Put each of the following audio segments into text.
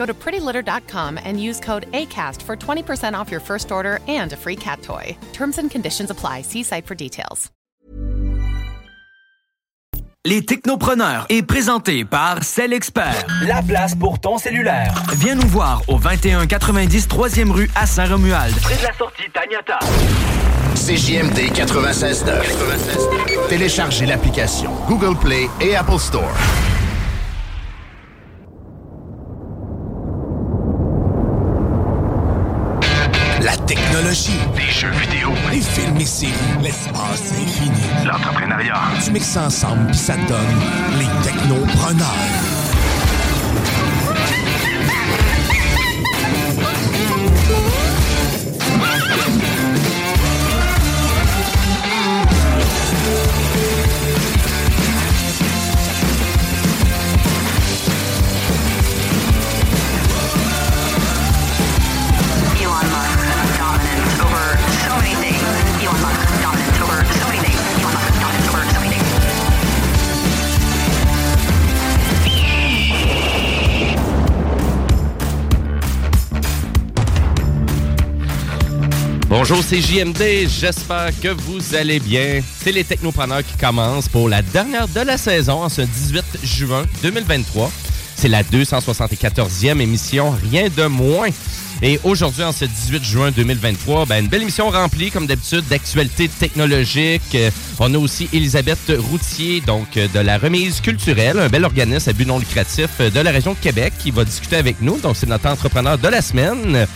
Go to prettylitter.com and use code ACAST for 20% off your first order and a free cat toy. Terms and conditions apply. See site for details. Les Technopreneurs est présenté par Cell Expert. La place pour ton cellulaire. Viens nous voir au 2190 3e rue à Saint-Romuald. Près de la sortie Taniata. CJMD 96.9. Téléchargez l'application Google Play et Apple Store. Technologie. Des jeux vidéo. Les films et séries. L'espace infini. L'entrepreneuriat. Tu mixes ça ensemble puis ça te donne les technopreneurs. Bonjour, c'est JMD. J'espère que vous allez bien. C'est les Technopreneurs qui commencent pour la dernière de la saison en ce 18 juin 2023. C'est la 274e émission, rien de moins. Et aujourd'hui, en ce 18 juin 2023, ben, une belle émission remplie, comme d'habitude, d'actualités technologiques. Euh, on a aussi Elisabeth Routier, donc euh, de la remise culturelle, un bel organisme à but non lucratif euh, de la région de Québec, qui va discuter avec nous. Donc, c'est notre entrepreneur de la semaine.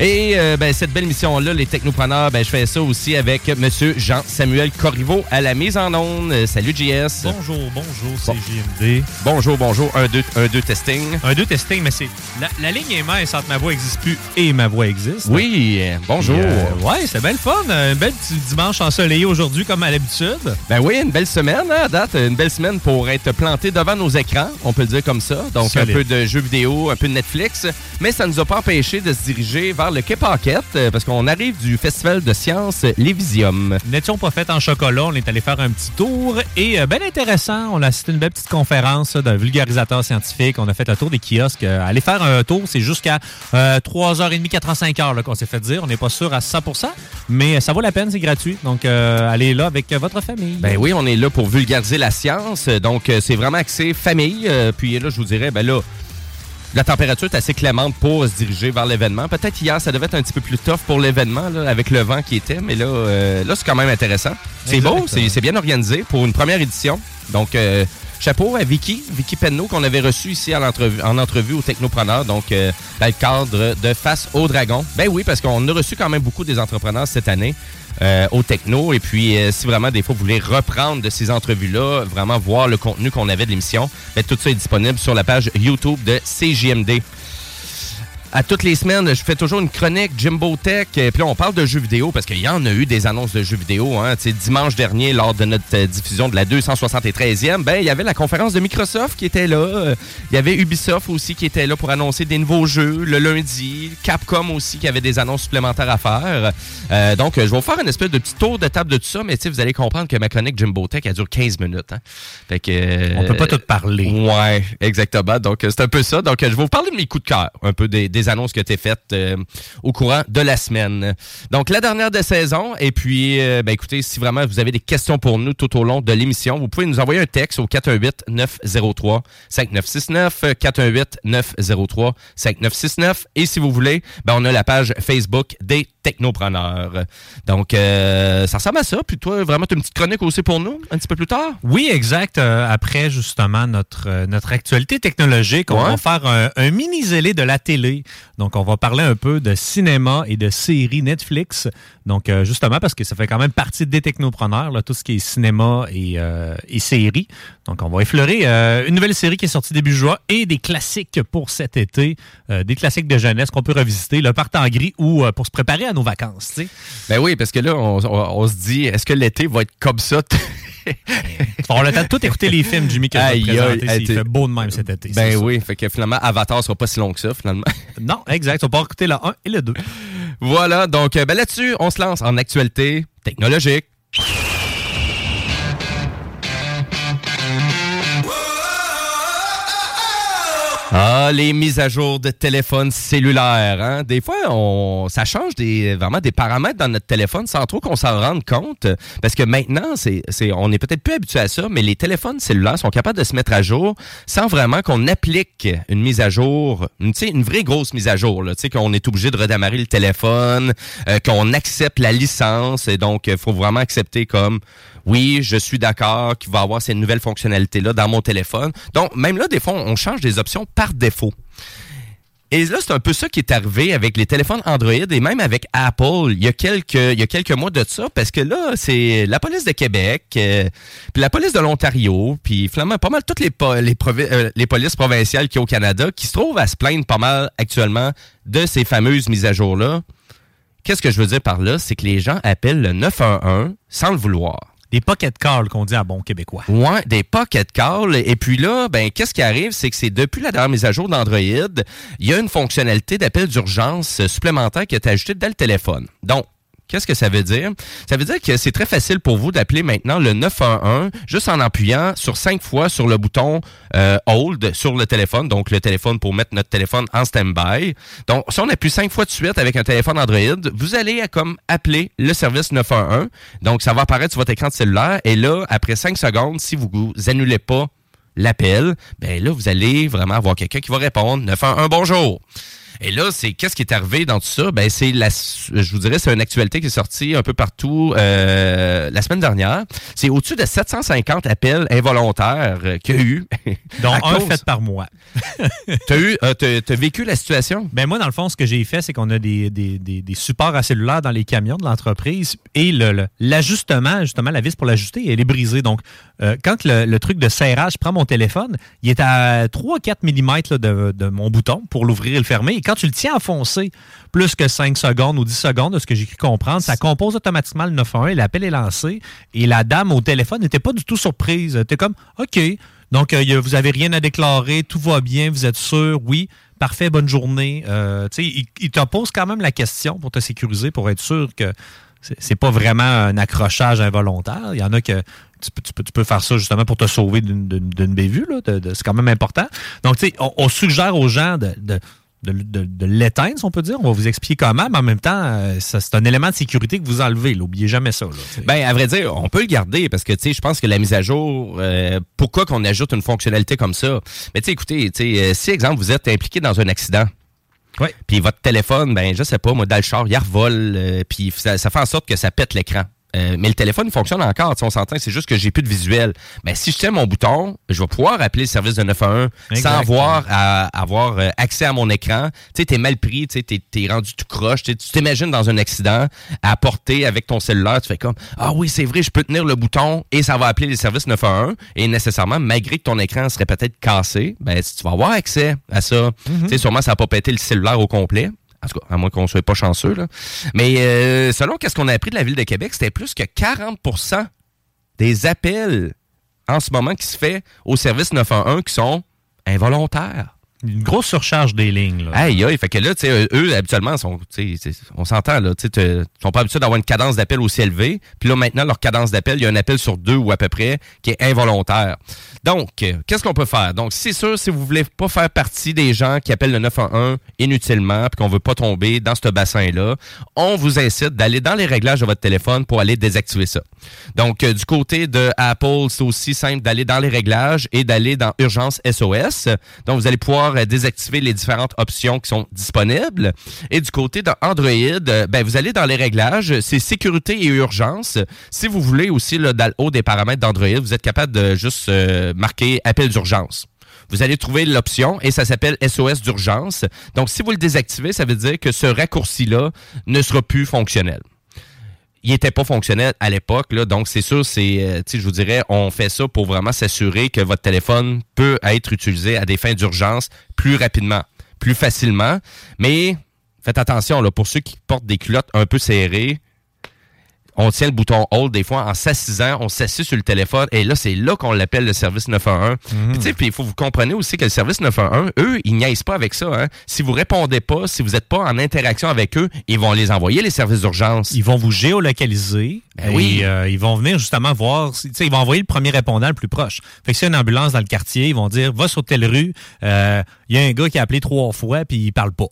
Et euh, ben, cette belle mission-là, les technopreneurs, ben, je fais ça aussi avec M. Jean-Samuel Corriveau à la mise en onde. Salut, JS. Bonjour, bonjour, c'est JMD. Bonjour, bonjour. Un, deux, un, deux, testing. Un, deux, testing, mais c'est. La, la ligne est mince entre ma voix n'existe plus et ma voix existe. Oui, bonjour. Euh, ouais, c'est bien le fun. Un bel petit dimanche ensoleillé aujourd'hui, comme à l'habitude. Ben oui, une belle semaine, hein, à date. Une belle semaine pour être planté devant nos écrans, on peut le dire comme ça. Donc, Solide. un peu de jeux vidéo, un peu de Netflix. Mais ça ne nous a pas empêché de se diriger vers le Quai Paquette, euh, parce qu'on arrive du Festival de sciences Lévisium. N'étions pas fait en chocolat, on est allé faire un petit tour et euh, bien intéressant. On a assisté à une belle petite conférence là, d'un vulgarisateur scientifique. On a fait le tour des kiosques. Euh, aller faire un tour, c'est jusqu'à euh, 3h30, 4h05 là, qu'on s'est fait dire. On n'est pas sûr à 100%, mais euh, ça vaut la peine, c'est gratuit. Donc, euh, allez là avec euh, votre famille. Ben oui, on est là pour vulgariser la science. Donc, euh, c'est vraiment axé famille. Euh, Puis là, je vous dirais, ben là, la température est assez clémente pour se diriger vers l'événement. Peut-être hier, ça devait être un petit peu plus tough pour l'événement, avec le vent qui était, mais là, euh, là c'est quand même intéressant. C'est beau, c'est bien organisé pour une première édition. Donc, euh, chapeau à Vicky, Vicky Penneau, qu'on avait reçu ici en entrevue au Technopreneur, donc euh, dans le cadre de Face au Dragon. Ben oui, parce qu'on a reçu quand même beaucoup des entrepreneurs cette année euh, au Techno. Et puis, euh, si vraiment des fois vous voulez reprendre de ces entrevues-là, vraiment voir le contenu qu'on avait de l'émission, ben, tout ça est disponible sur la page YouTube de CJMD. À toutes les semaines, je fais toujours une chronique Jimbo Tech. Et puis là, on parle de jeux vidéo parce qu'il y en a eu des annonces de jeux vidéo. Hein. Tu sais, dimanche dernier, lors de notre euh, diffusion de la 273e, ben, il y avait la conférence de Microsoft qui était là. Euh, Il y avait Ubisoft aussi qui était là pour annoncer des nouveaux jeux. Le lundi, Capcom aussi qui avait des annonces supplémentaires à faire. Euh, donc, euh, je vais vous faire une espèce de petit tour de table de tout ça. Mais tu sais, vous allez comprendre que ma chronique Jimbo Tech, elle dure 15 minutes. Hein. Fait que, euh, On peut pas tout parler. Ouais, exactement. Donc, euh, c'est un peu ça. Donc, euh, je vais vous parler de mes coups de cœur, un peu des, des annonces qui ont été faites euh, au courant de la semaine. Donc, la dernière de saison. Et puis, euh, ben, écoutez, si vraiment vous avez des questions pour nous tout au long de l'émission, vous pouvez nous envoyer un texte au 418-903-5969. 418-903-5969. Et si vous voulez, ben, on a la page Facebook des technopreneur. Donc, euh, ça ressemble à ça. Puis toi, vraiment, tu as une petite chronique aussi pour nous, un petit peu plus tard? Oui, exact. Euh, après, justement, notre, euh, notre actualité technologique, on Ouais. va faire un, un mini-zélé de la télé. Donc, on va parler un peu de cinéma et de séries Netflix. Donc, justement, parce que ça fait quand même partie des technopreneurs, là, tout ce qui est cinéma et, et séries. Donc, on va effleurer une nouvelle série qui est sortie début juin et des classiques pour cet été, des classiques de jeunesse qu'on peut revisiter, le part en gris ou pour se préparer à nos vacances. tu sais. Ben oui, parce que là, on, on- on se dit, est-ce que l'été va être comme ça? On a le temps de tout écouter les films, Jimmy, que Aïe, Il fait beau de même cet été. Ben oui, fait que finalement, Avatar sera pas si long que ça, finalement. Non, exact. On va écouter le 1 et le 2. Voilà, donc euh, ben là-dessus, on se lance en actualité technologique. Ah, les mises à jour de téléphone cellulaire. Hein? Des fois, on, ça change des, vraiment des paramètres dans notre téléphone sans trop qu'on s'en rende compte. Parce que maintenant, c'est, c'est, on est peut-être plus habitué à ça, mais les téléphones cellulaires sont capables de se mettre à jour sans vraiment qu'on applique une mise à jour, une, une vraie grosse mise à jour. Là, qu'on est obligé de redémarrer le téléphone, euh, qu'on accepte la licence. Et donc, il faut vraiment accepter comme oui, je suis d'accord qu'il va avoir ces nouvelles fonctionnalités-là dans mon téléphone. Donc, même là, des fois, on change des options par défaut. Et là, c'est un peu ça qui est arrivé avec les téléphones Android et même avec Apple il y a quelques, il y mois de ça, parce que là, c'est la police de Québec, euh, puis la police de l'Ontario, puis finalement pas mal toutes les, les, euh, les polices provinciales qui au Canada qui se trouvent à se plaindre pas mal actuellement de ces fameuses mises à jour-là. Qu'est-ce que je veux dire par là? C'est que les gens appellent le 911 sans le vouloir. Des pocket calls qu'on dit à bon québécois. Ouais, des pocket calls. Et puis là, ben, qu'est-ce qui arrive? C'est que c'est depuis la dernière mise à jour d'Android, il y a une fonctionnalité d'appel d'urgence supplémentaire qui est ajoutée dans le téléphone. Donc, Qu'est-ce que ça veut dire? Ça veut dire que c'est très facile pour vous d'appeler maintenant le 911 juste en appuyant sur cinq fois sur le bouton euh, Hold sur le téléphone, donc le téléphone pour mettre notre téléphone en stand-by. Donc, si on appuie cinq fois de suite avec un téléphone Android, vous allez comme appeler le service 911. Donc, ça va apparaître sur votre écran de cellulaire et là, après cinq secondes, si vous, vous annulez pas l'appel, ben là, vous allez vraiment avoir quelqu'un qui va répondre 911 bonjour. Et là, c'est qu'est-ce qui est arrivé dans tout ça? Ben, c'est la, je vous dirais, c'est une actualité qui est sortie un peu partout euh, la semaine dernière. C'est au-dessus de 750 appels involontaires euh, qu'il y a eu. Dont un cause- fait par mois. T'as eu, euh, t'as, t'as vécu la situation? Ben moi, dans le fond, ce que j'ai fait, c'est qu'on a des, des, des, des supports à cellulaire dans les camions de l'entreprise et le- l'ajustement, justement, la vis pour l'ajuster, elle est brisée. Donc, euh, quand le, le truc de serrage prend mon téléphone, il est à 3-4 mm de, de mon bouton pour l'ouvrir et le fermer. Quand tu le tiens enfoncé plus que 5 secondes ou 10 secondes, de ce que j'ai cru comprendre, ça compose automatiquement le 911 et l'appel est lancé. Et la dame au téléphone n'était pas du tout surprise. Elle était comme, OK, donc euh, vous avez rien à déclarer, tout va bien, vous êtes sûr, oui, parfait, bonne journée. Euh, il, il te pose quand même la question pour te sécuriser, pour être sûr que c'est pas vraiment un accrochage involontaire. Il y en a que tu peux, faire ça justement pour te sauver d'une- bévue. C'est quand même important. Donc, tu sais, on, suggère aux gens de, de, de- de l'éteindre, si on peut dire. On va vous expliquer comment, mais en même temps, euh, c'est un élément de sécurité que vous enlevez. N'oubliez jamais ça. là. Ben, à vrai dire, on peut le garder parce que, tu sais, je pense que la mise à jour, euh, pourquoi qu'on ajoute une fonctionnalité comme ça? Mais tu sais, écoutez, tu sais, euh, si, exemple, vous êtes impliqué dans un accident, puis votre téléphone, ben, je sais pas, moi, dans le char, il revole, euh, puis ça, ça fait en sorte que ça pète l'écran. Euh, mais le téléphone fonctionne encore, on s'entend, c'est juste que j'ai plus de visuel. Mais si je tiens mon bouton, je vais pouvoir appeler le service de 911 sans avoir à avoir euh, accès à mon écran. Tu sais, t'es mal pris, tu t'es, t'es rendu tout croche. tu t'imagines dans un accident à porter avec ton cellulaire, tu fais comme ah oui c'est vrai, je peux tenir le bouton et ça va appeler les services 911 et nécessairement malgré que ton écran serait peut-être cassé, ben si tu vas avoir accès à ça. Tu sais, sûrement ça va pas péter le cellulaire au complet. En tout cas, à moins qu'on soit pas chanceux. Mais euh, selon qu'est-ce qu'on a appris de la Ville de Québec, c'était plus que 40% des appels en ce moment qui se fait au service 911 qui sont involontaires. Une grosse surcharge des lignes. Là. Aïe, aïe, fait que là, tu sais, eux, habituellement, sont, on s'entend, là, te- sont pas habitués d'avoir une cadence d'appel aussi élevée. Puis là, maintenant, leur cadence d'appel, il y a un appel sur deux ou à peu près qui est involontaire. Donc, euh, qu'est-ce qu'on peut faire? Donc, c'est sûr, si vous voulez pas faire partie des gens qui appellent le 911 inutilement, puis qu'on veut pas tomber dans ce bassin-là, on vous incite d'aller dans les réglages de votre téléphone pour aller désactiver ça. Donc, euh, du côté de Apple, c'est aussi simple d'aller dans les réglages et d'aller dans Urgence SOS. Donc, vous allez pouvoir pouvoir euh, désactiver les différentes options qui sont disponibles. Et du côté d'Android, euh, ben, vous allez dans les réglages, c'est sécurité et urgence. Si vous voulez aussi, là, dans le haut des paramètres d'Android, vous êtes capable de juste euh, marquer appel d'urgence. Vous allez trouver l'option et ça s'appelle SOS d'urgence. Donc, si vous le désactivez, ça veut dire que ce raccourci-là ne sera plus fonctionnel il était pas fonctionnel à l'époque. Donc, c'est sûr, c'est, euh, je vous dirais, on fait ça pour vraiment s'assurer que votre téléphone peut être utilisé à des fins d'urgence plus rapidement, plus facilement. Mais faites attention, là, pour ceux qui portent des culottes un peu serrées, on tient le bouton hold des fois en s'assisant, on s'assied sur le téléphone et là c'est là qu'on l'appelle le service 911. Puis tu sais, puis il faut vous comprendre aussi que le service 911, eux, ils niaisent pas avec ça. Hein. Si vous répondez pas, si vous n'êtes pas en interaction avec eux, ils vont les envoyer les services d'urgence. Ils vont vous géolocaliser. Ben oui. Et euh, ils vont venir justement voir. tu sais, Ils vont envoyer le premier répondant le plus proche. Fait que s'il y a une ambulance dans le quartier, ils vont dire va sur telle rue. euh, Il y a un gars qui a appelé trois fois puis il parle pas.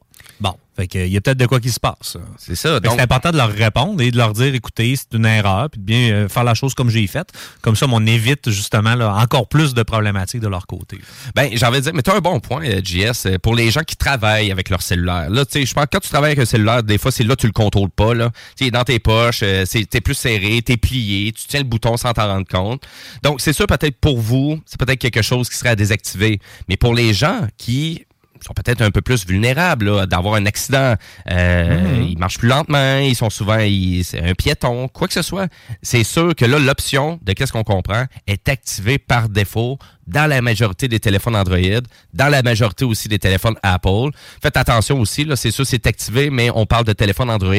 Fait que, il y a peut-être de quoi qui se passe. C'est ça. Donc, C'est important de leur répondre et de leur dire écoutez, c'est une erreur, puis de bien euh, faire la chose comme j'ai faite. Comme ça, on évite justement là, encore plus de problématiques de leur côté. Ben, j'ai envie de dire, mais tu as un bon point, euh, JS, euh, pour les gens qui travaillent avec leur cellulaire. Là, tu sais, je pense que quand tu travailles avec un cellulaire, des fois, c'est là que tu le contrôles pas, là. Tu sais, dans tes poches, c'est- t'es plus serré, t'es plié, tu tiens le bouton sans t'en rendre compte. Donc, c'est sûr, peut-être pour vous, c'est peut-être quelque chose qui serait à désactiver. Mais pour les gens qui sont peut-être un peu plus vulnérables d'avoir un accident. Euh, Ils marchent plus lentement, ils sont souvent ils- un piéton, quoi que ce soit. C'est sûr que là, l'option de qu'est-ce qu'on comprend est activée par défaut dans la majorité des téléphones Android, dans la majorité aussi des téléphones Apple. Faites attention aussi, là, c'est sûr, c'est activé, mais on parle de téléphones Android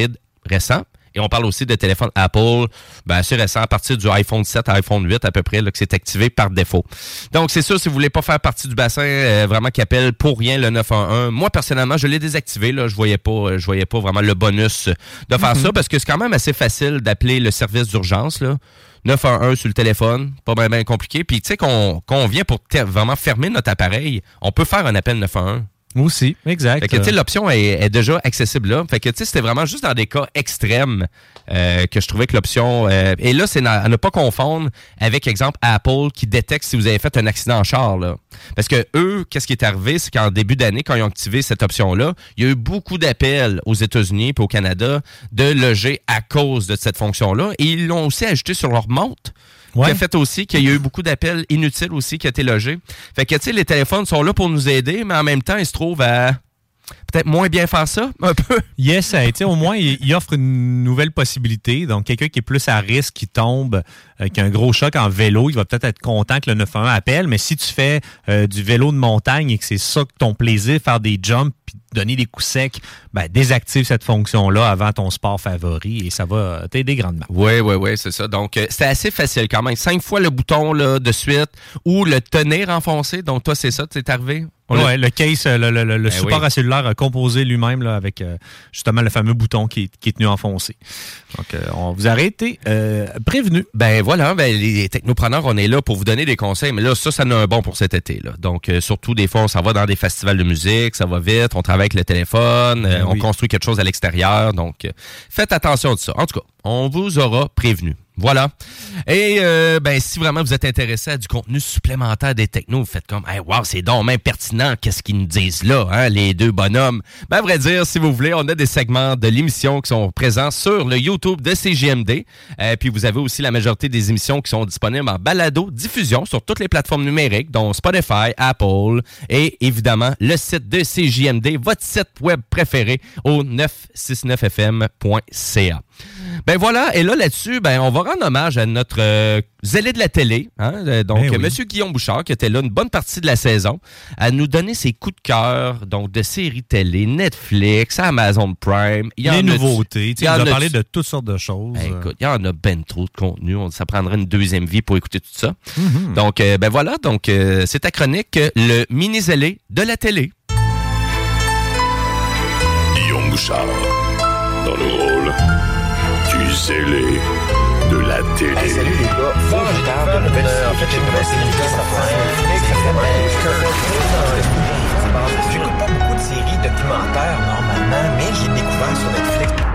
récents. Et on parle aussi de téléphones Apple, ben, assez récent, à partir du iPhone 7 à iPhone 8 à peu près, là, que c'est activé par défaut. Donc, c'est sûr, si vous voulez pas faire partie du bassin euh, vraiment qui appelle pour rien le 911, moi, personnellement, je l'ai désactivé. Là, je voyais pas, euh, je voyais pas vraiment le bonus de faire ça parce que c'est quand même assez facile d'appeler le service d'urgence. Là. 911 sur le téléphone, pas bien compliqué. Puis, tu sais, qu'on qu'on vient pour vraiment fermer notre appareil, on peut faire un appel 911. Aussi, exact. Fait que, tu sais, l'option est, déjà accessible là. Fait que, tu sais, c'était vraiment juste dans des cas extrêmes euh, que je trouvais que l'option... euh, et là, c'est à ne pas confondre avec, exemple, Apple qui détecte si vous avez fait un accident en char, là. Parce que eux, qu'est-ce qui est arrivé, c'est qu'en début d'année, quand ils ont activé cette option-là, il y a eu beaucoup d'appels aux États-Unis et au Canada de loger à cause de cette fonction-là. Et ils l'ont aussi ajouté sur leur montre. Ouais. A fait aussi qu'il y a eu beaucoup d'appels inutiles aussi qui ont été logés. Fait que, tu sais, les téléphones sont là pour nous aider, mais en même temps, ils se trouvent à peut-être moins bien faire ça, un peu. Yes, tu sais, au moins, il, il offre une nouvelle possibilité. Donc, quelqu'un qui est plus à risque, qui tombe, euh, qui a un gros choc en vélo, il va peut-être être content que le 911 appelle. Mais si tu fais euh, du vélo de montagne et que c'est ça que ton plaisir, faire des jumps puis donner des coups secs, ben, désactive cette fonction-là avant ton sport favori et ça va euh, t'aider grandement. Oui, oui, oui, c'est ça. Donc, euh, c'était assez facile quand même. Cinq fois le bouton là, de suite ou le tenir enfoncé. Donc, toi, c'est ça, tu es arrivé? Ouais, le case, le, le- le- le Ben support oui. à cellulaire a composé lui-même là, avec euh, justement le fameux bouton qui, est- qui est tenu enfoncé. Donc, euh, on vous a été euh, prévenu. Ben voilà, ben, les technopreneurs, on est là pour vous donner des conseils, mais là, ça, ça en a un bon pour cet été. Là. Donc, surtout, des fois, on s'en va dans des festivals de musique, ça va vite, on travaille avec le téléphone, Ben on construit quelque chose à l'extérieur. Donc, faites attention de ça. En tout cas, on vous aura prévenu. Voilà. Et euh, ben si vraiment vous êtes intéressé à du contenu supplémentaire des technos, vous faites comme hey, wow, c'est donc même pertinent, qu'est-ce qu'ils nous disent là, hein, les deux bonhommes? Ben à vrai dire, si vous voulez, on a des segments de l'émission qui sont présents sur le YouTube de CGMD. Euh, puis vous avez aussi la majorité des émissions qui sont disponibles en balado diffusion sur toutes les plateformes numériques, dont Spotify, Apple et évidemment le site de CJMD, votre site web préféré au 969fm.ca. Ben voilà, et là là-dessus, ben on va rendre hommage à notre euh, zélé de la télé, hein, euh, donc Ben oui. euh, Monsieur Guillaume Bouchard qui était là une bonne partie de la saison, à nous donner ses coups de cœur, donc de séries télé, Netflix, Amazon Prime, il y en les a- nouveautés. Tu il y sais, en on a a- parlé de toutes sortes de choses. Ben, écoute, il y en a ben trop de contenu. On- Ça prendrait une deuxième vie pour écouter tout ça. Mhm. Donc, euh, ben voilà. Donc, euh, c'est ta chronique, euh, le mini-zélé de la télé. Guillaume Bouchard, dans le rôle zélé de la télé. salut les gars, faut que je parle de nouvelles j'ai Netflix. J'écoute pas beaucoup de séries documentaires normalement, mais j'ai découvert sur Netflix.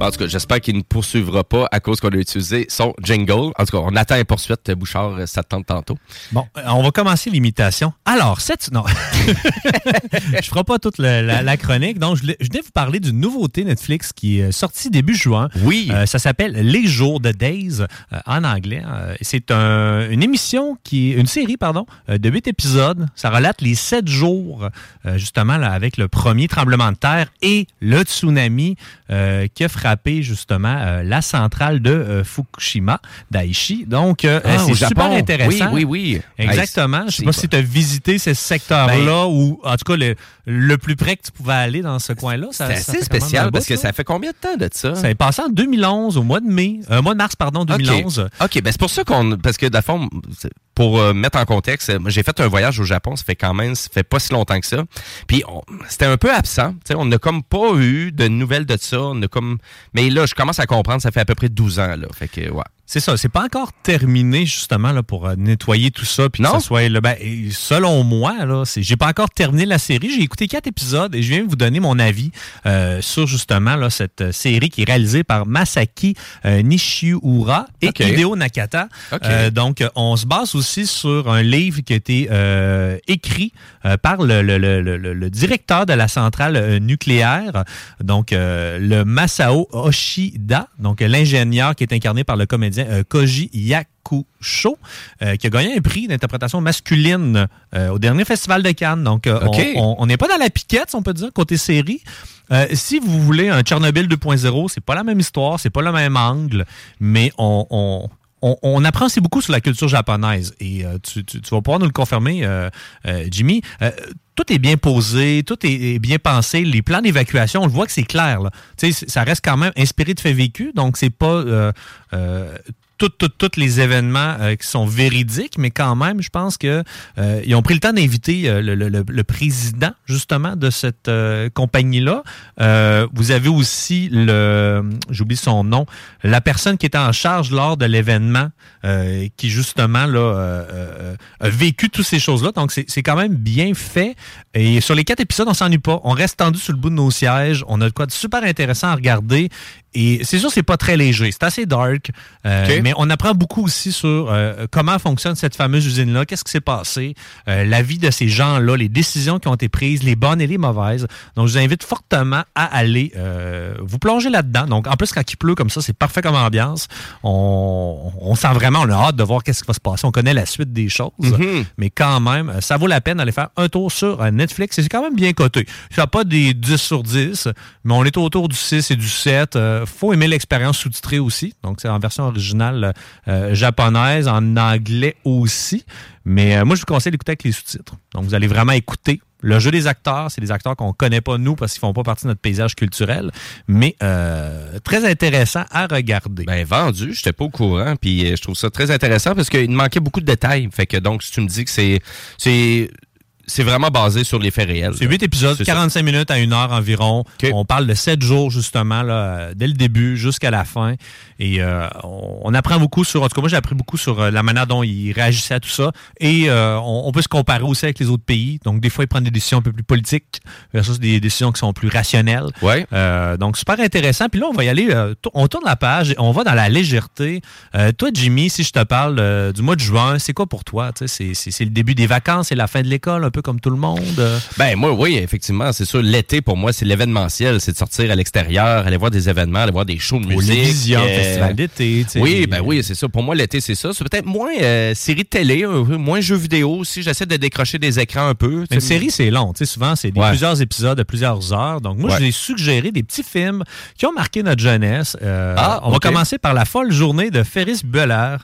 En tout cas, j'espère qu'il ne poursuivra pas à cause qu'on a utilisé son jingle. En tout cas, on attend une poursuite, Bouchard, ça te tente tantôt. Bon, euh, on va commencer l'imitation. Alors, cette... Non. je ferai pas toute la, la- la chronique. Donc, je voulais je voulais vous parler d'une nouveauté Netflix qui est sortie début juin. Oui. Euh, ça s'appelle Les Jours de Days euh, en anglais. Euh, c'est un- une émission qui une série pardon de huit épisodes. Ça relate les sept jours justement là, avec le premier tremblement de terre et le tsunami qui a frappé justement euh, la centrale de euh, Fukushima Daiichi. Donc euh, Ah, c'est au super intéressant. Oui, oui, oui. Exactement. Hey, Je sais c'est pas si tu as visité ces secteurs-là ou en tout cas le, le plus près que tu pouvais aller dans ce coin-là. C'est assez spécial bout, parce que ça. ça fait combien de temps de ça? Ça est passé en 2011, au mois de mai, mois de mars, pardon, 2011. OK, ben c'est pour ça qu'on... Parce que, le fond, c'est- pour mettre en contexte, j'ai fait un voyage au Japon, ça fait quand même, ça fait pas si longtemps que ça. Puis c'était un peu absent. tu sais, On n'a comme pas eu de nouvelles de ça. On a comme... Mais là, je commence à comprendre, ça fait à peu près 12 ans. Là. Fait que, ouais. C'est ça, c'est pas encore terminé justement là, pour euh, nettoyer tout ça puis que ça soit là, ben, selon moi là, c'est j'ai pas encore terminé la série, j'ai écouté quatre épisodes et je viens vous donner mon avis euh, sur justement là, cette euh, série qui est réalisée par Masaki euh, Nishiura et Ok. Hideo Nakata. Donc on se base aussi sur un livre qui a été écrit par le, le- directeur de la centrale nucléaire, donc le Masao Oshida, donc l'ingénieur qui est incarné par le comédien euh, Koji Yakusho, euh, qui a gagné un prix d'interprétation masculine euh, au dernier festival de Cannes. Donc on- n'est pas dans la piquette, si on peut dire, côté série. Euh, si vous voulez un Tchernobyl 2.0, c'est pas la même histoire, c'est pas le même angle, mais on, on, on, apprend aussi beaucoup sur la culture japonaise. Et euh, tu, vas pouvoir nous le confirmer, euh, euh, Jimmy. Tout est bien posé, tout est, bien pensé. Les plans d'évacuation, on le voit que c'est clair. Là. Ça reste quand même inspiré de faits vécus, donc c'est pas tous tout, tous les événements euh, qui sont véridiques, mais quand même, je pense que euh, ont pris le temps d'inviter euh, le, le- le- président justement de cette euh, compagnie-là. Euh, vous avez aussi le, j'oublie son nom, la personne qui était en charge lors de l'événement, euh, qui justement là a vécu toutes ces choses-là. Donc c'est c'est quand même bien fait. Et sur les quatre épisodes, on s'ennuie pas. On reste tendu sur le bout de nos sièges. On a de quoi de super intéressant à regarder. Et c'est sûr, c'est pas très léger. C'est assez dark. Euh. Mais on apprend beaucoup aussi sur euh, comment fonctionne cette fameuse usine-là, qu'est-ce qui s'est passé, euh, la vie de ces gens-là, les décisions qui ont été prises, les bonnes et les mauvaises. Donc, je vous invite fortement à aller euh, vous plonger là-dedans. Donc, en plus, quand il pleut comme ça, c'est parfait comme ambiance. On, on sent vraiment, on a hâte de voir qu'est-ce qui va se passer. On connaît la suite des choses. Mhm. Mais quand même, ça vaut la peine d'aller faire un tour sur euh, Netflix. Et c'est quand même bien coté. Ça n'a pas des 10 sur 10, mais on est autour du 6 et du 7. Euh, faut aimer l'expérience sous-titrée aussi. Donc, c'est en version originale euh, japonaise, en anglais aussi. Mais euh, moi, je vous conseille d'écouter avec les sous-titres. Donc, vous allez vraiment écouter. Le jeu des acteurs, c'est des acteurs qu'on connaît pas nous parce qu'ils font pas partie de notre paysage culturel, mais euh, très intéressant à regarder. Ben vendu, je pas au courant, puis euh, je trouve ça très intéressant parce qu'il manquait beaucoup de détails. Fait que donc, si tu me dis que c'est c'est vraiment basé sur les faits réels. C'est. 8 épisodes, C'est ça. 45 minutes à une heure environ. On parle de 7 jours, justement, là, euh, dès le début jusqu'à la fin. Et euh, on, on apprend beaucoup sur... En tout cas, moi, j'ai appris beaucoup sur euh, la manière dont ils réagissaient à tout ça. Et euh, on, on peut se comparer aussi avec les autres pays. Donc, des fois, ils prennent des décisions un peu plus politiques versus des décisions qui sont plus rationnelles. Ouais. Euh, donc, super intéressant. Puis là, on va y aller... on tourne la page et on va dans la légèreté. Toi, Jimmy, si je te parle du mois de juin, c'est quoi pour toi? C'est le début des vacances, c'est la fin de l'école, peu comme tout le monde. Euh, Ben moi, oui, effectivement, c'est sûr. L'été, pour moi, c'est l'événementiel, c'est de sortir à l'extérieur, aller voir des événements, aller voir des shows de musique. Euh, festival d'été, Oui, ben oui, c'est ça. Pour moi, l'été, c'est ça. C'est peut-être moins euh, série de télé, moins jeux vidéo aussi. J'essaie de décrocher des écrans un peu. Mais une série, c'est long. Souvent, c'est Ouais. plusieurs épisodes de plusieurs heures. Donc, moi, Ouais. je vous ai suggéré des petits films qui ont marqué notre jeunesse. Euh, Ah, on va commencer par La folle journée de Ferris Bueller.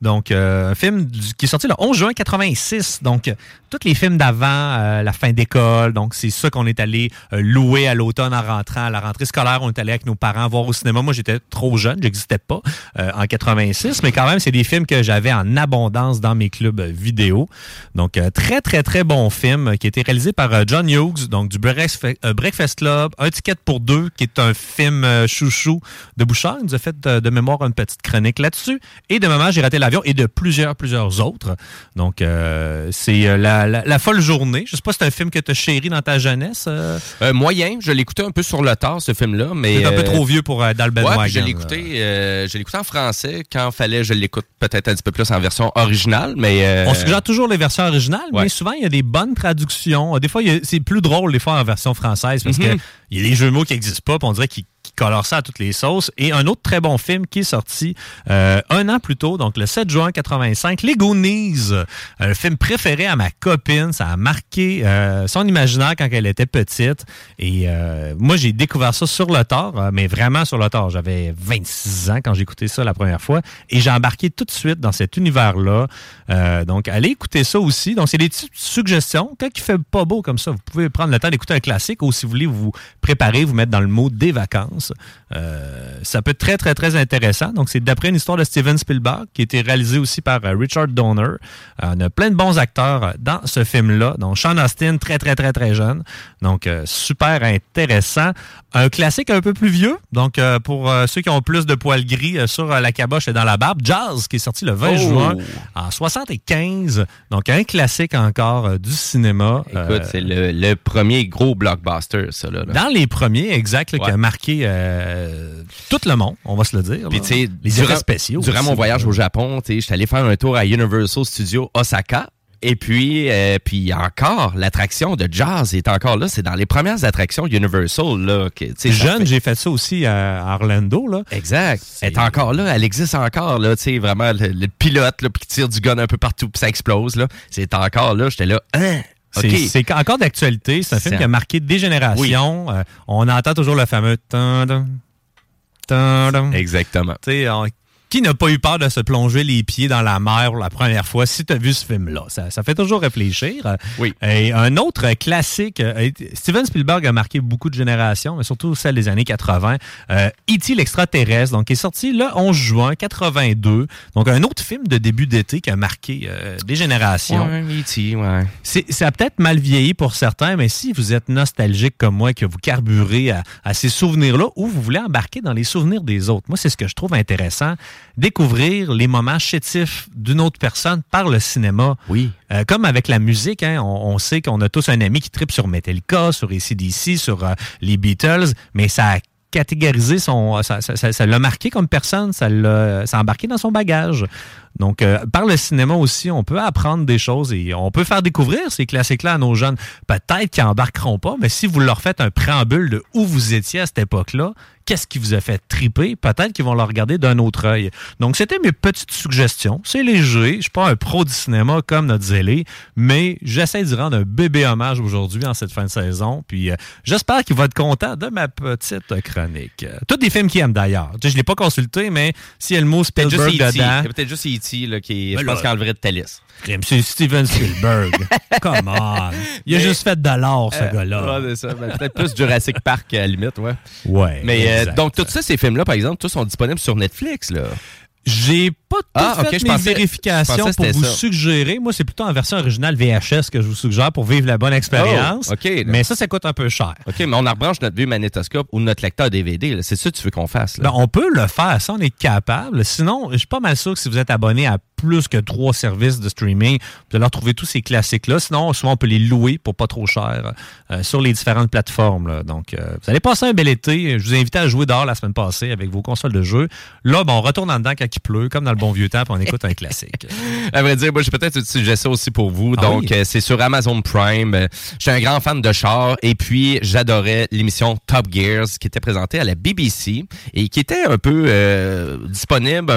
Donc, un film qui est sorti le 11 juin 86. Donc, tous les films d'avant, euh, la fin d'école. Donc, c'est ça qu'on est allé euh, louer à l'automne en rentrant. À la rentrée scolaire, on est allé avec nos parents voir au cinéma. Moi, j'étais trop jeune, j'existais pas euh, en 86. Mais quand même, c'est des films que j'avais en abondance dans mes clubs vidéo. Donc, très, très, très bon film qui a été réalisé par John Hughes, donc du Breakfast, Club, Un ticket pour deux, qui est un film chouchou de Bouchard. Il nous a fait de mémoire une petite chronique là-dessus. Et de moment, j'ai raté l'avion et de plusieurs, plusieurs autres. Donc, euh, c'est la, la, la folle journée. Je sais pas si c'est un film que tu as chéri dans ta jeunesse. euh. Euh, moyen, je l'écoutais un peu sur le tard, ce film-là, mais... Un peu euh, trop vieux pour Dalben Ouais, je l'écoutais, je l'écoutais en français. Quand fallait, je l'écoute peut-être un petit peu plus en version originale, mais... On suggère toujours les versions originales, Ouais. mais souvent, il y a des bonnes traductions. Des fois, c'est plus drôle, des fois, en version française, parce que il y a des jeux mots qui n'existent pas, puis on dirait qu'ils colorent ça à toutes les sauces. Et un autre très bon film qui est sorti euh, un an plus tôt, donc le 7 juin 85, Les Goonies, un film préféré à ma copine. Ça a marqué euh, son imaginaire quand elle était petite. Et euh, moi, j'ai découvert ça sur le tard, euh, mais vraiment sur le tard. J'avais 26 ans quand j'ai écouté ça la première fois. Et j'ai embarqué tout de suite dans cet univers-là. Euh, donc, allez écouter ça aussi. Donc, c'est des petites suggestions. Quand il fait pas beau comme ça, vous pouvez prendre le temps d'écouter un classique ou si vous voulez vous préparer, vous mettre dans le mot des vacances. Euh, ça peut être très, très, très intéressant. Donc, c'est d'après une histoire de Steven Spielberg qui a été réalisée aussi par euh, Richard Donner. Euh, on a plein de bons acteurs dans ce film-là. Donc, Sean Austin, très, très, très, très jeune. Donc, euh, super intéressant. Un classique un peu plus vieux. Donc, pour ceux qui ont plus de poils gris sur la caboche et dans la barbe, Jazz, qui est sorti le 20 Oh! juin en 75. Donc, un classique encore du cinéma. Écoute, c'est le, le premier gros blockbuster, ça. Là, là. dans les premiers, exact, là, qui a marqué euh, tout le monde, on va se le dire. Puis, tu sais, les durant, spéciaux. durant aussi, mon voyage au Japon, tu sais, j'étais allé faire un tour à Universal Studios Osaka. Et puis, euh, puis encore, l'attraction de jazz est encore là. C'est dans les premières attractions Universal. Là, que, Jeune, fait- j'ai fait ça aussi à Orlando. Là. Exact. Elle est encore là. Elle existe encore. Là, vraiment, le, le pilote là, qui tire du gun un peu partout puis ça explose. là. C'est encore là. J'étais là. Hein? C'est encore d'actualité. C'est un film qui a marqué des générations. Euh, on entend toujours le fameux... Exactement. On- Qui n'a pas eu peur de se plonger les pieds dans la mer la première fois? Si tu as vu ce film-là? Ça, ça fait toujours réfléchir. Oui. Et un autre classique, euh, Steven Spielberg a marqué beaucoup de générations, mais surtout celle des années 80. Euh, E.T. l'extraterrestre, donc qui est sorti le 11 juin 82. Donc un autre film de début d'été qui a marqué euh, des générations. Ouais, E.T., ouais. C'est, ça a peut-être mal vieilli pour certains, mais si vous êtes nostalgique comme moi, que vous carburez à, à ces souvenirs-là, ou vous voulez embarquer dans les souvenirs des autres, moi, c'est ce que je trouve intéressant, découvrir les moments chétifs d'une autre personne par le cinéma. Oui. Euh, comme avec la musique, hein, on, on sait qu'on a tous un ami qui tripe sur Metallica, sur ACDC, sur euh, les Beatles, mais ça a catégorisé son... Ça, ça- ça- ça l'a marqué comme personne, ça l'a embarqué dans son bagage. Donc, euh, par le cinéma aussi, on peut apprendre des choses et on peut faire découvrir ces classiques-là à nos jeunes. Peut-être qu'ils embarqueront pas, mais si vous leur faites un préambule de où vous étiez à cette époque-là, qu'est-ce qui vous a fait triper, peut-être qu'ils vont le regarder d'un autre œil. Donc, c'était mes petites suggestions. C'est léger. Je suis pas un pro du cinéma comme notre zélé, mais j'essaie d'y rendre un bébé hommage aujourd'hui en cette fin de saison. Puis, euh, j'espère qu'il va être content de ma petite chronique. Tous des films qu'il aime d'ailleurs. Je l'ai pas consulté, mais s'il y a le mot juste Spielberg y dedans... a peut-être juste Là, qui, Ben je pense, là. qui enleverait de ta liste. Crime, C'est Steven Spielberg. Come on. Il a Mais- juste fait de l'or, ce Euh, gars-là. ouais, c'est ça. Ben, peut-être plus Jurassic Park à la limite, ouais. Ouais. Mais euh, donc, tous ça, ces films-là, par exemple, tous sont disponibles sur Netflix, là. J'ai pas tout Ah, fait mes pensais- vérifications pour vous ça. suggérer. Moi, c'est plutôt en version originale VHS que je vous suggère pour vivre la bonne expérience. Oh, OK, là. Mais ça, ça coûte un peu cher. OK, mais on en rebranche notre vieux magnétoscope ou notre lecteur DVD. C'est ça que tu veux qu'on fasse, là? Ben, on peut le faire, ça, on est capable. Sinon, je suis pas mal sûr que si vous êtes abonné à plus que trois services de streaming, vous allez retrouver tous ces classiques-là. Sinon, souvent, on peut les louer pour pas trop cher euh, sur les différentes plateformes. là. Donc, euh, vous allez passer un bel été. Je vous ai invité à jouer dehors la semaine passée avec vos consoles de jeu. Là, ben, on retourne en dedans quand il pleut, comme dans le bon vieux temps, on écoute un classique. À vrai dire, moi, j'ai peut-être une suggestion aussi pour vous. Ah Donc, oui. euh, c'est sur Amazon Prime. Euh, Je suis un grand fan de char et puis j'adorais l'émission Top Gears qui était présentée à la BBC et qui était un peu euh, disponible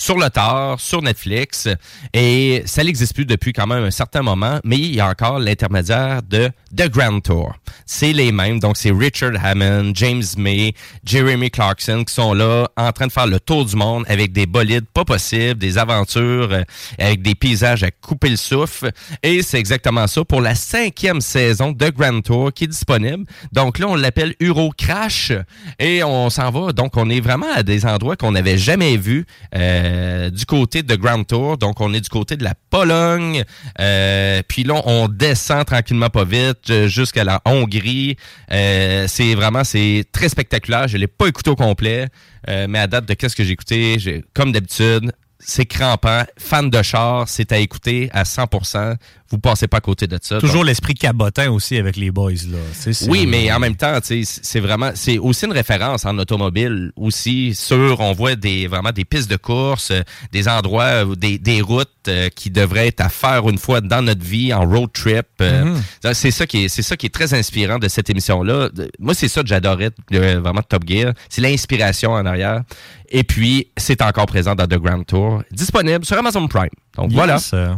sur le tard, sur Netflix. Et ça n'existe plus depuis quand même un certain moment, mais il y a encore l'intermédiaire de The Grand Tour. C'est les mêmes. Donc, c'est Richard Hammond, James May, Jeremy Clarkson qui sont là en train de faire le tour du monde avec des bolides pas possibles, des aventures euh, avec des paysages à couper le souffle. Et c'est exactement ça pour la cinquième saison de Grand Tour qui est disponible. Donc là, on l'appelle Euro Crash et on s'en va. Donc, on est vraiment à des endroits qu'on n'avait jamais vus euh, du côté de Grand Tour. Donc, on est du côté de la Pologne. Euh, puis là, on descend tranquillement pas vite euh, jusqu'à la Hongrie. Euh, c'est vraiment, c'est très spectaculaire. Je l'ai pas écouté au complet, euh, mais à date de qu'est-ce que j'ai écouté, comme d'habitude, c'est crampant. Fan de char, c'est à écouter à 100%. Vous passez pas à côté de ça. Toujours Donc, l'esprit cabotin aussi avec les boys. Là. C'est- oui, mais en même temps, c'est vraiment, c'est aussi une référence en automobile aussi sur, on voit des vraiment des pistes de course, euh, des endroits, euh, des, des routes euh, qui devraient être à faire une fois dans notre vie en road trip. Mhm. C'est ça qui est, c'est ça qui est très inspirant de cette émission-là. De- Moi, c'est ça que j'adorais vraiment de Top Gear, c'est l'inspiration en arrière. Et puis, c'est encore présent dans The Grand Tour, disponible sur Amazon Prime. Donc voilà. Yes, euh,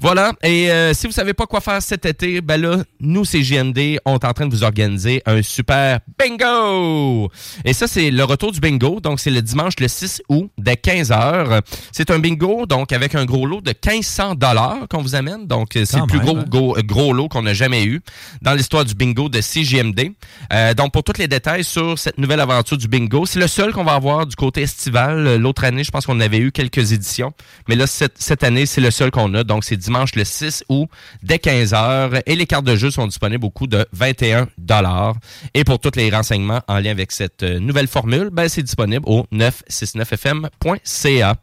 Voilà. Et euh, si vous savez pas quoi faire cet été, ben là, nous, c'est JMD, on est en train de vous organiser un super bingo! Et ça, c'est le retour du bingo. Donc, c'est le dimanche le 6 août, dès 15h. C'est un bingo, donc, avec un gros lot de 1500 dollars qu'on vous amène. Donc, euh, c'est le plus gros, hein? gros, gros lot qu'on a jamais eu dans l'histoire du bingo de CJMD. Euh, donc, pour tous les détails sur cette nouvelle aventure du bingo, c'est le seul qu'on va avoir du côté estival. Euh, L'autre année, je pense qu'on avait eu quelques éditions. Mais là, cette, cette année, c'est le seul qu'on a. Donc, c'est dimanche le 6 août, dès 15h. Et les cartes de jeu sont disponibles au coût de 21 Et pour tous les renseignements en lien avec cette euh, nouvelle formule, ben, c'est disponible au 969fm.ca.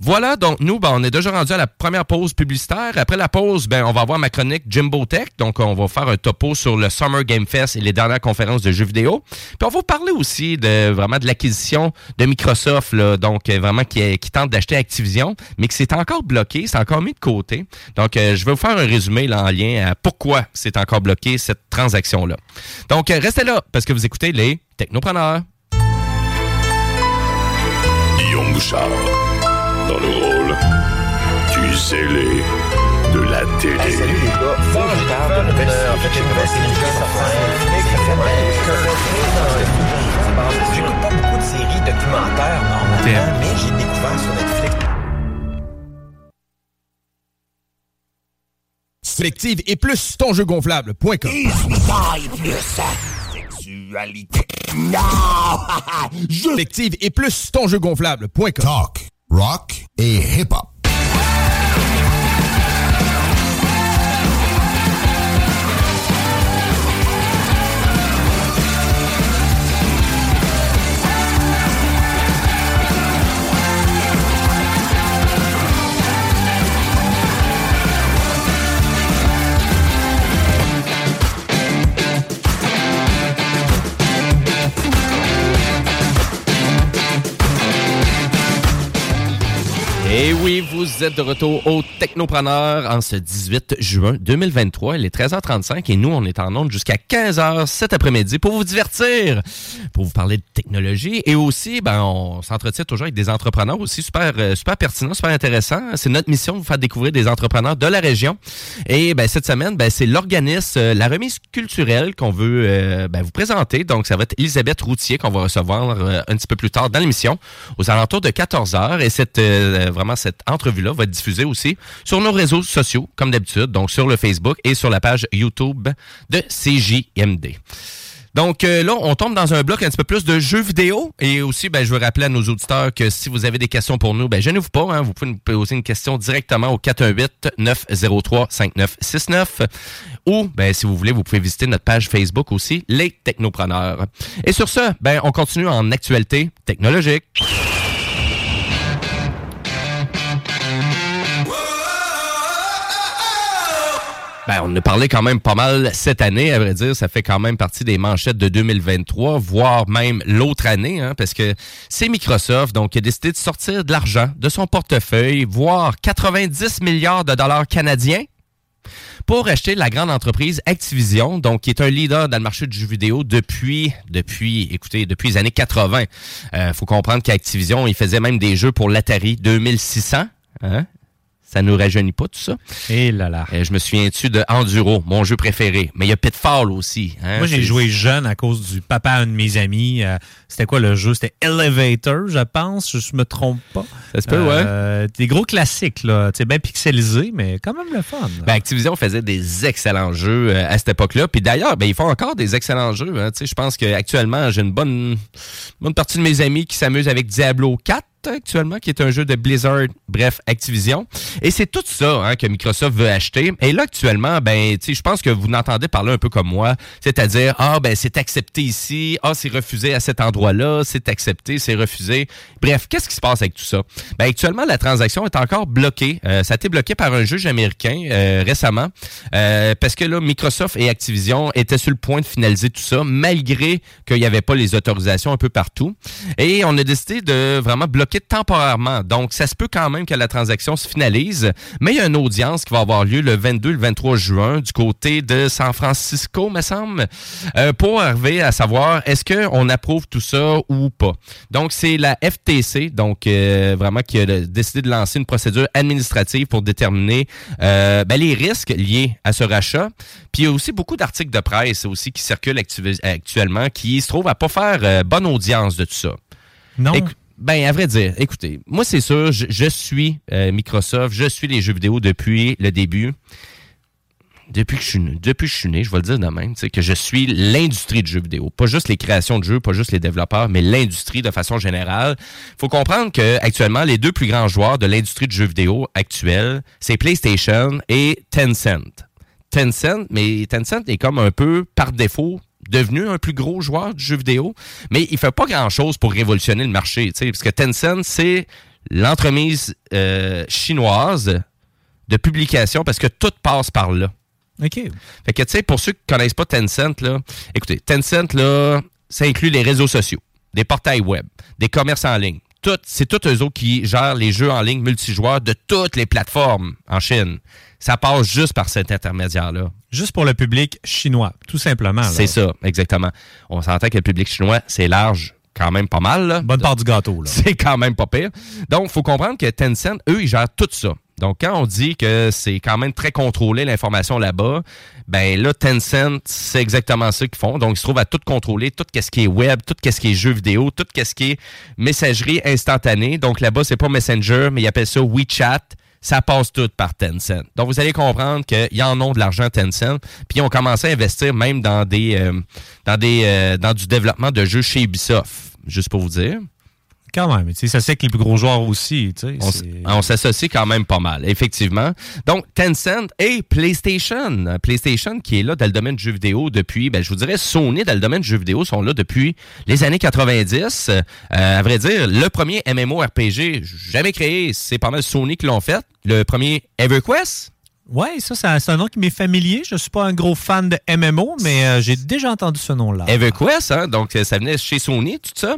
Voilà, donc nous, ben, on est déjà rendu à la première pause publicitaire. Après la pause, ben, on va avoir ma chronique Jimbo Tech. Donc, on va faire un topo sur le Summer Game Fest et les dernières conférences de jeux vidéo. Puis, on va vous parler aussi de vraiment de l'acquisition de Microsoft, donc euh, vraiment qui, qui tente d'acheter Activision, mais que c'est encore bloqué, c'est encore mis de côté. Donc, euh, je vais vous faire un résumé là, en lien à pourquoi c'est encore bloqué cette transaction-là. Donc, euh, restez là parce que vous écoutez les Technopreneurs. Dans le rôle du zélé de la télé. Hey, salut les gars. Faut que je parle de j'ai nouvelle série sort sur Netflix. J'écoute pas beaucoup de séries documentaires normalement, mais j'ai découvert sur Netflix. Sélective et plus ton jeu gonflable.com. et plus. Sexualité. Non! Je... Sélective et plus ton jeu gonflable.com. Talk, rock et hip-hop. Et oui, vous êtes de retour au Technopreneur en ce 18 juin 2023. Il est 13h35 et nous, on est en onde jusqu'à 15h cet après-midi pour vous divertir, pour vous parler de technologie et aussi, ben, on s'entretient toujours avec des entrepreneurs aussi super, euh, super pertinents, super intéressants. C'est notre mission de vous faire découvrir des entrepreneurs de la région. Et ben, cette semaine, ben, c'est l'organisme, euh, la remise culturelle qu'on veut euh, ben, vous présenter. Donc, ça va être Elisabeth Routier qu'on va recevoir un petit peu plus tard dans l'émission, aux alentours de 14h. Et euh, vraiment, cette entrevue-là va être diffusée aussi sur nos réseaux sociaux, comme d'habitude, donc sur le Facebook et sur la page YouTube de CJMD. Donc euh, là, on tombe dans un bloc un petit peu plus de jeux vidéo. Et aussi, ben, je veux rappeler à nos auditeurs que si vous avez des questions pour nous, ben, gênez-vous pas. Hein, vous pouvez nous poser une question directement au 418-903-5969. Ou, ben, si vous voulez, vous pouvez visiter notre page Facebook aussi, Les Technopreneurs. Et sur ce, ben, on continue en actualité technologique. Ben, on en a parlé quand même pas mal cette année, à vrai dire. Ça fait quand même partie des manchettes de 2023, voire même l'autre année, hein, parce que c'est Microsoft donc, qui a décidé de sortir de l'argent de son portefeuille, voire 90 milliards de dollars canadiens pour acheter la grande entreprise Activision, donc qui est un leader dans le marché du jeu vidéo depuis, depuis, écoutez, depuis les années 80. Euh, faut comprendre qu'Activision, il faisait même des jeux pour l'Atari 2600. Hein? Ça nous rajeunit pas tout ça. Et là là. Euh, je me souviens-tu de Enduro, mon jeu préféré? Mais il y a Pitfall aussi. hein. Moi, j'ai joué jeune à cause du papa à un de mes amis. Euh, C'était quoi le jeu? C'était Elevator, je pense. Je me trompe pas. Ça se peut, ouais. Des gros classiques, là. Tu sais, bien pixelisé, mais quand même le fun. Ben, Activision faisait des excellents jeux euh, à cette époque-là. Puis d'ailleurs, ben, ils font encore des excellents jeux. hein. Je pense qu'actuellement, j'ai une bonne, bonne partie de mes amis qui s'amusent avec Diablo 4. Actuellement, qui est un jeu de Blizzard, bref, Activision. Et c'est tout ça hein, que Microsoft veut acheter. Et là, actuellement, ben, je pense que vous n'entendez parler un peu comme moi, c'est-à-dire, ah, ben, c'est accepté ici, ah, c'est refusé à cet endroit-là, c'est accepté, c'est refusé. Bref, qu'est-ce qui se passe avec tout ça? Ben, actuellement, la transaction est encore bloquée. Euh, ça a été bloqué par un juge américain euh, récemment, euh, parce que là, Microsoft et Activision étaient sur le point de finaliser tout ça, malgré qu'il n'y avait pas les autorisations un peu partout. Et on a décidé de vraiment bloquer temporairement. Donc, ça se peut quand même que la transaction se finalise, mais il y a une audience qui va avoir lieu le 22 le 23 juin du côté de San Francisco, me semble, euh, pour arriver à savoir est-ce qu'on approuve tout ça ou pas. Donc, c'est la FTC, donc euh, vraiment qui a décidé de lancer une procédure administrative pour déterminer euh, ben, les risques liés à ce rachat. Puis il y a aussi beaucoup d'articles de presse aussi qui circulent actu- actuellement qui se trouvent à pas faire bonne audience de tout ça. Non. Ben, à vrai dire, écoutez, moi, c'est sûr, je, suis euh, Microsoft, je suis les jeux vidéo depuis le début. Depuis que je suis depuis que je suis né, je vais le dire de même, que je suis l'industrie du jeu vidéo. Pas juste les créations de jeux, pas juste les développeurs, mais l'industrie de façon générale. faut comprendre que actuellement, les deux plus grands joueurs de l'industrie du jeu vidéo actuelle, c'est PlayStation et Tencent. Tencent, mais Tencent est comme un peu par défaut devenu un plus gros joueur du jeu vidéo, mais il fait pas grand-chose pour révolutionner le marché, tu sais, parce que Tencent, c'est l'entremise euh, chinoise de publication parce que tout passe par là. OK. Fait que, tu sais, pour ceux qui connaissent pas Tencent, là, écoutez, Tencent, là, ça inclut les réseaux sociaux, des portails web, des commerces en ligne. Tout, c'est tous eux autres qui gèrent les jeux en ligne multijoueurs de toutes les plateformes en Chine. Ça passe juste par cet intermédiaire-là. Juste pour le public chinois, tout simplement. C'est ça, exactement. On s'entend que le public chinois, c'est large quand même pas mal. Là. Bonne part du gâteau. Là. C'est quand même pas pire. Donc, il faut comprendre que Tencent, eux, ils gèrent tout ça. Donc, quand on dit que c'est quand même très contrôlé l'information là-bas, ben là, Tencent, c'est exactement ça qu'ils font. Donc, ils se trouvent à tout contrôler, tout ce qui est web, tout ce qui est jeux vidéo, tout ce qui est messagerie instantanée. Donc, là-bas, c'est pas Messenger, mais ils appellent ça WeChat ça passe tout par Tencent. Donc, vous allez comprendre qu'ils en ont de l'argent Tencent, puis ils ont commencé à investir même dans des, euh, dans des, euh, dans du développement de jeux chez Ubisoft, juste pour vous dire. Quand même. tu sais, Ça c'est que les plus gros joueurs aussi. tu sais, On, s'associe quand même pas mal, effectivement. Donc, Tencent et PlayStation. PlayStation qui est là dans le domaine du jeu vidéo depuis, ben, je vous dirais, Sony dans le domaine du jeu vidéo sont là depuis les années 90. Euh, à vrai dire, le premier MMORPG jamais créé, c'est pas mal Sony qui l'ont fait. Le premier EverQuest. Ouais, ça, c'est un nom qui m'est familier. Je suis pas un gros fan de MMO, mais euh, j'ai déjà entendu ce nom-là. EverQuest, hein? donc euh, ça venait chez Sony, tout ça.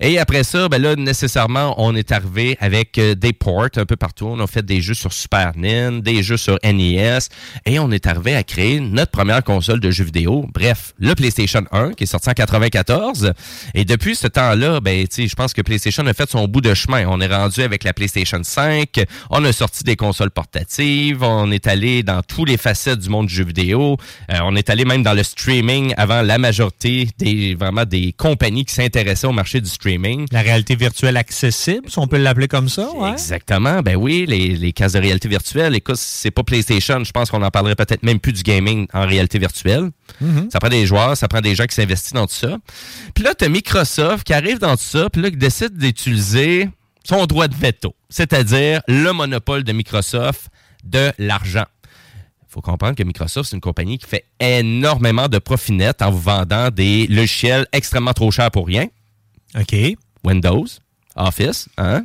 Et après ça, ben là, nécessairement, on est arrivé avec euh, des ports un peu partout. On a fait des jeux sur Super NES, des jeux sur NES, et on est arrivé à créer notre première console de jeux vidéo. Bref, le PlayStation 1, qui est sorti en 94. Et depuis ce temps-là, ben, je pense que PlayStation a fait son bout de chemin. On est rendu avec la PlayStation 5, on a sorti des consoles portatives, on est allé dans tous les facettes du monde du jeu vidéo, Euh, on est allé même dans le streaming avant la majorité des vraiment des compagnies qui s'intéressaient au marché du streaming. La réalité virtuelle accessible, si on peut l'appeler comme ça. Ouais. Exactement. Ben oui, les, les cases de réalité virtuelle. Écoute, si c'est pas PlayStation, je pense qu'on en parlerait peut-être même plus du gaming en réalité virtuelle. Mhm. Ça prend des joueurs, ça prend des gens qui s'investissent dans tout ça. Puis là, t'as Microsoft qui arrive dans tout ça, puis là, qui décide d'utiliser son droit de veto, c'est-à-dire le monopole de Microsoft de l'argent. Il faut comprendre que Microsoft, c'est une compagnie qui fait énormément de profit net en vous vendant des logiciels extrêmement trop chers pour rien. OK. Windows, Office, hein?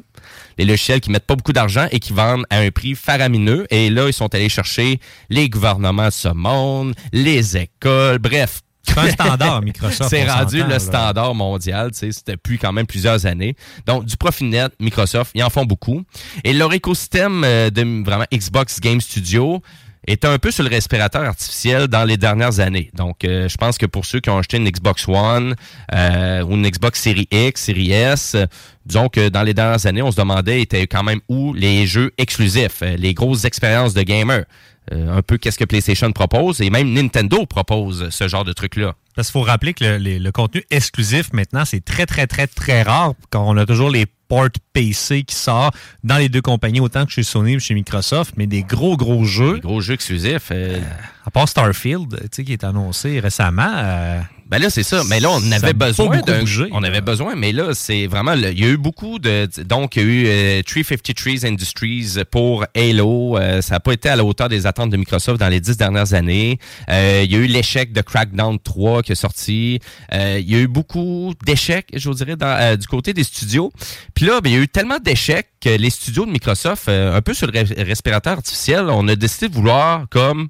Les logiciels qui mettent pas beaucoup d'argent et qui vendent à un prix faramineux. Et là, ils sont allés chercher les gouvernements de ce monde, les écoles, bref. C'est un standard, Microsoft, C'est rendu le là. standard mondial, tu sais, depuis quand même plusieurs années. Donc, du profit net, Microsoft, ils en font beaucoup. Et leur écosystème euh, de vraiment Xbox Game Studio est un peu sur le respirateur artificiel dans les dernières années. Donc, euh, je pense que pour ceux qui ont acheté une Xbox One euh, ou une Xbox Series X, Series S, euh, disons que dans les dernières années, on se demandait étaient quand même où les jeux exclusifs, euh, les grosses expériences de gamers. Euh, un peu qu'est-ce que PlayStation propose et même Nintendo propose ce genre de truc-là. Parce qu'il faut rappeler que le, contenu exclusif, maintenant, c'est très, très, très, très rare quand on a toujours les port PC qui sort dans les deux compagnies, autant que chez Sony que chez Microsoft, mais des gros, gros jeux. Des gros jeux exclusifs. euh, à part Starfield, tu sais, qui est annoncé récemment. Ben là, c'est ça. Mais là, on avait besoin d'un. On avait besoin, mais là, c'est vraiment. le- Il y a eu beaucoup de. Donc, il y a eu euh, 353 Industries pour Halo. Euh, ça n'a pas été à la hauteur des attentes de Microsoft dans les dix dernières années. Euh, il y a eu l'échec de Crackdown 3 qui est sorti. Euh, il y a eu beaucoup d'échecs, je vous dirais, dans- euh, du côté des studios. Puis là, ben, il y a eu tellement d'échecs que les studios de Microsoft, euh, un peu sur le re- respirateur artificiel, on a décidé de vouloir comme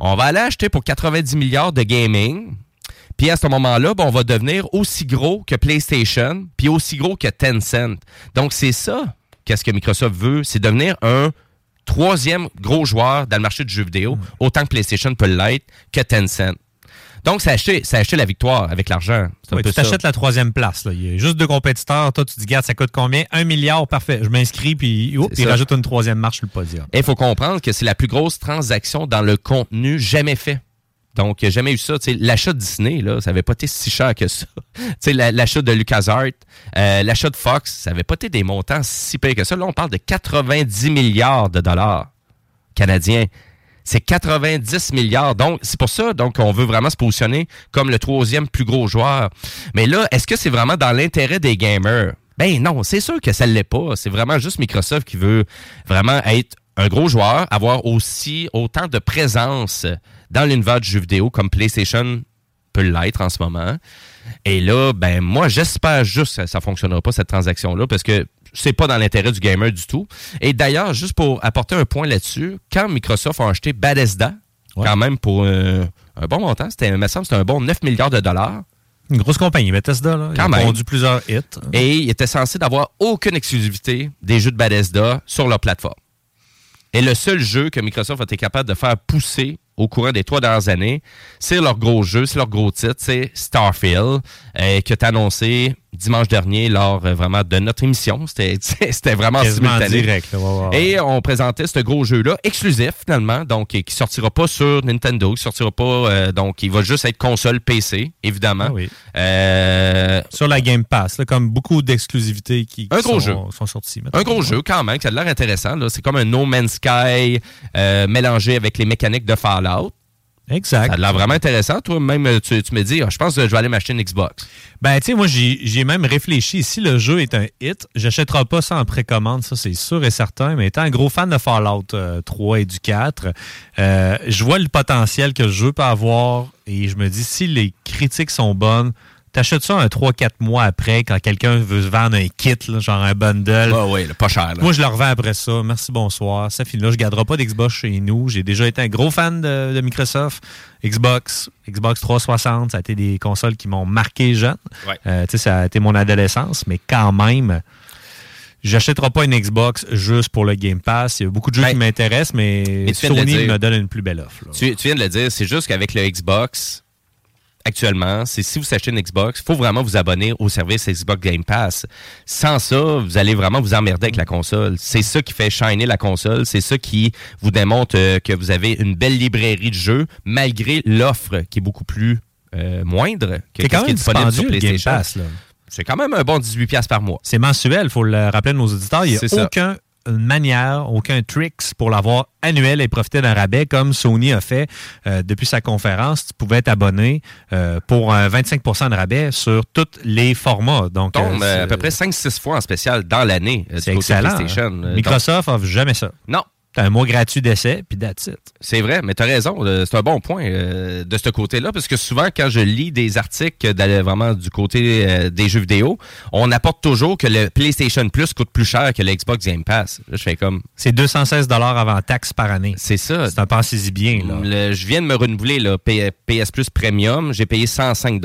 on va aller acheter pour 90 milliards de gaming. Puis à ce moment-là, ben, on va devenir aussi gros que PlayStation, puis aussi gros que Tencent. Donc c'est ça qu'est-ce que Microsoft veut, c'est devenir un troisième gros joueur dans le marché du jeu vidéo, autant que PlayStation peut l'être que Tencent. Donc c'est acheter, acheter la victoire avec l'argent. Tu t'achètes la troisième place. là. Il y a juste deux compétiteurs. Toi, tu te dis, garde, ça coûte combien? Un milliard, parfait. Je m'inscris, puis oh, il rajoute une troisième marche sur le podium. Et il faut comprendre que c'est la plus grosse transaction dans le contenu jamais fait. Donc, il n'y a jamais eu ça. L'achat de Disney, là, ça n'avait pas été si cher que ça. Tu sais, la- L'achat de LucasArts, euh, l'achat de Fox, ça n'avait pas été des montants si payés que ça. Là, on parle de 90 milliards de dollars canadiens. C'est 90 milliards. Donc, c'est pour ça donc on veut vraiment se positionner comme le troisième plus gros joueur. Mais là, est-ce que c'est vraiment dans l'intérêt des gamers? Ben non, c'est sûr que ça ne l'est pas. C'est vraiment juste Microsoft qui veut vraiment être un gros joueur, avoir aussi autant de présence dans l'univers du jeu vidéo comme PlayStation peut l'être en ce moment. Et là, ben moi, j'espère juste que ça ne fonctionnera pas, cette transaction-là, parce que c'est pas dans l'intérêt du gamer du tout. Et d'ailleurs, juste pour apporter un point là-dessus, quand Microsoft a acheté Bethesda, quand même pour euh, un bon montant, c'était, il me semble, que c'était un bon 9 milliards de dollars. Une grosse compagnie, Bethesda, là. Ils Quand ont même. vendu plusieurs hits. Et il était censé d'avoir aucune exclusivité des jeux de Bethesda sur leur plateforme. Et le seul jeu que Microsoft a été capable de faire pousser au courant des trois dernières années, c'est leur gros jeu, c'est leur gros titre, c'est Starfield, euh, qui est annoncé dimanche dernier lors euh, vraiment de notre émission. C'était vraiment simultané. direct, là. Ouais, ouais, ouais. Et on présentait ce gros jeu-là, exclusif finalement, donc qui sortira pas sur Nintendo, qui sortira pas, euh, donc il va juste être console PC, évidemment. Ah oui. Euh, Sur la Game Pass, là, comme beaucoup d'exclusivités qui, qui Un gros sont, jeu. sont sorties. mettons. Un gros jeu quand même, qui a l'air intéressant. C'est comme un No Man's Sky mélangé avec les mécaniques de Fallout. Exact. Ça a l'air vraiment intéressant. Toi, même, euh, tu, tu me dis, ah, je pense que je vais aller m'acheter une Xbox. Ben, tu sais, moi, j'y j'y ai même réfléchi. Si le jeu est un hit, j'achèterai pas ça en précommande, ça, c'est sûr et certain. Mais étant un gros fan de Fallout euh, 3 et du 4, euh, je vois le potentiel que le jeu peut avoir et je me dis, si les critiques sont bonnes, t'achètes ça un 3-4 mois après quand quelqu'un veut se vendre un kit, là, genre un bundle. Ouais, là, pas cher. là. Moi, je le revends après ça. Merci, bonsoir. Ça finit là. Je ne garderai pas d'Xbox chez nous. J'ai déjà été un gros fan de, de Microsoft. Xbox, Xbox 360, ça a été des consoles qui m'ont marqué jeune. Ouais. Euh, tu sais, ça a été mon adolescence, mais quand même, j'achèterai pas une Xbox juste pour le Game Pass. Il y a beaucoup de jeux Ben, qui m'intéressent, mais, Sony me donne une plus belle offre. tu viens de le dire, c'est juste qu'avec le Xbox, actuellement, c'est si vous achetez une Xbox, il faut vraiment vous abonner au service Xbox Game Pass. Sans ça, vous allez vraiment vous emmerder avec la console. C'est ça qui fait shiner la console. C'est ça qui vous démontre euh, que vous avez une belle librairie de jeux, malgré l'offre qui est beaucoup plus euh, moindre que ce qui est même disponible sur PlayStation. C'est quand même un bon 18$ par mois. C'est mensuel, il faut le rappeler à nos auditeurs. Il n'y a aucun manière, aucun tricks pour l'avoir annuel et profiter d'un rabais comme Sony a fait euh, depuis sa conférence. Tu pouvais t'abonner euh, pour un 25% de rabais sur tous les formats. Donc, tombe euh, à peu près 5-6 fois en spécial dans l'année c'est excellent. PlayStation. hein? Microsoft offre jamais ça. Non. T'as un mois gratuit d'essai, puis that's it. C'est vrai, mais tu as raison. C'est un bon point euh, de ce côté-là, parce que souvent, quand je lis des articles vraiment du côté euh, des jeux vidéo, on apporte toujours que le PlayStation Plus coûte plus cher que le Xbox Game Pass. Là, je fais comme. C'est 216 avant taxe par année. C'est ça. C'est un pensez-y bien. Là. Le- je viens de me renouveler le P- PS Plus Premium, j'ai payé 105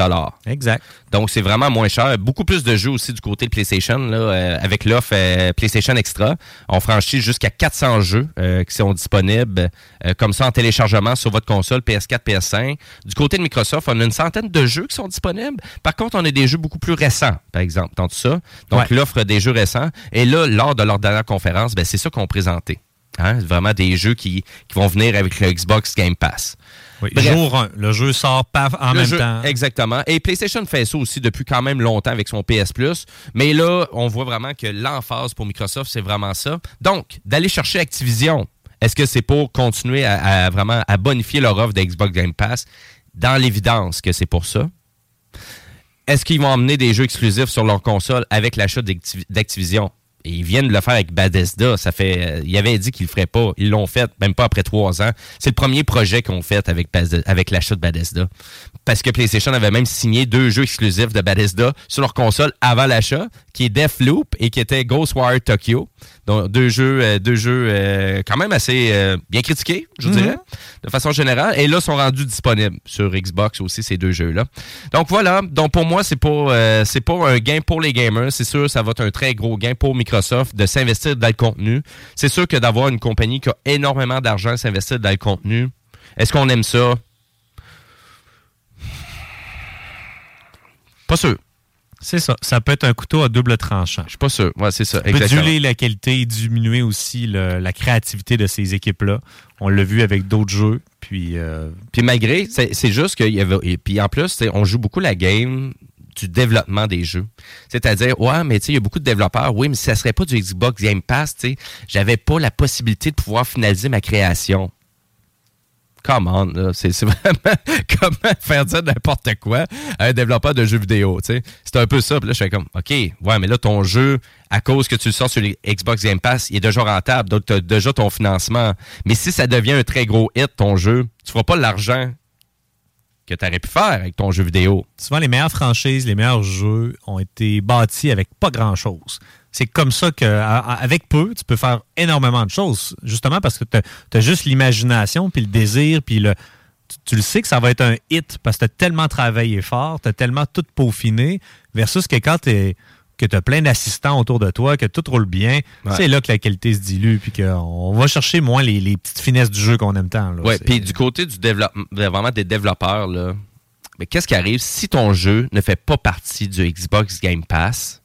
Exact. Donc c'est vraiment moins cher. Beaucoup plus de jeux aussi du côté de PlayStation là, euh, avec l'offre PlayStation Extra. On franchit jusqu'à 400 jeux euh, qui sont disponibles euh, comme ça en téléchargement sur votre console PS4, PS5. Du côté de Microsoft, on a une centaine de jeux qui sont disponibles. Par contre, on a des jeux beaucoup plus récents, par exemple, dans tout ça. Donc Ouais. l'offre des jeux récents. Et là, lors de leur dernière conférence, ben, c'est ça qu'on présentait. Hein, vraiment des jeux qui, qui vont venir avec le Xbox Game Pass. Oui, jour 1, le jeu sort paf en Le même jeu- temps. Exactement. Et PlayStation fait ça aussi depuis quand même longtemps avec son PS Plus. Mais là, on voit vraiment que l'emphase pour Microsoft, c'est vraiment ça. Donc, d'aller chercher Activision, est-ce que c'est pour continuer à, à vraiment à bonifier leur offre de Xbox Game Pass? Dans l'évidence que c'est pour ça. Est-ce qu'ils vont emmener des jeux exclusifs sur leur console avec l'achat d'Activ- d'Activision? Ils viennent de le faire avec Bethesda. Ça fait, euh, ils avaient dit qu'ils le feraient pas. Ils l'ont fait, même pas après trois ans. C'est le premier projet qu'on fait avec, l'achat de Bethesda. Parce que PlayStation avait même signé deux jeux exclusifs de Bethesda sur leur console avant l'achat, qui est Deathloop et qui était Ghostwire Tokyo. Donc, deux jeux, euh, deux jeux euh, quand même assez euh, bien critiqués, je Mhm. dirais, de façon générale. Et là, sont rendus disponibles sur Xbox aussi, ces deux jeux-là. Donc voilà. Donc pour moi, c'est pas, c'est pas un gain pour les gamers. C'est sûr, ça va être un très gros gain pour Microsoft de s'investir dans le contenu. C'est sûr que d'avoir une compagnie qui a énormément d'argent à s'investir dans le contenu, est-ce qu'on aime ça? Pas sûr. C'est ça. Ça peut être un couteau à double tranchant. Je suis pas sûr. Ouais, c'est ça. exactement. diluer la qualité et diminuer aussi le- la créativité de ces équipes-là. On l'a vu avec d'autres jeux. Puis, euh, Puis malgré, c'est juste qu'il y avait. Et puis en plus, on joue beaucoup la game du développement des jeux. C'est-à-dire, ouais, mais tu sais, il y a beaucoup de développeurs. Oui, mais ça serait pas du Xbox Game Pass, tu sais, j'avais pas la possibilité de pouvoir finaliser ma création. Come on. C'est vraiment comment faire dire n'importe quoi à un développeur de jeux vidéo, tu. C'est un peu ça. Puis là, je fais comme, OK, ouais, mais là, ton jeu, à cause que tu le sors sur Xbox Game Pass, il est déjà rentable. Donc, tu as déjà ton financement. Mais si ça devient un très gros hit, ton jeu, tu feras pas l'argent que tu aurais pu faire avec ton jeu vidéo. souvent, les meilleures franchises, les meilleurs jeux ont été bâtis avec pas grand-chose. C'est comme ça qu'avec peu, tu peux faire énormément de choses. Justement parce que tu as, juste l'imagination, puis le désir, puis le, tu, tu le sais que ça va être un hit parce que tu as tellement travaillé fort, tu as tellement tout peaufiné, versus que quand tu que tu as plein d'assistants autour de toi, que tout roule bien, Ouais. c'est là que la qualité se dilue, puis qu'on va chercher moins les, les petites finesses du jeu qu'on aime tant. C'est- puis du côté du développement, vraiment des développeurs, là, mais qu'est-ce qui arrive si ton jeu ne fait pas partie du Xbox Game Pass?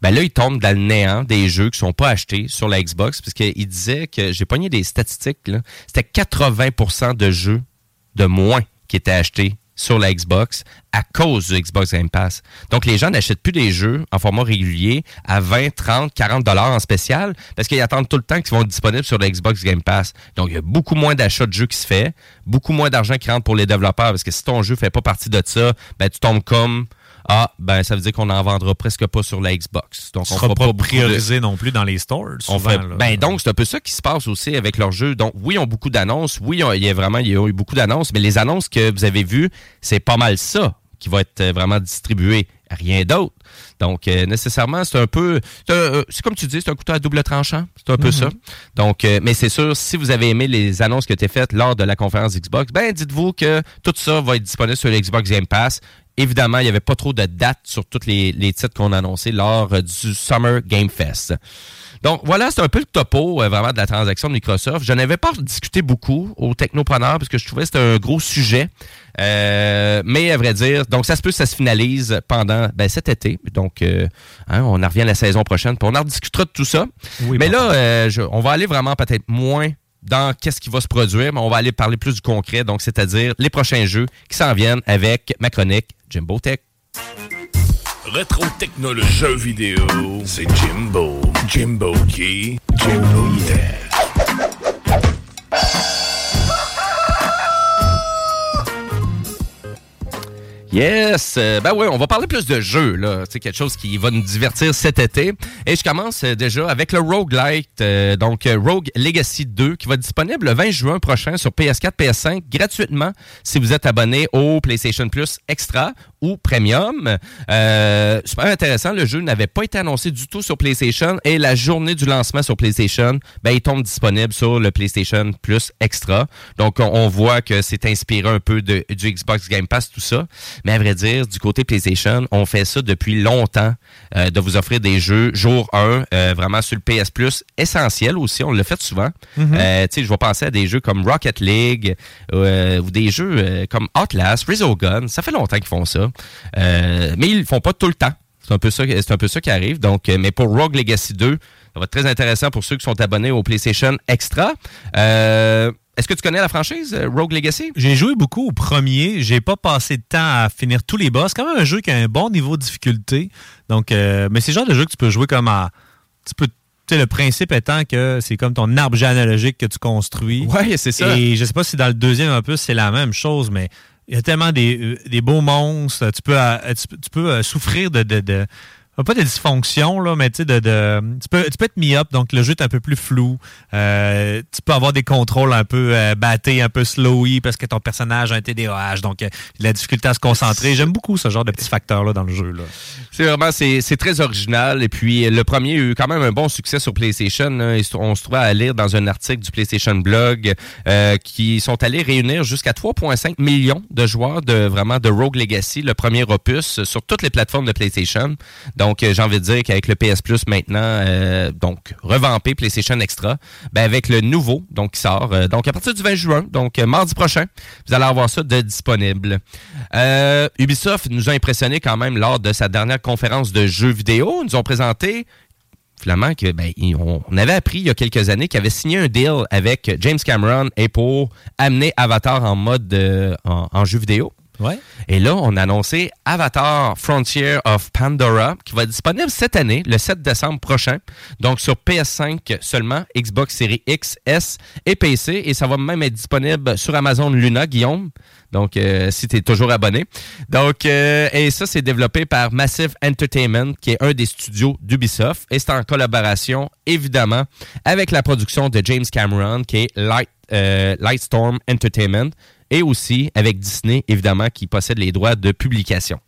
Ben là, il tombe dans le néant des jeux qui sont pas achetés sur la Xbox, parce qu'il disait que j'ai pogné des statistiques, c'était 80% de jeux de moins qui étaient achetés sur la Xbox à cause du Xbox Game Pass. Donc, les gens n'achètent plus des jeux en format régulier à 20, 30, 40 dollars en spécial parce qu'ils attendent tout le temps qu'ils vont être disponibles sur le Xbox Game Pass. Donc, il y a beaucoup moins d'achats de jeux qui se fait, beaucoup moins d'argent qui rentre pour les développeurs parce que si ton jeu fait pas partie de ça, ben, tu tombes comme ah, ben ça veut dire qu'on n'en vendra presque pas sur la Xbox. Donc, on seras fera pas, pas beaucoup de- priorisé non plus dans les stores. on fait, ben donc, c'est un peu ça qui se passe aussi avec leurs jeux. Donc, oui, ils ont beaucoup d'annonces. Oui, il y a vraiment il y a eu beaucoup d'annonces, mais les annonces que vous avez vues, c'est pas mal ça qui va être euh, vraiment distribué. Rien d'autre. Donc, euh, nécessairement, c'est un peu. C'est euh, c'est comme tu dis, c'est un couteau à double tranchant. C'est un peu Mhm. ça. Donc, euh, mais c'est sûr, si vous avez aimé les annonces qui étaient faites lors de la conférence Xbox, ben dites-vous que tout ça va être disponible sur le Xbox Game Pass. Évidemment, il n'y avait pas trop de dates sur tous les, les titres qu'on a annoncés lors euh, du Summer Game Fest. Donc voilà, c'est un peu le topo euh, vraiment de la transaction de Microsoft. Je n'avais pas discuté beaucoup au Technopreneur parce que je trouvais que c'était un gros sujet. Euh, mais à vrai dire, donc ça se peut ça se finalise pendant ben, cet été. Donc euh, hein, on en revient la saison prochaine. Puis on en rediscutera de tout ça. mais là, je- on va aller vraiment peut-être moins dans qu'est-ce qui va se produire, mais on va aller parler plus du concret, donc c'est-à-dire les prochains jeux qui s'en viennent avec ma chronique Jimbo Tech. Rétro technologie vidéo, c'est Jimbo. Jimbo qui? Jimbo Tech. Yes! Euh, ben oui, on va parler plus de jeux, là. C'est quelque chose qui va nous divertir cet été. Et je commence euh, déjà avec le Roguelite, euh, donc euh, Rogue Legacy 2, qui va être disponible le 20 juin prochain sur PS4, PS5, gratuitement, si vous êtes abonné au PlayStation Plus Extra ou Premium. Euh, super intéressant, le jeu n'avait pas été annoncé du tout sur PlayStation et la journée du lancement sur PlayStation, ben, il tombe disponible sur le PlayStation Plus Extra. Donc, on, on voit que c'est inspiré un peu de, du Xbox Game Pass, tout ça. Mais à vrai dire, du côté PlayStation, on fait ça depuis longtemps, euh, de vous offrir des jeux jour 1, euh, vraiment sur le PS Plus, essentiel aussi, on l'a fait souvent. Mhm. Euh, tu sais, je vais penser à des jeux comme Rocket League euh, ou des jeux euh, comme Outlast, Resogun. Ça fait longtemps qu'ils font ça. Euh, mais ils le font pas tout le temps. C'est un peu ça, c'est un peu ça qui arrive. Donc, euh, mais pour Rogue Legacy 2, Ça va être très intéressant pour ceux qui sont abonnés au PlayStation Extra. Euh, Est-ce que tu connais la franchise Rogue Legacy? J'ai joué beaucoup au premier. J'ai pas passé de temps à finir tous les boss. C'est quand même un jeu qui a un bon niveau de difficulté. Donc, euh, mais c'est le genre de jeu que tu peux jouer comme à. Tu peux. Le principe étant que c'est comme ton arbre généalogique que tu construis. Ouais, c'est ça. Et je sais pas si dans le deuxième opus c'est la même chose, mais il y a tellement des, euh, des beaux monstres. Tu peux, euh, tu, peux- euh, souffrir de, de- pas de dysfonction, là, mais de, de- tu, peux, tu peux être mis-up, donc le jeu est un peu plus flou. Euh, tu peux avoir des contrôles un peu euh, battés, un peu slowy, parce que ton personnage a un TDAH, donc euh, la difficulté à se concentrer. J'aime beaucoup ce genre de petits facteurs-là dans le jeu. Là. C'est vraiment, c'est très original. Et puis, le premier a eu quand même un bon succès sur PlayStation. là. Et On se trouvait à lire dans un article du PlayStation Blog euh, qui sont allés réunir jusqu'à 3,5 millions de joueurs de vraiment de Rogue Legacy, le premier opus, sur toutes les plateformes de PlayStation. Euh, j'ai envie de dire qu'avec le PS Plus maintenant, euh, donc revampé PlayStation Extra, ben avec le nouveau, donc qui sort, euh, donc à partir du 20 juin, donc mardi prochain, vous allez avoir ça de disponible. Ubisoft nous a impressionné quand même lors de sa dernière conférence de jeux vidéo. Ils nous ont présenté finalement que ben, on, avait appris il y a quelques années qu'il avait signé un deal avec James Cameron et pour amener Avatar en mode en jeu vidéo. Et là, on a annoncé Avatar Frontier of Pandora qui va être disponible cette année, le 7 décembre prochain. Donc sur PS5 seulement, Xbox Series X, S et PC. Et ça va même être disponible sur Amazon Luna, Guillaume. Donc, euh, si tu es toujours abonné. Donc, euh, et ça, c'est développé par Massive Entertainment, qui est un des studios d'Ubisoft. Et c'est en collaboration, évidemment, avec la production de James Cameron, qui est euh, Lightstorm Entertainment. Et aussi avec Disney, évidemment, qui possède les droits de publication.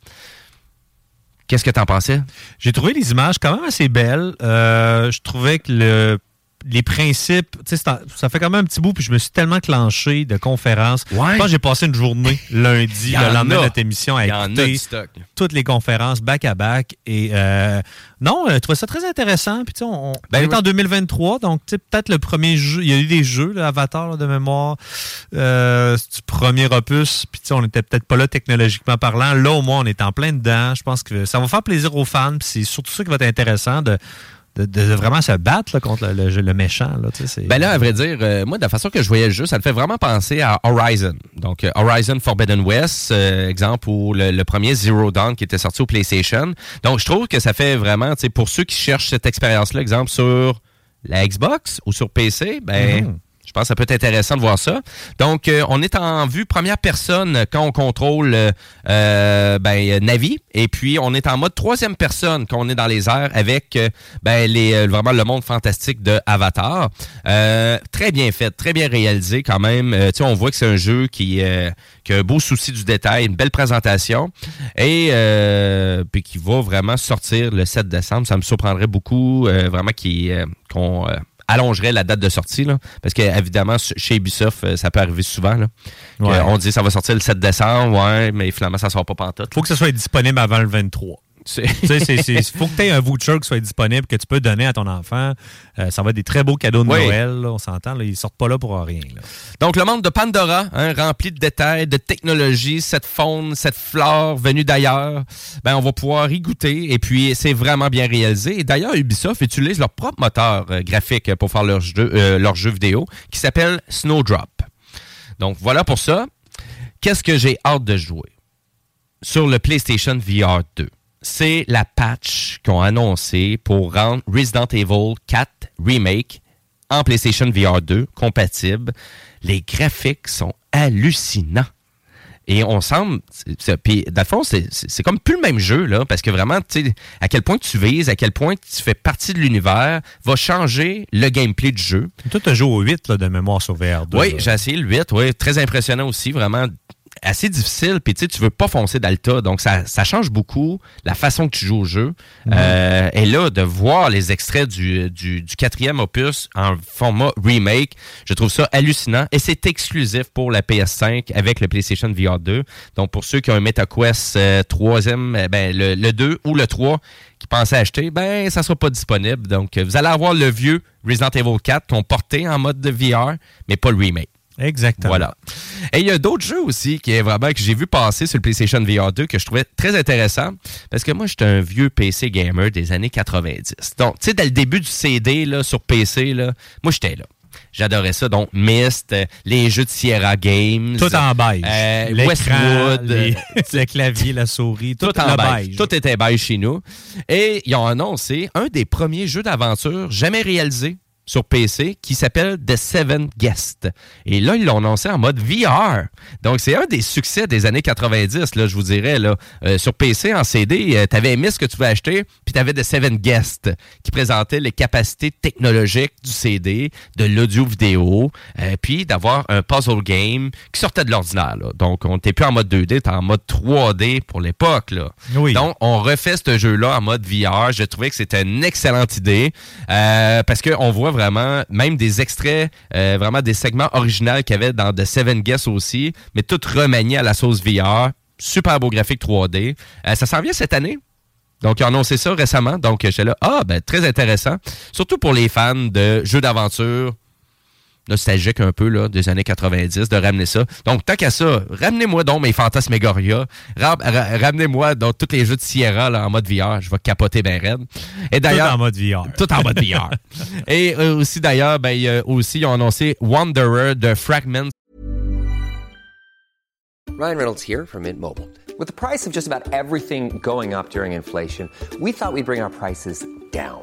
Qu'est-ce que tu en pensais? J'ai trouvé les images quand même assez belles. Euh, je trouvais que le, les principes, tu sais, c'est en- ça fait quand même un petit bout, puis je me suis tellement clenché de conférences. Je pense que j'ai passé une journée lundi, le lendemain de notre émission, à écouter toutes les conférences back-à-back. Et euh, non, euh, je trouvais ça très intéressant. Puis tu sais, on, on Ben est oui. en 2023, donc peut-être le premier jeu, il y a eu des jeux, là, Avatar là, de mémoire, euh, c'est du premier opus. Puis tu sais, on était peut-être pas là technologiquement parlant. Là, au moins, on est en plein dedans. Je pense que ça va faire plaisir aux fans. Puis c'est surtout ça qui va être intéressant de, de, de vraiment se battre là, contre le, le- le méchant. Là, Ben là, à vrai dire, euh, moi, de la façon que je voyais le jeu, ça me fait vraiment penser à Horizon. Donc, euh, Horizon Forbidden West, euh, exemple, ou le, le premier Zero Dawn qui était sorti au PlayStation. Donc, je trouve que ça fait vraiment, tu sais, pour ceux qui cherchent cette expérience-là, exemple, sur la Xbox ou sur PC, ben... Mhm. Pense que ça peut être intéressant de voir ça. Donc, euh, on est en vue première personne quand on contrôle euh, euh, ben, Navi. Et puis, on est en mode troisième personne quand on est dans les airs avec euh, ben, les, euh, vraiment le monde fantastique de Avatar. Très bien fait, très bien réalisé quand même. On voit que c'est un jeu qui, qui a un beau souci du détail, une belle présentation. Et puis qui va vraiment sortir le 7 décembre. Ça me surprendrait beaucoup, vraiment, qu'on... allongerait la date de sortie, là, parce que évidemment chez Ubisoft, euh, ça peut arriver souvent. Là, Ouais. on dit ça va sortir le 7 décembre, ouais, mais finalement ça sort pas pantoute. faut que ça soit disponible avant le 23. C'est- faut que tu aies un voucher qui soit disponible, que tu peux donner à ton enfant. Euh, ça va être des très beaux cadeaux de Oui. Noël, là, on s'entend. Ils sortent pas là pour rien. là. Donc, le monde de Pandora, hein, rempli de détails, de technologies, cette faune, cette flore venue d'ailleurs, ben, on va pouvoir y goûter. Et puis, c'est vraiment bien réalisé. Et d'ailleurs, Ubisoft utilise leur propre moteur euh, graphique pour faire leur jeu, euh, leur jeu vidéo qui s'appelle Snowdrop. Donc, voilà pour ça. Qu'est-ce que j'ai hâte de jouer? Sur le PlayStation VR 2. C'est la patch qu'ils ont annoncé pour rendre Resident Evil 4 Remake en PlayStation VR 2 compatible. Les graphiques sont hallucinants. Et on semble. Puis, dans le fond, c'est- comme plus le même jeu, là, parce que vraiment, tu sais, à quel point tu vises, à quel point tu fais partie de l'univers, va changer le gameplay du jeu. Toi, tu as joué au 8 là, de mémoire sur VR2. Oui, j'ai essayé le 8, oui, très impressionnant aussi, vraiment assez difficile. Puis tu sais, tu veux pas foncer d'Alta, donc ça, ça change beaucoup la façon que tu joues au jeu. Euh, et là, de voir les extraits du, du, du quatrième opus en format remake, je trouve ça hallucinant. Et c'est exclusif pour la PS5 avec le PlayStation VR 2. Donc pour ceux qui ont un MetaQuest euh, troisième, euh, ben, le, le 2 ou le 3 qui pensaient acheter, ben ça sera pas disponible. Donc vous allez avoir le vieux Resident Evil 4 qu'on portait en mode de VR, mais pas le remake. Exactement. Voilà. Et il y a d'autres jeux aussi qui est vraiment que j'ai vu passer sur le PlayStation VR 2 que je trouvais très intéressant parce que moi j'étais un vieux PC gamer des années 90. Donc, tu sais dès le début du CD là sur PC là, moi j'étais là. J'adorais ça. Donc, Myst, euh, les jeux de Sierra Games. Tout en beige. euh, L'écran, Westwood. les- le clavier, la souris, tout, Tout en beige. beige. Tout était beige chez nous. Et ils ont annoncé un des premiers jeux d'aventure jamais réalisés sur PC qui s'appelle The Seven Guest. Et là, ils l'ont annoncé en mode VR. Donc, c'est un des succès des années 90, là, je vous dirais. Là. Euh, sur PC, en CD, tu avais aimé ce que tu veux acheter, puis tu avais The Seven Guest qui présentait les capacités technologiques du CD, de l'audio-vidéo, euh, puis d'avoir un puzzle game qui sortait de l'ordinaire. Donc, on n'était plus en mode 2D, t'es en mode 3D pour l'époque. Oui. Donc, on refait ce jeu-là en mode VR. Je trouvais que c'était une excellente idée euh, parce qu'on voit vraiment même des extraits, euh, vraiment des segments originaux qu'il y avait dans The Seven Guests aussi, mais tout remanié à la sauce VR. Super beau graphique 3D. Euh, ça s'en vient cette année. Donc, ils ont annoncé ça récemment. Donc, j'étais là, ah, ben, très intéressant. Surtout pour les fans de jeux d'aventure nostalgique un peu là, des années 90, de ramener ça. Donc, tant qu'à ça, ramenez-moi donc mes Fantasmagoria. Ra- ra- Ramenez-moi donc tous les jeux de Sierra là, en mode VR. Je vais capoter ben raide. Et d'ailleurs, Tout en mode VR. Tout en mode VR. Et euh, aussi, d'ailleurs, ben, a aussi, ils ont annoncé Wanderer de Fragment Ryan Reynolds here from Mint Mobile. With the price of just about everything going up during inflation, we thought we'd bring our prices down.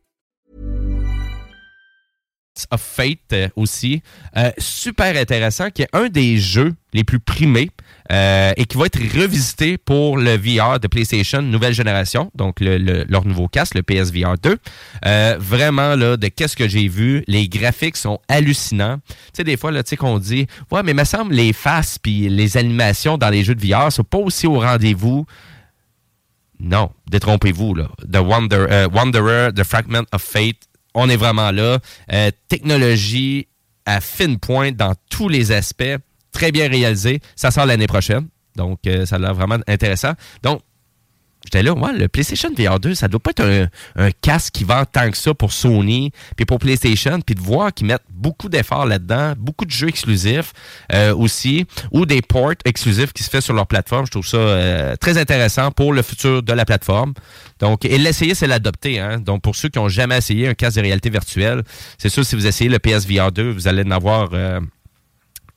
Of Fate euh, aussi. Euh, super intéressant, qui est un des jeux les plus primés euh, et qui va être revisité pour le VR de PlayStation nouvelle génération, donc le- le- leur nouveau casque, le PSVR 2. Euh, vraiment, là, de qu'est-ce que j'ai vu, les graphiques sont hallucinants. Tu sais, des fois, là, tu sais, qu'on dit, ouais, mais il me semble les faces puis les animations dans les jeux de VR sont pas aussi au rendez-vous. Non, détrompez-vous, là. The Wanderer, The Fragment of Fate, on est vraiment là. Euh, technologie à fine pointe dans tous les aspects, très bien réalisé. Ça sort l'année prochaine, donc euh, ça a l'air vraiment intéressant. Donc, J'étais là, ouais, le PlayStation VR 2, ça doit pas être un, un casque qui vend tant que ça pour Sony, puis pour PlayStation, puis de voir qu'ils mettent beaucoup d'efforts là-dedans, beaucoup de jeux exclusifs euh, aussi, ou des ports exclusifs qui se fait sur leur plateforme. Je trouve ça euh, très intéressant pour le futur de la plateforme. Donc, et l'essayer, c'est l'adopter. Hein? Donc, pour ceux qui ont jamais essayé un casque de réalité virtuelle, c'est sûr, si vous essayez le PSVR 2, vous allez en avoir... euh,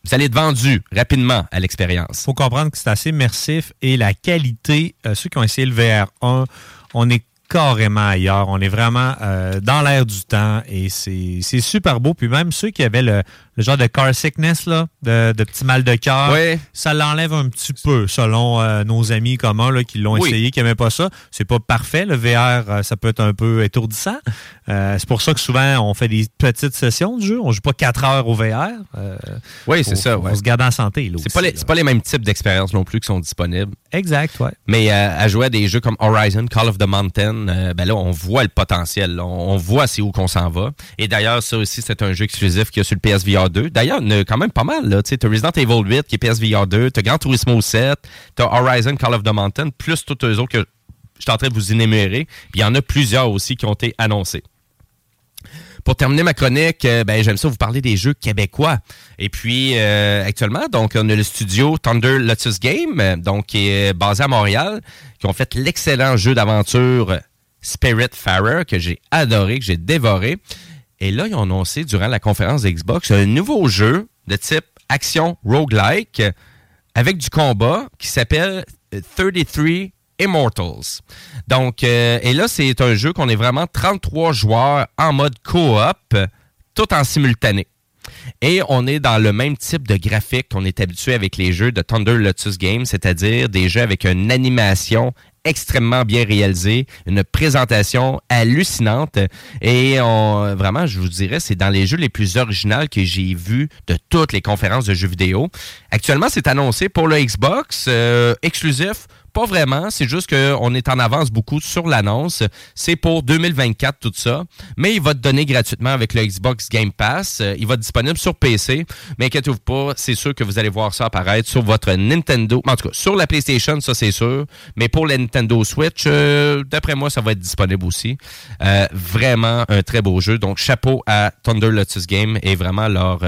vous allez être vendu rapidement à l'expérience. faut comprendre que c'est assez immersif et la qualité, euh, ceux qui ont essayé le VR1, on est carrément ailleurs. On est vraiment euh, dans l'air du temps et c'est super beau. Puis même ceux qui avaient le, le genre de car sickness, là, de, de petit mal de cœur, ça l'enlève un petit peu selon euh, nos amis communs là, qui l'ont Oui. essayé, qui n'aimaient pas ça. C'est pas parfait. Le VR, euh, ça peut être un peu étourdissant. Euh, c'est pour ça que souvent, on fait des petites sessions de jeu. On joue pas quatre heures au VR. Oui, c'est ça. ouais. se garder en santé. C'est pas, les, pas les mêmes types d'expériences non plus qui sont disponibles. Exact, ouais. Mais à jouer à des jeux comme Horizon, Call of the Mountain, ben là, on voit le potentiel. là. On, on voit c'est où qu'on s'en va. Et d'ailleurs, ça aussi, c'est un jeu exclusif qui est sur le PSVR 2. D'ailleurs, il a quand même pas mal. Tu as Resident Evil 8 qui est PSVR 2, tu as Gran Turismo 7, tu as Horizon, Call of the Mountain, plus tous eux autres que je suis en train de vous énumérer. Puis il y en a plusieurs aussi qui ont été annoncés. Pour terminer ma chronique, euh, ben, j'aime ça vous parler des jeux québécois. Et puis, euh, actuellement, donc, on a le studio Thunder Lotus Game, euh, donc, qui est basé à Montréal, qui ont fait l'excellent jeu d'aventure Spirit Farer, que j'ai adoré, que j'ai dévoré. Et là, ils ont annoncé durant la conférence d'Xbox un nouveau jeu de type action roguelike euh, avec du combat qui s'appelle euh, 33 Immortals. Donc, euh, et là, c'est un jeu qu'on est vraiment 33 joueurs en mode coop, tout en simultané. Et on est dans le même type de graphique qu'on est habitué avec les jeux de Thunder Lotus Games, c'est-à-dire des jeux avec une animation extrêmement bien réalisée, une présentation hallucinante et vraiment, je vous dirais, c'est dans les jeux les plus originaux que j'ai vus de toutes les conférences de jeux vidéo. Actuellement, c'est annoncé pour le Xbox, euh, exclusif pas vraiment, c'est juste qu'on est en avance beaucoup sur l'annonce. C'est pour 2024 tout ça, mais il va te donner gratuitement avec le Xbox Game Pass. Euh, il va être disponible sur PC, mais inquiétez-vous pas, c'est sûr que vous allez voir ça apparaître sur votre Nintendo, en tout cas sur la PlayStation, ça c'est sûr, mais pour la Nintendo Switch, euh, d'après moi, ça va être disponible aussi. Euh, vraiment un très beau jeu, donc chapeau à Thunder Lotus Game et vraiment leur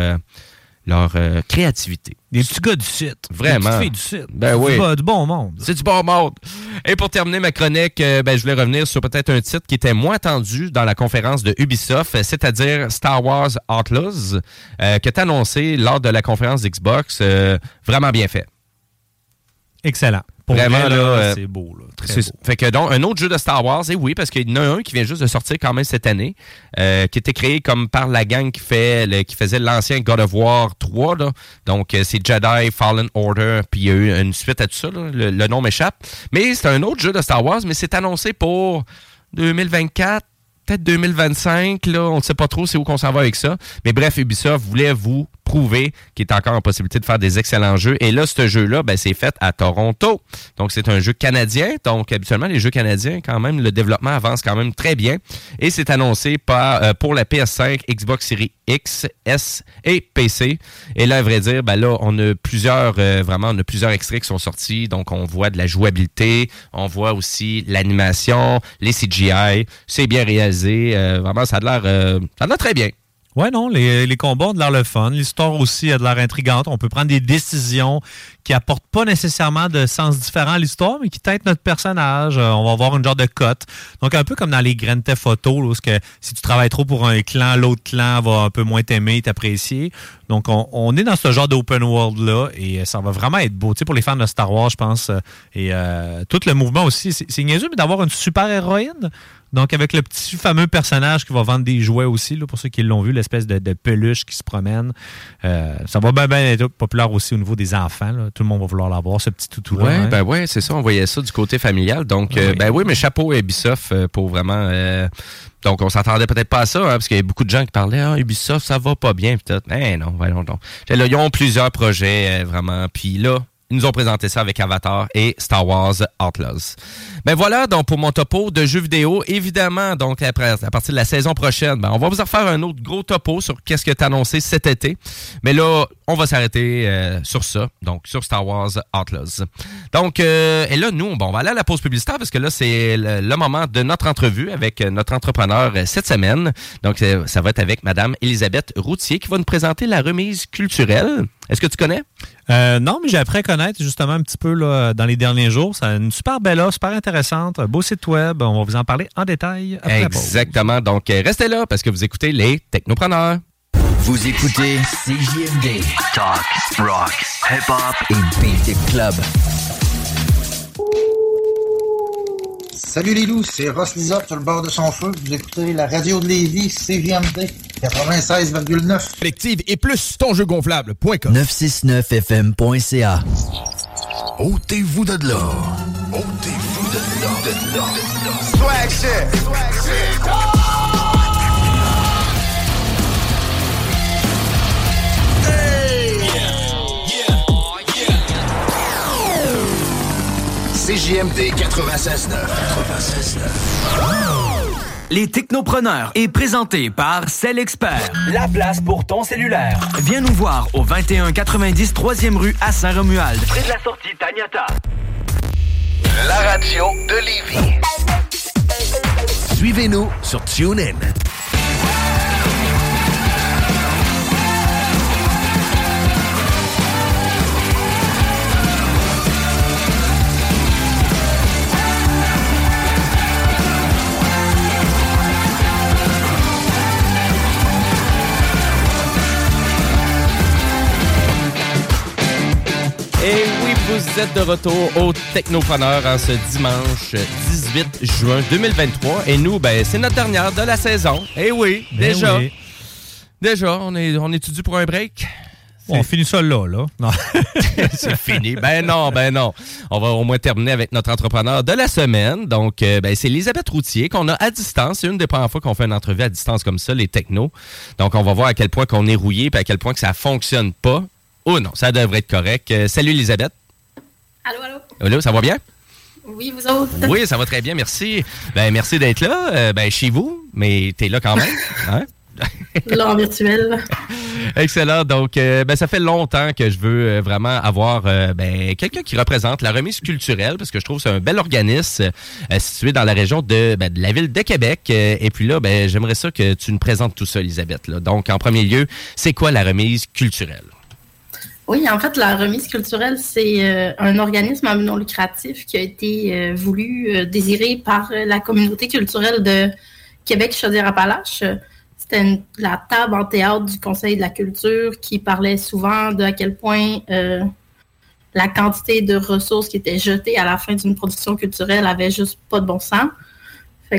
leur euh, créativité. Des petits gars du site. Vraiment. Des filles du site. Ben oui. Du, bon monde. C'est du bon monde. Et pour terminer ma chronique, euh, ben, je voulais revenir sur peut-être un titre qui était moins attendu dans la conférence de Ubisoft, c'est-à-dire Star Wars Outlaws, euh, qui est annoncé lors de la conférence d'Xbox. vraiment bien fait. Excellent. Pour Vraiment, vrai, là, euh, c'est beau. Là. Très beau. Fait que donc, un autre jeu de Star Wars, et oui, parce qu'il y en a un qui vient juste de sortir quand même cette année, euh, qui était créé comme par la gang qui fait le- qui faisait l'ancien God of War 3. Là. Donc, euh, c'est Jedi Fallen Order, puis il y a eu une suite à tout ça. là. Le, le nom m'échappe. Mais c'est un autre jeu de Star Wars, mais c'est annoncé pour 2024. Peut-être 2025, là, on ne sait pas trop c'est où qu'on s'en va avec ça. Mais bref, Ubisoft voulait vous prouver qu'il est encore en possibilité de faire des excellents jeux. Et là, ce jeu-là, ben, c'est fait à Toronto. Donc, c'est un jeu canadien. Donc, habituellement, les jeux canadiens, quand même, le développement avance quand même très bien. Et c'est annoncé par, euh, pour la PS5, Xbox Series X, S et PC. Et là, à vrai dire, ben là, on a plusieurs, euh, vraiment, on a plusieurs extraits qui sont sortis. Donc, on voit de la jouabilité, on voit aussi l'animation, les CGI. C'est bien réalisé. Euh, vraiment, ça a euh, l'air très bien. Ouais, non, les, combats ont de l'air le fun. L'histoire aussi a de l'air intrigante. On peut prendre des décisions qui apportent pas nécessairement de sens différent à l'histoire, mais qui têtent notre personnage. Euh, on va avoir une genre de cote. Donc, un peu comme dans les Grand Theft Auto, là, où ce que si tu travailles trop pour un clan, l'autre clan va un peu moins t'aimer, t'apprécier. Donc, on, est dans ce genre d'open world-là et ça va vraiment être beau. Tu sais, pour les fans de Star Wars, je pense. Et tout le mouvement aussi, c'est c'est niaiseux, mais d'avoir une super héroïne. Donc, avec le petit fameux personnage qui va vendre des jouets aussi, là, pour ceux qui l'ont vu, l'espèce de, de peluche qui se promène. Euh, ça va bien, bien être populaire aussi au niveau des enfants. là. Tout le monde va vouloir l'avoir, ce petit toutou-là. Ouais, hein. ben ouais, c'est ça. On voyait ça du côté familial. Donc, euh, Oui. ben oui, mais chapeau à Ubisoft euh, pour vraiment. euh, donc, on s'attendait peut-être pas à ça, hein, parce qu'il y a beaucoup de gens qui parlaient, ah, Ubisoft, ça va pas bien, peut-être. Eh non, voyons donc. Là, ils ont plusieurs projets, vraiment. Puis là, ils nous ont présenté ça avec Avatar et Star Wars Outlaws. Ben voilà, donc pour mon topo de jeux vidéo, évidemment, donc après, à partir de la saison prochaine, ben, on va vous en refaire un autre gros topo sur qu'est-ce que tu annoncé cet été. Mais là, on va s'arrêter euh, sur ça, donc sur Star Wars Outlaws. Donc, euh, et là, nous, bon, on va aller à la pause publicitaire parce que là, c'est le, le moment de notre entrevue avec euh, notre entrepreneur cette semaine. Donc, ça va être avec Madame Elisabeth Routier qui va nous présenter la remise culturelle. Est-ce que tu connais? Euh, non, mais j'ai appris à connaître justement un petit peu là, dans les derniers jours. C'est une super belle offre, super intéressante, un beau site web. On va vous en parler en détail après la pause. Exactement. Donc, euh, restez là parce que vous écoutez les Technopreneurs. Vous écoutez CJMD. Talk, rock, hip-hop et beat club. Salut les loups, c'est Ross Lisotte sur le bord de son feu. Vous écoutez la radio de Lévis, CJMD 96,9. Collective et plus ton jeu gonflable.com. 969fm.ca. Ôtez-vous de là. Ôtez-vous de là. De là. Swag shit. CJMD 96.9. Les Technopreneurs est présenté par Cell Expert. La place pour ton cellulaire. Viens nous voir au 2190 3e rue à Saint-Romuald. Près de la sortie Taniata. La radio de Lévis. Suivez-nous sur TuneIn. Et oui, vous êtes de retour au Technopreneur en ce dimanche 18 juin 2023. Et nous, ben, c'est notre dernière de la saison. Eh oui, Ben déjà. oui. Déjà, on est, on est dû pour un break? On finit ça là, là. Non. c'est fini. Ben non, ben non. On va au moins terminer avec notre entrepreneur de la semaine. Donc, euh, ben, c'est Elisabeth Routier qu'on a à distance. C'est une des premières fois qu'on fait une entrevue à distance comme ça, les technos. Donc, on va voir à quel point qu'on est rouillé et à quel point que ça fonctionne pas. Oh non, ça devrait être correct. Euh, salut Elisabeth. Allô, allô? Allô, ça va bien? Oui, vous autres? Oui, ça va très bien, merci. Ben, merci d'être là. Euh, ben, chez vous, mais t'es là quand même. Hein? Là, en virtuel. Excellent. Donc, euh, ben, ça fait longtemps que je veux euh, vraiment avoir euh, ben, quelqu'un qui représente la remise culturelle, parce que je trouve que c'est un bel organisme situé dans la région de, ben, de la ville de Québec. Et puis là, ben, j'aimerais ça que tu nous présentes tout ça, Elisabeth. là. Donc, en premier lieu, c'est quoi la remise culturelle? Oui, en fait, la remise culturelle, c'est euh, un organisme non lucratif qui a été euh, voulu, euh, désiré par la communauté culturelle de Québec-Chaudière-Appalaches. C'était une- la table en théâtre du Conseil de la culture qui parlait souvent de à quel point la quantité de ressources qui étaient jetées à la fin d'une production culturelle avait juste pas de bon sens. Que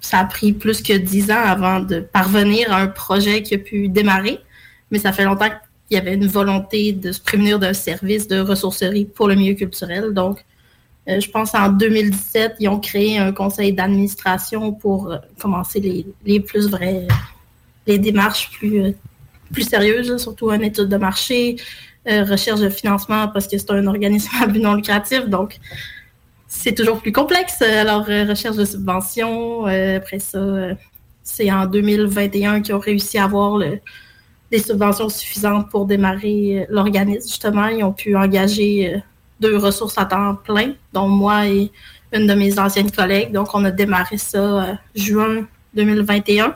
ça a pris plus que dix ans avant de parvenir à un projet qui a pu démarrer, mais ça fait longtemps qu'il y avait une volonté de se prémunir d'un service de ressourcerie pour le milieu culturel. Donc, euh, je pense en 2017, ils ont créé un conseil d'administration pour euh, commencer les, plus vraies, les démarches plus, euh, plus sérieuses, surtout une étude de marché, recherche de financement parce que c'est un organisme à but non lucratif. Donc, c'est toujours plus complexe. Alors, recherche de subventions, après ça, c'est en 2021 qu'ils ont réussi à avoir le- des subventions suffisantes pour démarrer euh, l'organisme. Justement, ils ont pu engager euh, deux ressources à temps plein, dont moi et une de mes anciennes collègues. Donc, on a démarré ça euh, juin 2021.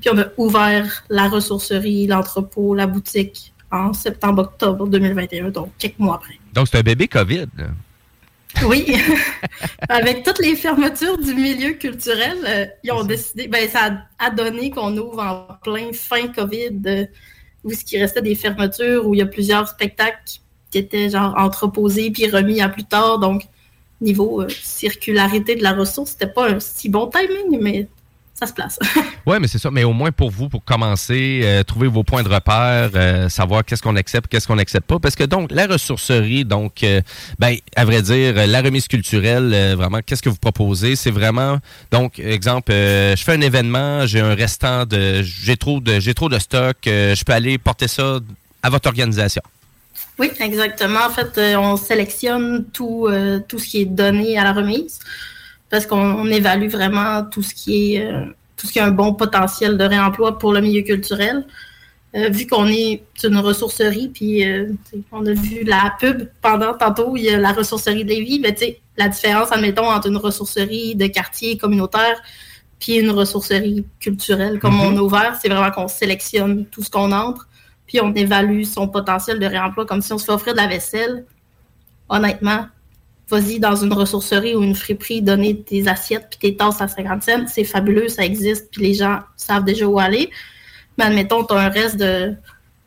Puis, on a ouvert la ressourcerie, l'entrepôt, la boutique en septembre-octobre 2021, donc quelques mois après. Donc, c'est un bébé COVID. là. Oui, avec toutes les fermetures du milieu culturel, euh, ils ont décidé, ben, ça a, a donné qu'on ouvre en plein fin COVID, euh, où ce qui restait des fermetures, où il y a plusieurs spectacles qui étaient genre entreposés puis remis à plus tard. Donc, niveau euh, circularité de la ressource, c'était pas un si bon timing, mais ça se place. Oui, mais c'est ça. Mais au moins pour vous, pour commencer, euh, trouver vos points de repère, euh, savoir qu'est-ce qu'on accepte, qu'est-ce qu'on n'accepte pas. Parce que donc, la ressourcerie, donc, euh, ben, à vrai dire, euh, la remise culturelle, vraiment, qu'est-ce que vous proposez? C'est vraiment, donc, exemple, je fais un événement, j'ai un restant de, j'ai trop de, j'ai trop de stock, je peux aller porter ça à votre organisation. Oui, exactement. En fait, on sélectionne tout, tout ce qui est donné à la remise parce qu'on on évalue vraiment tout ce qui est euh, tout ce qui a un bon potentiel de réemploi pour le milieu culturel. Euh, vu qu'on est une ressourcerie, puis euh, on a vu la pub pendant tantôt, il y a la ressourcerie de Lévis, mais tu sais, la différence, admettons, entre une ressourcerie de quartier communautaire puis une ressourcerie culturelle comme Mhm. on a ouvert, c'est vraiment qu'on sélectionne tout ce qu'on entre, puis on évalue son potentiel de réemploi comme si on se fait offrir de la vaisselle. Honnêtement, vas-y dans une ressourcerie ou une friperie, donner tes assiettes puis tes tasses à 50 cents, c'est fabuleux, ça existe, puis les gens savent déjà où aller. Mais admettons, tu as un reste de,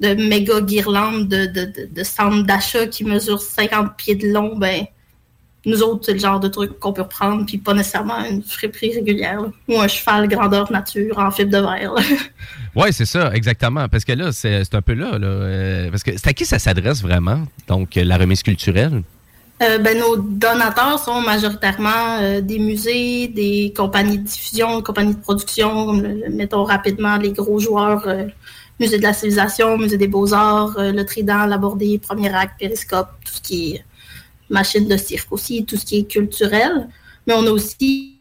de méga guirlandes de, de, de, centres d'achat qui mesurent 50 pieds de long, ben nous autres, c'est le genre de truc qu'on peut reprendre, puis pas nécessairement une friperie régulière, ou un cheval grandeur nature en fibre de verre. Oui, c'est ça, exactement. Parce que là, c'est c'est un peu là. là euh, parce que c'est à qui ça s'adresse vraiment? Donc, euh, la remise culturelle? Euh, ben, nos donateurs sont majoritairement euh, des musées, des compagnies de diffusion, compagnies de production, mettons rapidement les gros joueurs, euh, Musée de la civilisation, Musée des beaux-arts, le Trident, l'Abordé, Premier Acte, Périscope, tout ce qui est machine de cirque aussi, tout ce qui est culturel. Mais on a aussi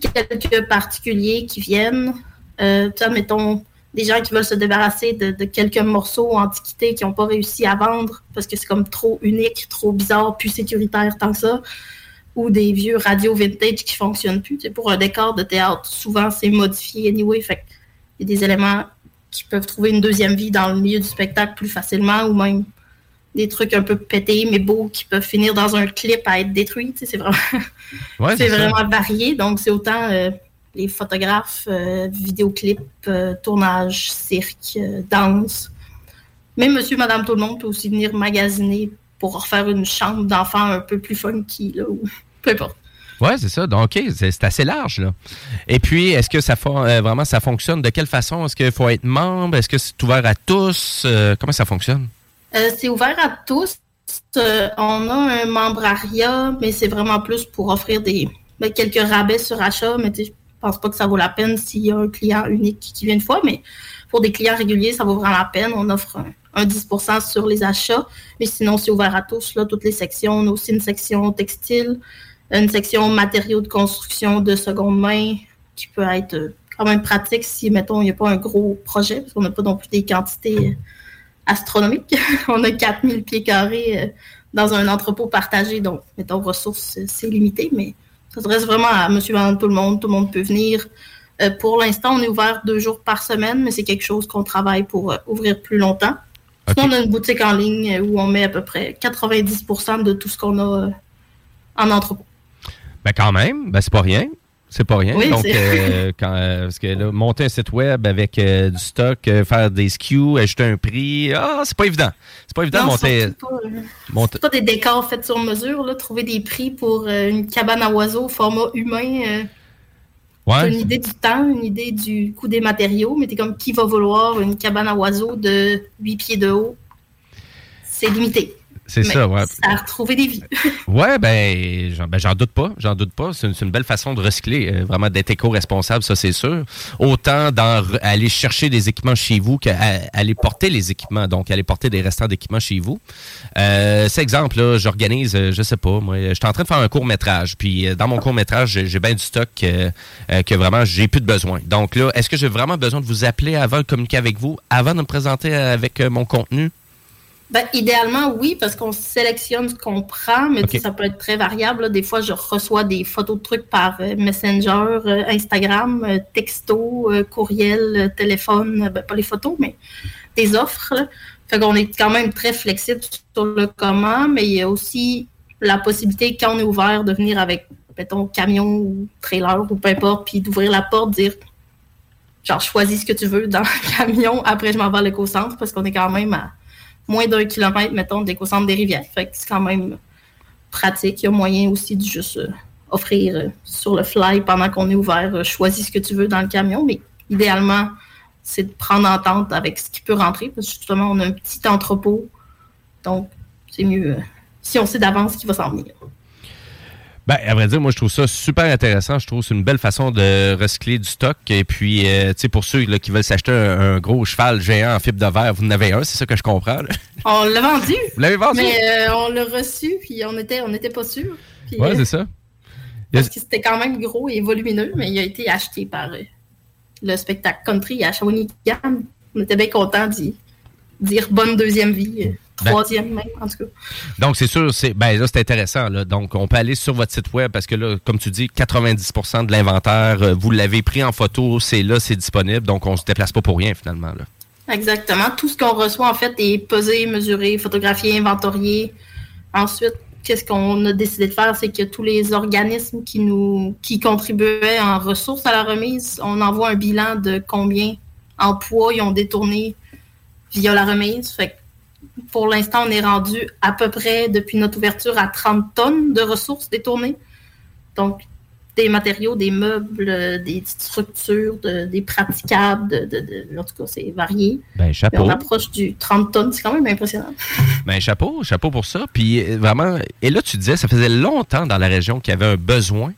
quelques particuliers qui viennent, sais, mettons, des gens qui veulent se débarrasser de, de quelques morceaux antiquités qui n'ont pas réussi à vendre parce que c'est comme trop unique, trop bizarre, plus sécuritaire tant que ça, ou des vieux radios vintage qui fonctionnent plus. Pour un décor de théâtre, souvent c'est modifié anyway, fait il y a des éléments qui peuvent trouver une deuxième vie dans le milieu du spectacle plus facilement, ou même des trucs un peu pétés mais beaux qui peuvent finir dans un clip à être détruits. C'est vraiment, Ouais, c'est c'est ça. vraiment varié. Donc, c'est autant euh, les photographes, euh, vidéoclips, euh, tournage, cirque, euh, danse. Même monsieur, madame, tout le monde peut aussi venir magasiner pour refaire une chambre d'enfant un peu plus funky, là, ou peu importe. Oui, c'est ça. Donc, OK, c'est assez large. Là. Et puis, est-ce que ça euh, vraiment ça fonctionne? De quelle façon? Est-ce qu'il faut être membre? Est-ce que c'est ouvert à tous? Euh, comment ça fonctionne? Euh, c'est ouvert à tous. On a un membrariat, mais c'est vraiment plus pour offrir des ben, quelques rabais sur achat. Mais pense pas que ça vaut la peine s'il y a un client unique qui vient une fois. Mais pour des clients réguliers, ça vaut vraiment la peine. On offre un, un 10% sur les achats. Mais sinon, c'est ouvert à tous, là, toutes les sections. On a aussi une section textile, une section matériaux de construction de seconde main qui peut être euh, quand même pratique si, mettons, il n'y a pas un gros projet, parce qu'on n'a pas non plus des quantités euh, astronomiques. on a 4000 pieds carrés euh, dans un entrepôt partagé, donc, mettons, ressources, c'est limité, mais ça s'adresse vraiment à monsieur, madame, tout le monde. Tout le monde peut venir. Euh, pour l'instant, on est ouvert deux jours par semaine, mais c'est quelque chose qu'on travaille pour euh, ouvrir plus longtemps. Sinon, on a une boutique en ligne euh, où on met à peu près 90% de tout ce qu'on a euh, en entrepôt. Ben quand même, ben c'est pas rien. C'est pas rien. Oui, Donc, euh, quand, euh, parce que là, monter un site web avec euh, du stock, faire des SKU, ajouter un prix, ah, c'est pas évident. C'est pas évident de monter. pas, monter- pas des décors faits sur mesure, là. Trouver des prix pour une cabane à oiseaux format humain. Ouais. une idée du temps, une idée du coût des matériaux, mais t'es comme qui va vouloir une cabane à oiseaux de 8 pieds de haut? C'est limité. C'est ça, ouais. Ça a retrouvé des vies. Ouais, ben, j'en ben, j'en doute pas. J'en doute pas. C'est une, c'est une belle façon de recycler, euh, vraiment d'être éco-responsable, ça, c'est sûr. Autant dans re- aller chercher des équipements chez vous qu'aller porter les équipements, donc aller porter des restants d'équipements chez vous. Euh, c'est exemple, là, j'organise, euh, je sais pas, moi, je suis en train de faire un court-métrage, puis dans mon court-métrage, j'ai j'ai bien du stock euh, que vraiment, j'ai plus de besoin. Donc là, est-ce que j'ai vraiment besoin de vous appeler avant de communiquer avec vous, avant de me présenter avec mon contenu? Ben, idéalement, oui, parce qu'on sélectionne ce qu'on prend, mais ça peut être très variable. là. Des fois, je reçois des photos de trucs par euh, Messenger, euh, Instagram, euh, texto, courriel, téléphone, ben, pas les photos, mais des offres. là. Fait qu'on est quand même très flexible sur le comment, mais il y a aussi la possibilité, quand on est ouvert, de venir avec, mettons, camion ou trailer ou peu importe, puis d'ouvrir la porte, dire genre choisis ce que tu veux dans le camion, après je m'en vais à l'éco-centre parce qu'on est quand même à moins d'un kilomètre, mettons, de l'éco-centre des rivières. Fait que c'est quand même pratique. Il y a moyen aussi de juste euh, offrir euh, sur le fly pendant qu'on est ouvert, euh, choisis ce que tu veux dans le camion, mais idéalement, c'est de prendre entente avec ce qui peut rentrer, parce que justement, on a un petit entrepôt, donc c'est mieux si on sait d'avance ce qui va s'en venir. Ben, à vrai dire, moi, je trouve ça super intéressant. Je trouve que c'est une belle façon de recycler du stock. Et puis, euh, tu sais, pour ceux là, qui veulent s'acheter un, un gros cheval géant en fibre de verre, vous en avez un, c'est ça que je comprends. là. On l'a vendu. Vous l'avez vendu? Mais euh, on l'a reçu, puis on était, on n'était pas sûr. Ouais, euh, c'est ça. Parce que c'était quand même gros et volumineux, mais il a été acheté par le spectacle country à Shawinigan. On était bien contents d'y dire bonne deuxième vie, Ben- troisième même, en tout cas. Donc, c'est sûr, c'est ben là, c'est intéressant. Là. Donc, on peut aller sur votre site web parce que là, comme tu dis, 90% de l'inventaire, euh, vous l'avez pris en photo, c'est là, c'est disponible. Donc, on se déplace pas pour rien, finalement. Là. Exactement. Tout ce qu'on reçoit, en fait, est pesé, mesuré, photographié, inventorié. Ensuite, qu'est-ce qu'on a décidé de faire, c'est que tous les organismes qui nous qui contribuaient en ressources à la remise, on envoie un bilan de combien en poids ils ont détourné via la remise. Fait que pour l'instant, on est rendu à peu près, depuis notre ouverture, à 30 tonnes de ressources détournées. Donc, des matériaux, des meubles, euh, des structures, de- des praticables, de, de- de- en tout cas, c'est varié. Ben, chapeau. on approche du 30 tonnes, c'est quand même impressionnant. Ben, chapeau, chapeau pour ça. Puis, euh, vraiment, et là, tu disais, ça faisait longtemps dans la région qu'il y avait un besoin.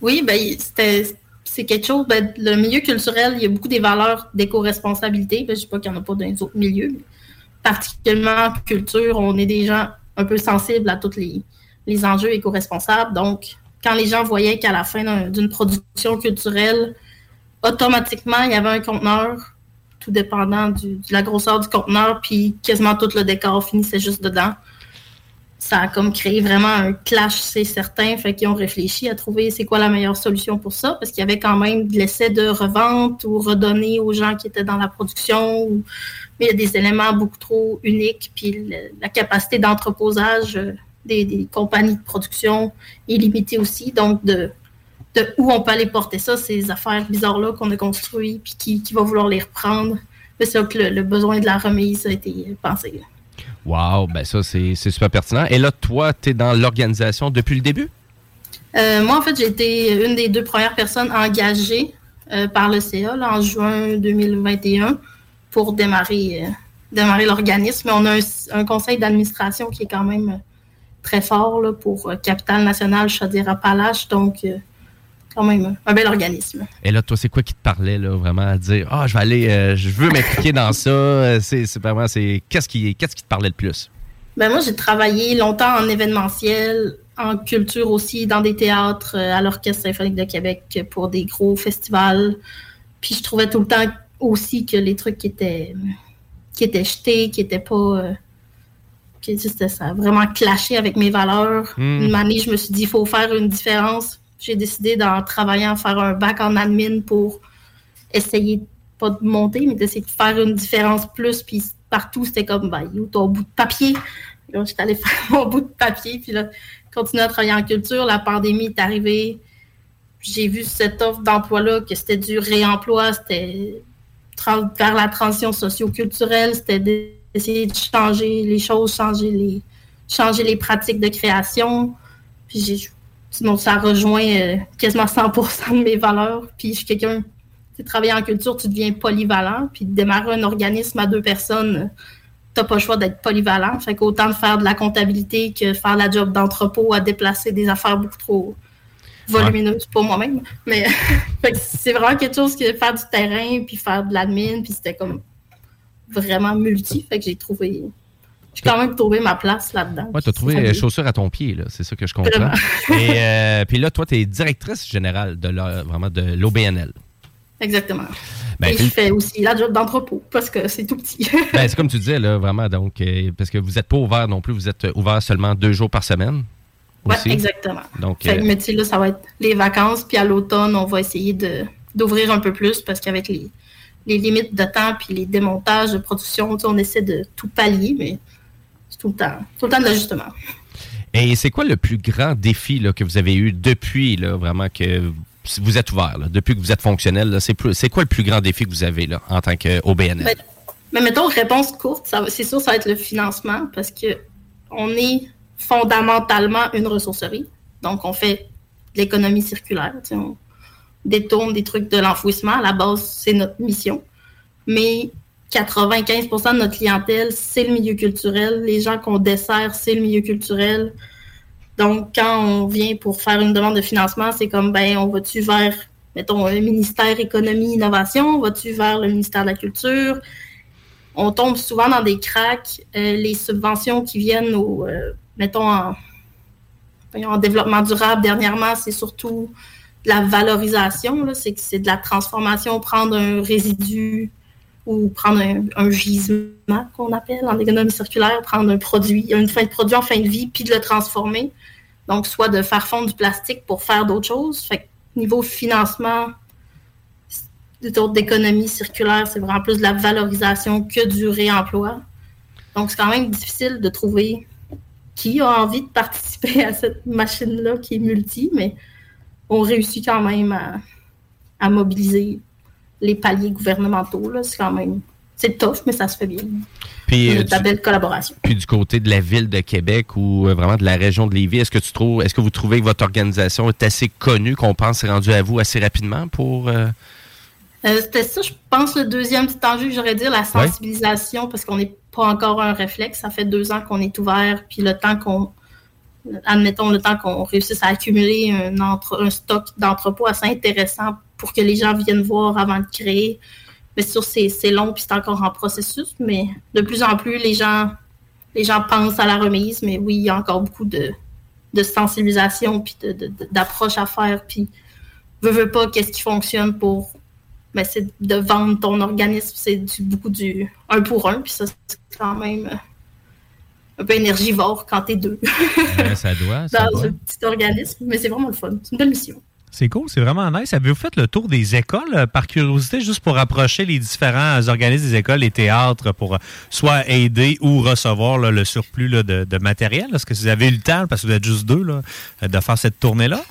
Oui, ben, c'est quelque chose, ben, le milieu culturel, il y a beaucoup des valeurs d'éco-responsabilité. Ben, je ne dis pas qu'il n'y en a pas dans les autres milieux, mais particulièrement en culture, on est des gens un peu sensibles à tous les, les enjeux éco-responsables. Donc, quand les gens voyaient qu'à la fin d'un- d'une production culturelle, automatiquement, il y avait un conteneur, tout dépendant de la grosseur du conteneur, puis quasiment tout le décor finissait juste dedans. Ça a comme créé vraiment un clash, c'est certain. Fait qu'ils ont réfléchi à trouver c'est quoi la meilleure solution pour ça, parce qu'il y avait quand même de l'essai de revente ou redonner aux gens qui étaient dans la production. ou- Mais il y a des éléments beaucoup trop uniques, puis le- la capacité d'entreposage euh, des, des compagnies de production est limitée aussi. Donc, de, de où on peut aller porter ça, ces affaires bizarres-là qu'on a construites, puis qui, qui va vouloir les reprendre. C'est ça que le, le besoin de la remise a été pensé. Wow, ben ça, c'est c'est super pertinent. Et là, toi, tu es dans l'organisation depuis le début? Euh, moi, en fait, j'ai été une des deux premières personnes engagées euh, par le CA là, en juin 2021 pour démarrer, euh, démarrer l'organisme. Mais on a un, un conseil d'administration qui est quand même euh, très fort là, pour euh, Capital National Chaudière-Appalaches. Donc, quand même, un bel organisme. Et là, toi, c'est quoi qui te parlait, là, vraiment, à dire, ah, je vais aller, euh, je veux m'impliquer dans ça? C'est c'est vraiment, c'est, qu'est-ce qui, qu'est-ce qui te parlait le plus? Ben moi, j'ai travaillé longtemps en événementiel, en culture aussi, dans des théâtres, à l'Orchestre symphonique de Québec pour des gros festivals. Puis je trouvais tout le temps aussi que les trucs qui étaient, qui étaient jetés, qui étaient pas... euh, c'était ça, a vraiment clashé avec mes valeurs. Hmm. Une année, je me suis dit, il faut faire une différence. J'ai décidé d'en travailler, en faire un bac en admin pour essayer, pas de monter, mais d'essayer de faire une différence plus. Puis partout, c'était comme, ben, où ton bout de papier? J'étais allée faire mon bout de papier, puis là, continuer à travailler en culture. La pandémie est arrivée. J'ai vu cette offre d'emploi-là, que c'était du réemploi, c'était vers la transition socio-culturelle, c'était d'essayer de changer les choses, changer les, changer les pratiques de création. Puis j'ai, sinon, ça rejoint euh, quasiment 100% de mes valeurs. Puis je suis quelqu'un, tu sais, travailler en culture, tu deviens polyvalent. Puis démarrer un organisme à deux personnes, t'as pas le choix d'être polyvalent. Fait qu'autant de faire de la comptabilité que faire la job d'entrepôt à déplacer des affaires beaucoup trop volumineuses pour moi-même. Mais c'est vraiment quelque chose que faire du terrain, puis faire de l'admin, puis c'était comme vraiment multi. Fait que j'ai trouvé... J'ai quand même trouvé ma place là-dedans. Ouais, tu as trouvé chaussure à ton pied, là. C'est ça que je comprends. Et euh, puis là, toi, tu es directrice générale de la- vraiment de l'OBNL. Exactement. Ben, Et puis- je fais aussi la job d'entrepôt parce que c'est tout petit. Ben, c'est comme tu disais, là, vraiment, donc, euh, parce que vous n'êtes pas ouvert non plus, vous êtes ouvert seulement deux jours par semaine. Aussi. exactement. Donc, Fait que, euh, mais tu sais, là, ça va être les vacances, puis à l'automne, on va essayer de d'ouvrir un peu plus parce qu'avec les, les limites de temps puis les démontages de production, on essaie de tout pallier, mais c'est tout le temps, tout le temps de l'ajustement. Et c'est quoi le plus grand défi là, que vous avez eu depuis là, vraiment que vous êtes ouvert, là, depuis que vous êtes fonctionnel? là? C'est plus- c'est quoi le plus grand défi que vous avez là, en tant qu'OBNL? Ben, mais mettons, réponse courte, c'est sûr, ça va être le financement parce que on est fondamentalement une ressourcerie. Donc, on fait l'économie circulaire. On détourne des trucs de l'enfouissement. À la base, c'est notre mission. Mais 95% de notre clientèle, c'est le milieu culturel. Les gens qu'on dessert, c'est le milieu culturel. Donc, quand on vient pour faire une demande de financement, c'est comme, ben, on va-tu vers, mettons, un ministère économie, innovation, on va-tu vers le ministère de la culture? On tombe souvent dans des cracks. Euh, les subventions qui viennent au, euh, mettons, en, développement durable, dernièrement, c'est surtout de la valorisation, c'est c'est de la transformation, prendre un résidu ou prendre un, gisement qu'on appelle en économie circulaire, prendre un produit, une fin de produit en fin de vie, puis de le transformer. Donc, soit de faire fondre du plastique pour faire d'autres choses. Fait que niveau financement, d'économie circulaire, c'est vraiment plus de la valorisation que du réemploi. Donc, c'est quand même difficile de trouver qui a envie de participer à cette machine-là qui est multi, mais on réussit quand même à, à mobiliser les paliers gouvernementaux. C'est quand même... C'est tough, mais ça se fait bien. Puis, C'est euh, de la du- belle collaboration. Puis du côté de la ville de Québec ou euh, vraiment de la région de Lévis, est-ce que tu trouves, est-ce que vous trouvez que votre organisation est assez connue, qu'on pense est rendue à vous assez rapidement pour euh, Euh, C'était ça, je pense, le deuxième petit enjeu, j'aurais dire, la sensibilisation, parce qu'on n'est pas encore un réflexe. Ça fait deux ans qu'on est ouvert, puis le temps qu'on, admettons, le temps qu'on réussisse à accumuler un, entre- un stock d'entrepôts assez intéressant pour que les gens viennent voir avant de créer. Mais sûr, c'est long, puis c'est encore en processus, mais de plus en plus, les gens, les gens pensent à la remise, mais oui, il y a encore beaucoup de, de sensibilisation, puis de- de- d'approche à faire, puis veux, veux pas, qu'est-ce qui fonctionne pour ben, c'est de vendre ton organisme, c'est du, beaucoup du un pour un, puis ça, c'est quand même euh, un peu énergivore quand t'es deux ça doit, ça dans doit. un petit organisme, mais c'est vraiment le fun. C'est une belle mission. C'est cool, c'est vraiment nice. Avez-vous fait le tour des écoles euh, par curiosité, juste pour rapprocher les différents organismes des écoles, les théâtres, pour euh, soit aider ou recevoir là, le surplus là, de, de matériel? Est-ce que vous avez eu le temps, parce que vous êtes juste deux, là, de faire cette tournée-là?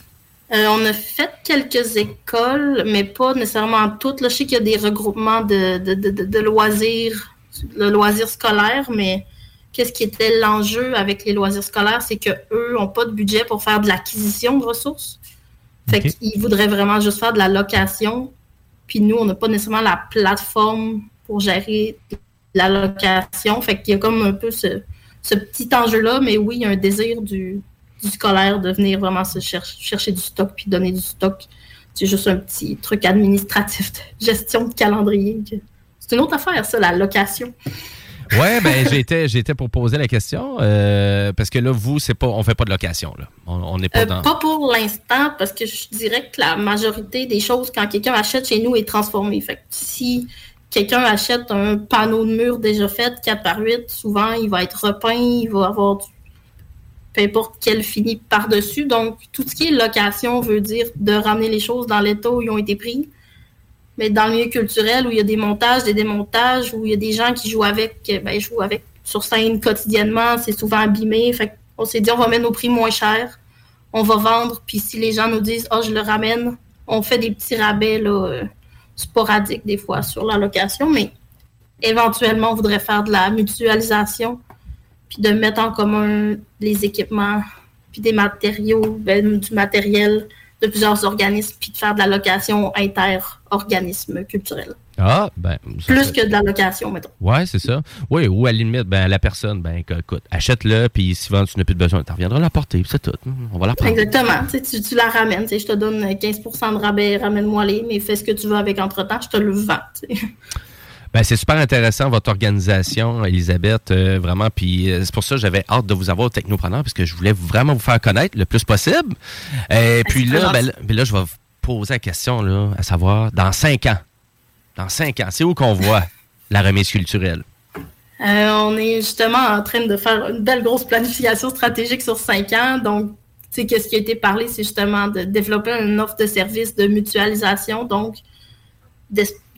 Euh, on a fait quelques écoles, mais pas nécessairement toutes. Là, je sais qu'il y a des regroupements de, de, de, loisirs, le loisir scolaire, mais qu'est-ce qui était l'enjeu avec les loisirs scolaires, c'est qu'eux n'ont pas de budget pour faire de l'acquisition de ressources. Fait qu'ils voudraient vraiment juste faire de la location. Puis nous, on n'a pas nécessairement la plateforme pour gérer la location. Fait qu'il y a comme un peu ce, petit enjeu-là, mais oui, il y a un désir du, scolaire de venir vraiment se chercher du stock puis donner du stock. C'est juste un petit truc administratif de gestion de calendrier. C'est une autre affaire, ça, la location. Ouais, ben j'étais j'étais pour poser la question euh, parce que là vous c'est pas on fait pas de location là. On n'est pas euh, dans Pas pour l'instant parce que je dirais que la majorité des choses quand quelqu'un achète chez nous est transformée. Fait que si quelqu'un achète un panneau de mur déjà fait 4 par 8, souvent il va être repeint, il va avoir du peu importe quel fini par-dessus. Donc tout ce qui est location veut dire de ramener les choses dans l'état où ils ont été pris mais dans le milieu culturel où il y a des montages, des démontages, où il y a des gens qui jouent avec, euh, ben, jouent avec sur scène quotidiennement, c'est souvent abîmé. On s'est dit, on va mettre nos prix moins chers, on va vendre, puis si les gens nous disent, oh, je le ramène, on fait des petits rabais euh, sporadiques des fois sur la location, mais éventuellement, on voudrait faire de la mutualisation, puis de mettre en commun les équipements, puis des matériaux, ben, du matériel de plusieurs organismes, puis de faire de la location inter-organismes culturels. Ah, ben. Plus que de la location, mettons. Ouais, c'est ça. Oui, ou à la limite, ben, la personne, ben, écoute, achète-le, puis si tu n'as plus de besoin, tu reviendras la porter, c'est tout. On va la prendre. Exactement. Tu, tu la ramènes. Je te donne 15% de rabais, ramène-moi les, mais fais ce que tu veux avec entre-temps, je te le vends. Ben, c'est super intéressant, votre organisation, Elisabeth, euh, vraiment. Puis euh, c'est pour ça que j'avais hâte de vous avoir au Technopreneur, parce que je voulais vraiment vous faire connaître le plus possible. Et ben, puis là, ben, ben, là, je vais vous poser la question, là, à savoir, dans cinq ans, dans cinq ans, c'est où qu'on voit la remise culturelle? Euh, on est justement en train de faire une belle grosse planification stratégique sur cinq ans. Donc, tu sais, qu'est-ce qui a été parlé, c'est justement de développer une offre de services de mutualisation. Donc,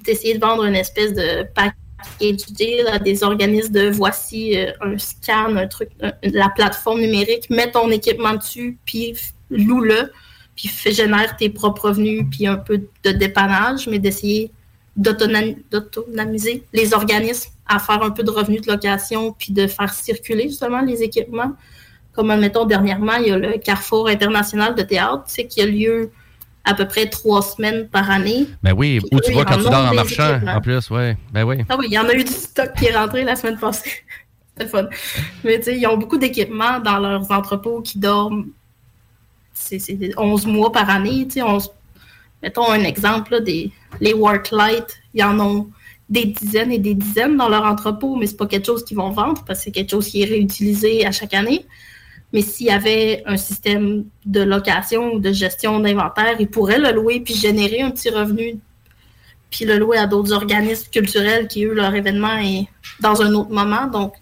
d'essayer de vendre une espèce de package deal à des organismes de voici euh, un scan, un truc, la plateforme numérique, mets ton équipement dessus, puis loue-le, puis génère tes propres revenus, puis un peu de dépannage, mais d'essayer d'autonomiser les organismes à faire un peu de revenus de location, puis de faire circuler justement les équipements. Comme, admettons, dernièrement, il y a le Carrefour international de théâtre, c'est qui a lieu à peu près trois semaines par année. Ben oui, où tu vois quand tu dors en marchant, en plus, ouais. Ben oui. Ah oui, il y en a eu du stock qui est rentré la semaine passée. C'est fun. Mais tu sais, ils ont beaucoup d'équipements dans leurs entrepôts qui dorment c'est 11 mois par année. Tu sais, mettons un exemple, des, les Worklight, ils en ont des dizaines et des dizaines dans leur entrepôt, mais c'est pas quelque chose qu'ils vont vendre parce que c'est quelque chose qui est réutilisé à chaque année. Mais s'il y avait un système de location ou de gestion d'inventaire, ils pourraient le louer puis générer un petit revenu, puis le louer à d'autres organismes culturels qui, eux, leur événement est dans un autre moment. Donc,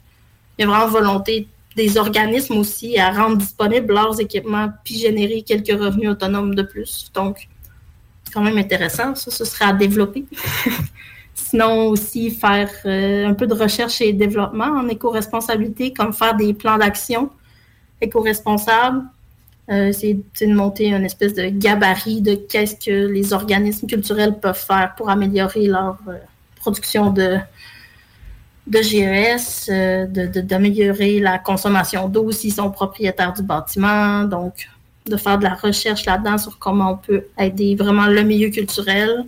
il y a vraiment volonté des organismes aussi à rendre disponibles leurs équipements puis générer quelques revenus autonomes de plus. Donc, c'est quand même intéressant. Ça, ce serait à développer. Sinon, aussi faire euh, un peu de recherche et développement en éco-responsabilité, comme faire des plans d'action éco-responsable. Euh, c'est de monter une espèce de gabarit de qu'est-ce que les organismes culturels peuvent faire pour améliorer leur euh, production de, de GES, euh, d'améliorer la consommation d'eau s'ils sont propriétaires du bâtiment. Donc, de faire de la recherche là-dedans sur comment on peut aider vraiment le milieu culturel.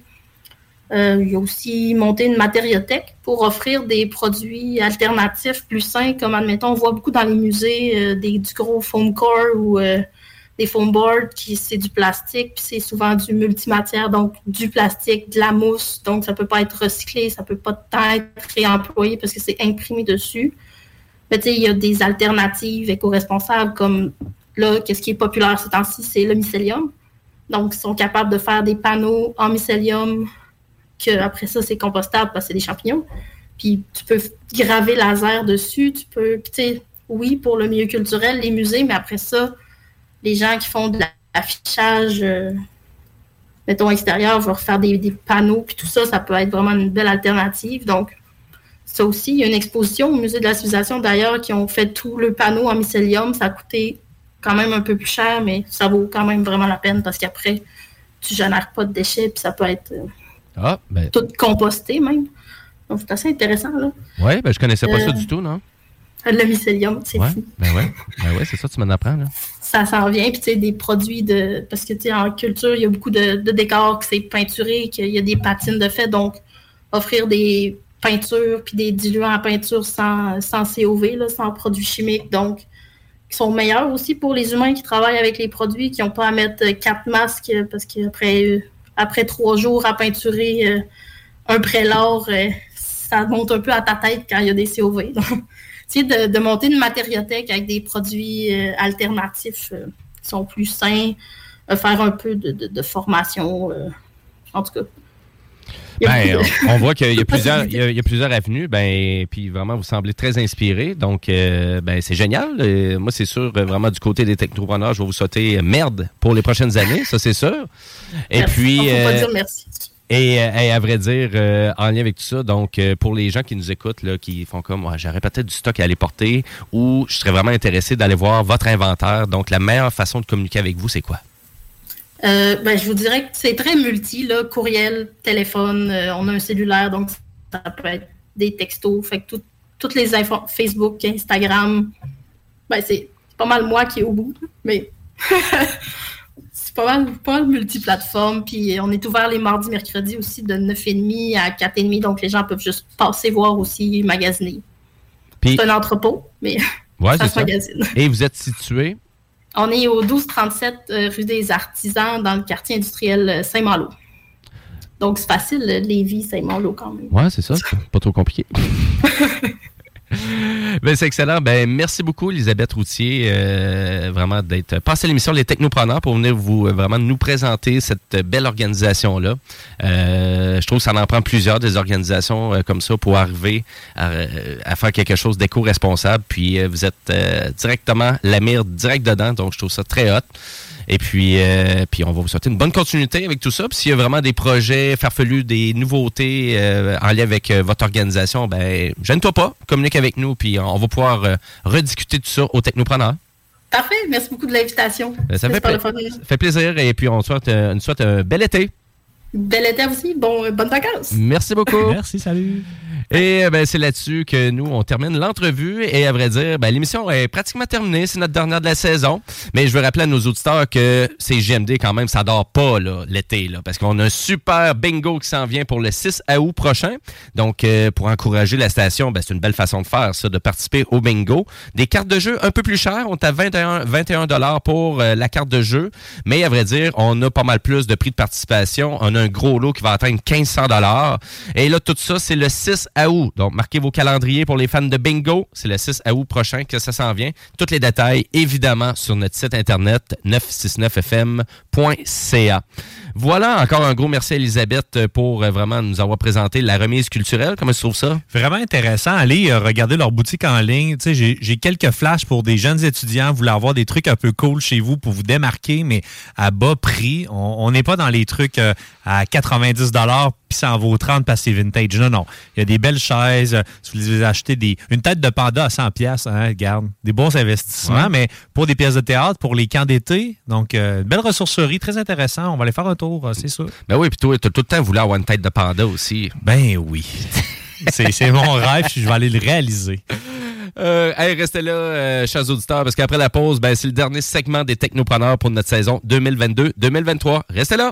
Euh, il a aussi monté une matériothèque pour offrir des produits alternatifs plus sains, comme admettons, on voit beaucoup dans les musées euh, des, du gros foam core ou euh, des foam boards qui c'est du plastique, puis c'est souvent du multimatière, donc du plastique, de la mousse, donc ça peut pas être recyclé, ça peut pas être réemployé parce que c'est imprimé dessus. Mais tu sais, il y a des alternatives éco-responsables comme là, qu'est-ce qui est populaire ces temps-ci, c'est le mycélium. Donc, ils sont capables de faire des panneaux en mycélium que après ça, c'est compostable parce que c'est des champignons. Puis tu peux graver laser dessus, tu peux, tu sais, oui, pour le milieu culturel, les musées, mais après ça, les gens qui font de l'affichage, euh, mettons, extérieur, vont faire des, panneaux, puis tout ça, ça peut être vraiment une belle alternative. Donc, ça aussi, il y a une exposition au Musée de la civilisation, d'ailleurs, qui ont fait tout le panneau en mycélium. Ça a coûté quand même un peu plus cher, mais ça vaut quand même vraiment la peine parce qu'après, tu génères pas de déchets, puis ça peut être... Euh, ah, ben. Tout composté même. Donc, c'est assez intéressant, là. Oui, ben, je connaissais pas ça euh, du tout, non? Le mycélium, c'est Ouais, fou. ben ouais, ben ouais c'est ça, tu m'en apprends, là. Ça s'en vient, puis tu sais, des produits de. Parce que tu sais, en culture, il y a beaucoup de, de décors que c'est peinturé, qu'il y a des patines de fait, donc offrir des peintures puis des diluants en peinture sans, sans COV, là, sans produits chimiques, donc qui sont meilleurs aussi pour les humains qui travaillent avec les produits, qui n'ont pas à mettre euh, quatre masques euh, parce qu'après euh, après trois jours à peinturer euh, un prélat, euh, ça monte un peu à ta tête quand il y a des COV. Tu sais, de, monter une matériothèque avec des produits euh, alternatifs qui sont plus sains, faire un peu de, de- formation, en tout cas. Ben, on voit qu'il y a plusieurs, il y a, il y a plusieurs avenues, ben, puis vraiment, vous semblez très inspiré. Donc, euh, ben, c'est génial. Euh, moi, c'est sûr, euh, vraiment, du côté des technopreneurs, je vais vous souhaiter euh, merde pour les prochaines années, ça, c'est sûr. Et Merci. puis. On euh, dire merci. et, et à vrai dire, euh, en lien avec tout ça, donc euh, pour les gens qui nous écoutent, là, qui font comme, ouais, j'aurais peut-être du stock à aller porter, ou je serais vraiment intéressé d'aller voir votre inventaire. Donc, la meilleure façon de communiquer avec vous, c'est quoi? Euh, ben, je vous dirais que c'est très multi, là, courriel, téléphone, euh, on a un cellulaire, donc ça peut être des textos, fait que tout- toutes les infos, Facebook, Instagram, ben, c'est pas mal moi qui est au bout, mais c'est pas mal, pas mal multiplateforme, puis on est ouvert les mardis, mercredis aussi de 9h30 à 4h30, donc les gens peuvent juste passer voir aussi, magasiner. Puis- C'est un entrepôt, mais Ouais, ça se magasine. Et vous êtes situé? On est au 1237 euh, rue des Artisans dans le quartier industriel euh, Saint-Malo. Donc c'est facile, euh, Lévis, Saint-Malo quand même. Ouais, c'est ça. Pas trop compliqué. ben, c'est excellent. Ben, merci beaucoup, Elisabeth Routier, euh, vraiment d'être passée à l'émission Les Technopreneurs pour venir vous euh, vraiment nous présenter cette belle organisation-là. Euh, je trouve que ça en prend plusieurs des organisations euh, comme ça pour arriver à, euh, à faire quelque chose d'éco-responsable. Puis euh, vous êtes euh, directement la mire direct dedans, donc je trouve ça très hot. Et puis, euh, puis on va vous souhaiter une bonne continuité avec tout ça. Puis s'il y a vraiment des projets farfelus, des nouveautés euh, en lien avec euh, votre organisation, ben gêne-toi pas, communique avec nous, puis on va pouvoir rediscuter de tout ça au Technopreneur. Parfait, merci beaucoup de l'invitation. Ben, ça, fait pla- ça fait plaisir et puis on te souhaite, on te souhaite un bel été. Bel été aussi, bon, euh, bonnes vacances. Merci beaucoup. Merci, salut. Et euh, ben, c'est là-dessus que nous, on termine l'entrevue. Et à vrai dire, ben, l'émission est pratiquement terminée. C'est notre dernière de la saison. Mais je veux rappeler à nos auditeurs que c'est GMD quand même, ça dort pas l'été. Là, parce qu'on a un super bingo qui s'en vient pour le 6 août prochain. Donc, euh, pour encourager la station, ben, c'est une belle façon de faire ça, de participer au bingo. Des cartes de jeu un peu plus chères. On est à 21, 21 pour euh, la carte de jeu. Mais à vrai dire, on a pas mal plus de prix de participation. On a un gros lot qui va atteindre 1500 Et là, tout ça, c'est le 6 août. Donc, marquez vos calendriers pour les fans de bingo. C'est le 6 août prochain que ça s'en vient. Tous les détails, évidemment, sur notre site internet 969fm.ca. Voilà, encore un gros merci à Elisabeth pour euh, vraiment nous avoir présenté la remise culturelle. Comment tu trouves ça? Vraiment intéressant. Allez euh, regarder leur boutique en ligne. J'ai- quelques flashs pour des jeunes étudiants voulant avoir des trucs un peu cool chez vous pour vous démarquer, mais à bas prix. On on n'est pas dans les trucs euh, à 90 puis ça en vaut 30 parce que c'est vintage. Non, non. Il y a des belles chaises. Si vous voulez acheter des, une tête de panda à 100 pièces, hein, regarde, des bons investissements, Ouais. mais pour des pièces de théâtre, pour les camps d'été. Donc, euh, une belle ressourcerie, très intéressant. On va aller faire un tour, euh, c'est sûr. Ben oui, puis toi, t'as tout le temps voulu avoir une tête de panda aussi. Ben oui. C'est c'est mon rêve, je vais aller le réaliser. Euh, hey, restez là, euh, chers auditeurs, parce qu'après la pause, ben, c'est le dernier segment des technopreneurs pour notre saison 2022-2023. Restez là!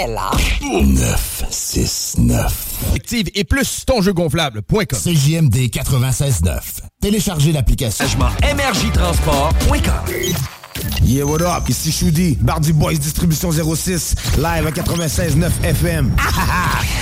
Qui est là? 969. Active et plus ton jeu gonflable.com. CJMD 96.9. Téléchargez l'application. MRJTransport.com. Yeah, what up? Ici Choudi, Bardi Boys Distribution 06, live à 96.9 FM.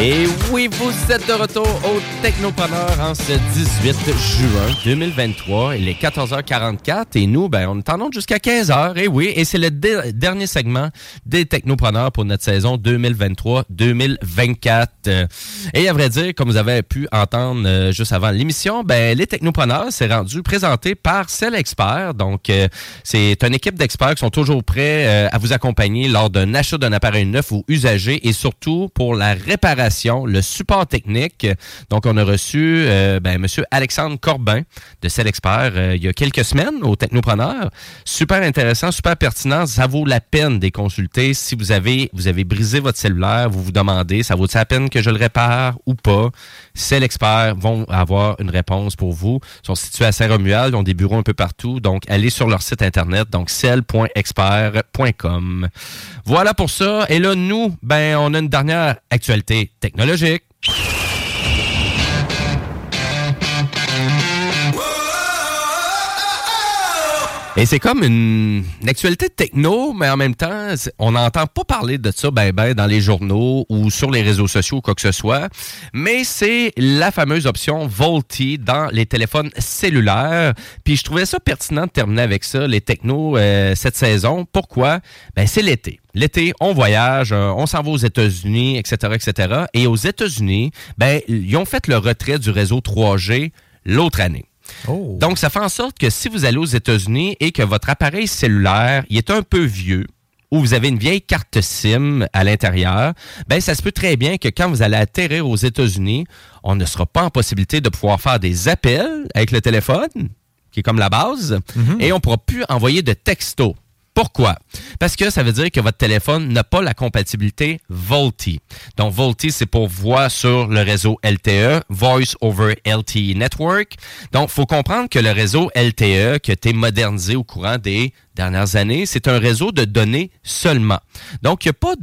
Et oui, vous êtes de retour au Technopreneur en ce 18 juin 2023. Il est 14h44 et nous, ben, on est jusqu'à 15h. Et oui, et c'est le dernier segment des Technopreneurs pour notre saison 2023-2024. Euh, Et à vrai dire, comme vous avez pu entendre euh, juste avant l'émission, ben, les Technopreneurs s'est rendu présenté par Cell Expert. Donc, euh, c'est une équipe d'experts qui sont toujours prêts euh, à vous accompagner lors d'un achat d'un appareil neuf ou usagé et surtout pour la réparation, le support technique. Donc, on a reçu euh, ben, Monsieur Alexandre Corbin de Cell Expert euh, il y a quelques semaines au Technopreneur. Super intéressant, super pertinent. Ça vaut la peine de les consulter. Si vous avez, vous avez brisé votre cellulaire, vous vous demandez, ça vaut la peine que je le répare ou pas? Cell Expert vont avoir une réponse pour vous. Ils sont situés à Saint-Romuald, ils ont des bureaux un peu partout. Donc, allez sur leur site internet, donc cell.expert.com. Voilà pour ça. Et là, nous, ben, on a une dernière actualité technologique. Et c'est comme une, une actualité techno, mais en même temps, on n'entend pas parler de ça ben ben dans les journaux ou sur les réseaux sociaux ou quoi que ce soit. Mais c'est la fameuse option Volti dans les téléphones cellulaires. Puis je trouvais ça pertinent de terminer avec ça, les technos euh, cette saison. Pourquoi? Ben c'est l'été. L'été, on voyage, euh, on s'en va aux États-Unis, etc., etc. Et aux États-Unis, ben ils ont fait le retrait du réseau 3G l'autre année. Donc, ça fait en sorte que si vous allez aux États-Unis et que votre appareil cellulaire il est un peu vieux, ou vous avez une vieille carte SIM à l'intérieur, ben ça se peut très bien que quand vous allez atterrir aux États-Unis, on ne sera pas en possibilité de pouvoir faire des appels avec le téléphone, qui est comme la base, et on ne pourra plus envoyer de textos. Pourquoi? Parce que ça veut dire que votre téléphone n'a pas la compatibilité VoLTE. Donc, VoLTE, c'est pour voix sur le réseau LTE, Voice over LTE Network. Donc, faut comprendre que le réseau LTE, qui a été modernisé au courant des dernières années, c'est un réseau de données seulement. Donc, il n'y a pas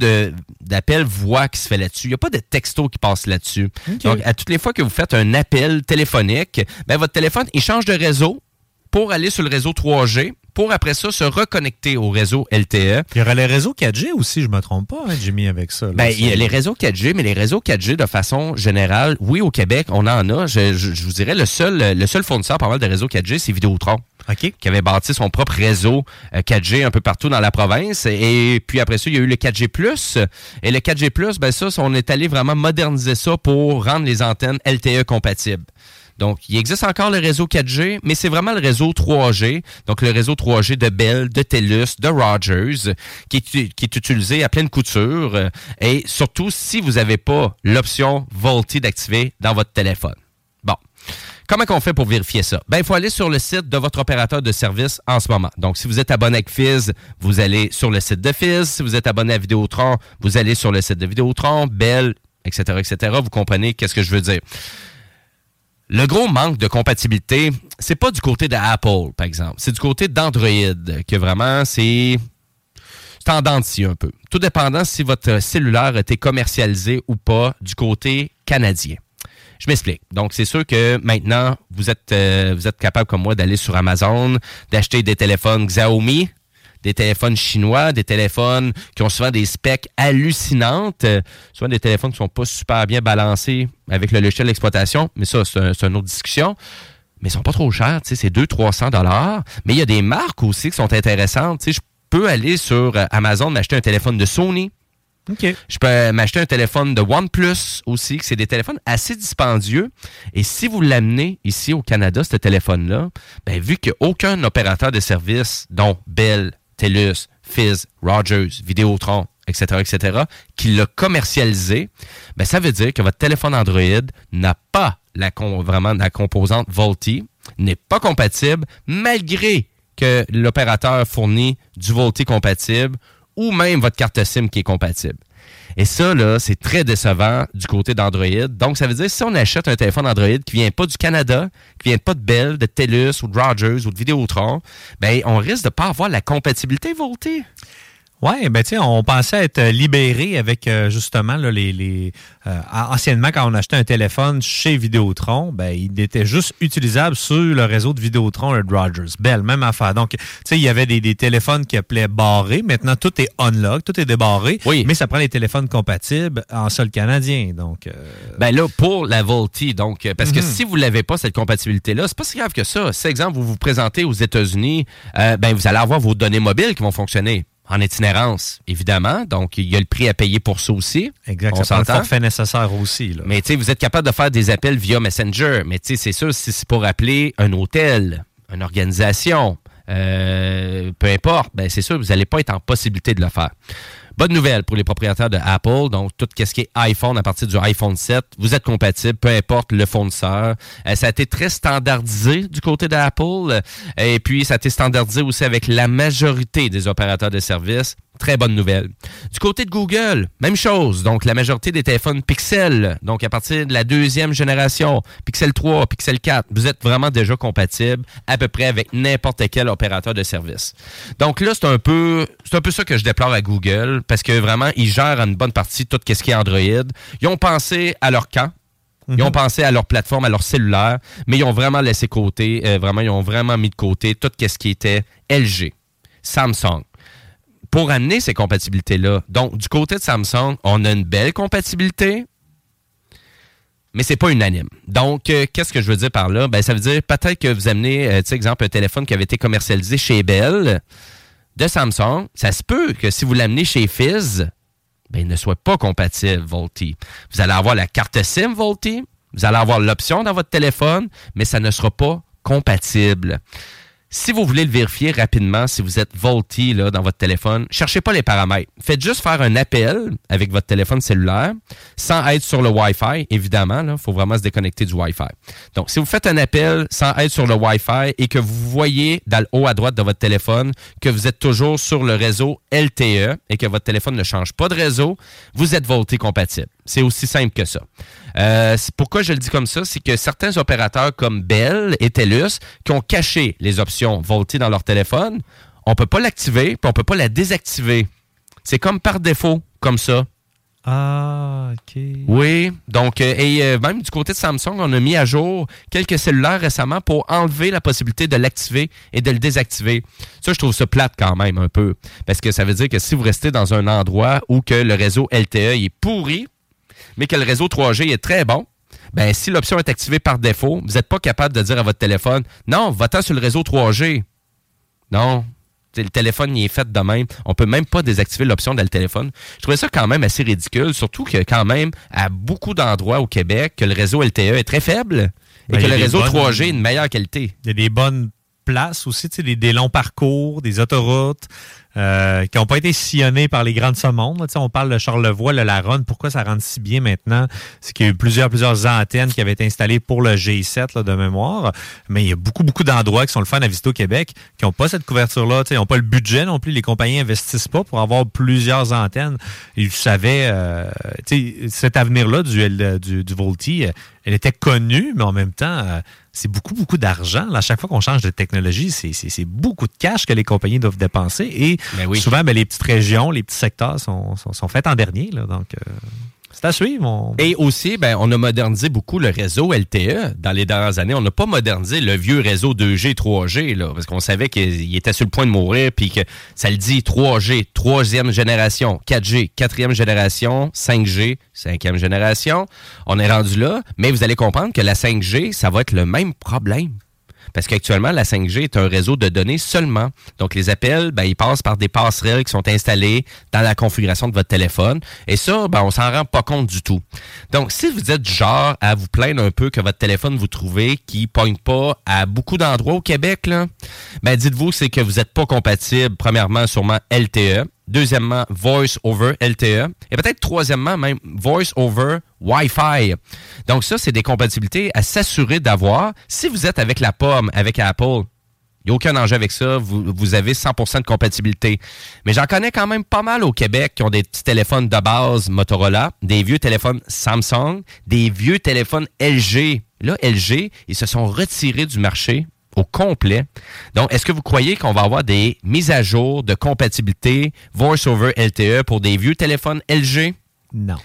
d'appel voix qui se fait là-dessus. Il n'y a pas de texto qui passe là-dessus. Donc, à toutes les fois que vous faites un appel téléphonique, ben, votre téléphone, il change de réseau pour aller sur le réseau 3G, pour après ça se reconnecter au réseau LTE. Il y aurait les réseaux 4G aussi, je me trompe pas, hein, Jimmy, avec ça. là. Ben, il y a les réseaux 4G, mais les réseaux 4G, de façon générale, oui, au Québec, on en a. Je, je- je vous dirais, le seul, le seul fournisseur pas mal de réseaux 4G, c'est Vidéotron. Qui avait bâti son propre réseau euh, 4G un peu partout dans la province. Et puis après ça, il y a eu le 4G+. Et le 4G+, ben ça, on est allé vraiment moderniser ça pour rendre les antennes LTE compatibles. Donc, il existe encore le réseau 4G, mais c'est vraiment le réseau 3G, donc le réseau 3G de Bell, de TELUS, de Rogers, qui est, utilisé à pleine couture. euh, Et surtout, si vous n'avez pas l'option VoLTE d'activer dans votre téléphone. Bon. Comment qu'on fait pour vérifier ça? Ben, il faut aller sur le site de votre opérateur de service en ce moment. Donc, si vous êtes abonné avec Fizz, vous allez sur le site de Fizz. Si vous êtes abonné à Vidéotron, vous allez sur le site de Vidéotron, Bell, etc., etc. Vous comprenez qu'est-ce que je veux dire. Le gros manque de compatibilité, c'est pas du côté d'Apple, par exemple. C'est du côté d'Android, que vraiment, c'est scie un peu. Tout dépendant si votre cellulaire a été commercialisé ou pas du côté canadien. Je m'explique. Donc, c'est sûr que maintenant, vous êtes, euh, vous êtes capable comme moi d'aller sur Amazon, d'acheter des téléphones Xiaomi, des téléphones chinois, des téléphones qui ont souvent des specs hallucinantes, euh, souvent des téléphones qui sont pas super bien balancés avec le logiciel d'exploitation, mais ça, c'est un- c'est une autre discussion. Mais ils sont pas trop chers, tu sais, c'est 200-300 dollars. Mais il y a des marques aussi qui sont intéressantes. Tu sais, je peux aller sur euh, Amazon m'acheter un téléphone de Sony. Je peux euh, m'acheter un téléphone de OnePlus aussi, que c'est des téléphones assez dispendieux. Et si vous l'amenez ici au Canada, ce téléphone-là, ben, vu qu'aucun opérateur de service, dont Bell, TELUS, Fizz, Rogers, Vidéotron, etc., etc., qui l'a commercialisé, ben, ça veut dire que votre téléphone Android n'a pas la vraiment la composante VoLTE, n'est pas compatible, malgré que l'opérateur fournit du VoLTE compatible ou même votre carte SIM qui est compatible. Et ça, là, c'est très décevant du côté d'Android. Donc, ça veut dire si on achète un téléphone Android qui vient pas du Canada, qui vient pas de Bell, de TELUS ou de Rogers ou de Vidéotron, ben, on risque de pas avoir la compatibilité VoLTE. Oui, ben tu sais, on pensait être libéré avec euh, justement là, les, les euh, anciennement quand on achetait un téléphone chez Vidéotron, ben il était juste utilisable sur le réseau de Vidéotron de Rogers. Belle, même affaire. Donc, tu sais, il y avait des, des téléphones qui appelaient barrés. Maintenant, tout est unlock, tout est débarré. Oui. Mais ça prend les téléphones compatibles en sol canadien. Donc, euh, Ben là, pour la VoLTE, donc, euh, parce que Mhm. si vous l'avez pas, cette compatibilité-là, c'est pas si grave que ça. Si, exemple, vous vous présentez aux États-Unis, euh, ben, vous allez avoir vos données mobiles qui vont fonctionner. En itinérance, évidemment. Donc, il y a le prix à payer pour ça aussi. exact. On prend le s'entend? forfait nécessaire aussi. Là. Mais tu sais, vous êtes capable de faire des appels via Messenger. Mais tu sais, c'est sûr, si c'est pour appeler un hôtel, une organisation, euh, peu importe, ben c'est sûr, vous n'allez pas être en possibilité de le faire. Bonne nouvelle pour les propriétaires de Apple. Donc, tout ce qui est iPhone à partir du iPhone 7, vous êtes compatible, peu importe le fournisseur. Euh, ça a été très standardisé du côté d'Apple. Et puis, ça a été standardisé aussi avec la majorité des opérateurs de services. Très bonne nouvelle. Du côté de Google, même chose. Donc, la majorité des téléphones Pixel, donc à partir de la deuxième génération, Pixel 3, Pixel 4, vous êtes vraiment déjà compatible à peu près avec n'importe quel opérateur de service. Donc là, c'est un peu, c'est un peu ça que je déplore à Google parce que vraiment, ils gèrent en une bonne partie tout ce qui est Android. Ils ont pensé à leur camp. Ils ont pensé à leur plateforme, à leur cellulaire, mais ils ont vraiment laissé côté, euh, vraiment, ils ont vraiment mis de côté tout ce qui était LG, Samsung, pour amener ces compatibilités-là. Donc, du côté de Samsung, on a une belle compatibilité, mais c'est pas unanime. Donc, euh, qu'est-ce que je veux dire par là? Ben, ça veut dire peut-être que vous amenez, euh, exemple, un téléphone qui avait été commercialisé chez Bell de Samsung. Ça se peut que si vous l'amenez chez Fizz, ben, il ne soit pas compatible VoLTE. Vous allez avoir la carte SIM VoLTE, vous allez avoir l'option dans votre téléphone, mais ça ne sera pas compatible. Si vous voulez le vérifier rapidement, si vous êtes VoLTE là, dans votre téléphone, cherchez pas les paramètres. Faites juste faire un appel avec votre téléphone cellulaire, sans être sur le Wi-Fi, évidemment. Il faut vraiment se déconnecter du Wi-Fi. Donc, si vous faites un appel sans être sur le Wi-Fi et que vous voyez dans le haut à droite de votre téléphone que vous êtes toujours sur le réseau LTE et que votre téléphone ne change pas de réseau, vous êtes VoLTE compatible. C'est aussi simple que ça. Euh, pourquoi je le dis comme ça? C'est que certains opérateurs comme Bell et TELUS qui ont caché les options VoLTE dans leur téléphone, on peut pas l'activer puis on peut pas la désactiver. C'est comme par défaut, comme ça. Ah, OK. Oui, donc, euh, et euh, même du côté de Samsung, on a mis à jour quelques cellulaires récemment pour enlever la possibilité de l'activer et de le désactiver. Ça, je trouve ça plate quand même un peu, parce que ça veut dire que si vous restez dans un endroit où que le réseau LTE est pourri, mais que le réseau 3G est très bon, ben si l'option est activée par défaut, vous n'êtes pas capable de dire à votre téléphone, non, va-t'en sur le réseau 3G. Non, le téléphone il est fait de même. On peut même pas désactiver l'option dans le téléphone. Je trouvais ça quand même assez ridicule, surtout que quand même, à beaucoup d'endroits au Québec, que le réseau LTE est très faible et Ben, que le réseau bonnes- 3G est de meilleure qualité. Il y a des bonnes places aussi, tu sais, des, des longs parcours, des autoroutes euh, qui n'ont pas été sillonnées par les grands de ce monde. Tu sais, on parle de Charlevoix, le Laronne. Pourquoi ça rentre si bien maintenant? C'est qu'il y a eu plusieurs, plusieurs antennes qui avaient été installées pour le G7 là, de mémoire. Mais il y a beaucoup, beaucoup d'endroits qui sont le fun à visiter au Québec qui n'ont pas cette couverture-là. Tu sais, Ils n'ont pas le budget non plus. Les compagnies investissent pas pour avoir plusieurs antennes. Je savais, euh, tu sais, cet avenir-là du, L- du, du VoLTE, euh, elle était connue, mais en même temps, euh, c'est beaucoup, beaucoup d'argent. À chaque fois qu'on change de technologie, c'est- beaucoup de cash que les compagnies doivent dépenser. Et souvent, ben, les petites régions, les petits secteurs sont, sont, sont faits en dernier. Là, donc, euh, c'est à suivre. on- Et aussi, ben, on a modernisé beaucoup le réseau LTE dans les dernières années. On n'a pas modernisé le vieux réseau 2G, 3G, là, parce qu'on savait qu'il était sur le point de mourir, puis que ça le dit 3G, troisième génération, 4G, quatrième génération, 5G, cinquième génération. On est rendu là, mais vous allez comprendre que la 5G, ça va être le même problème. Parce qu'actuellement, la 5G est un réseau de données seulement. Donc, les appels, ben, ils passent par des passerelles qui sont installées dans la configuration de votre téléphone. Et ça, ben, on s'en rend pas compte du tout. Donc, si vous êtes du genre à vous plaindre un peu que votre téléphone vous trouvez qui pogne pas à beaucoup d'endroits au Québec, là, ben, dites-vous, c'est que vous n'êtes pas compatible, premièrement, sûrement LTE. Deuxièmement, Voice over LTE. Et peut-être troisièmement, même Voice over Wi-Fi. Donc ça, c'est des compatibilités à s'assurer d'avoir. Si vous êtes avec la pomme, avec Apple, il n'y a aucun danger avec ça. Vous, vous avez 100% de compatibilité. Mais j'en connais quand même pas mal au Québec qui ont des petits téléphones de base Motorola, des vieux téléphones Samsung, des vieux téléphones LG. Là, LG, ils se sont retirés du marché au complet. Donc, est-ce que vous croyez qu'on va avoir des mises à jour de compatibilité Voice over LTE pour des vieux téléphones LG? Non.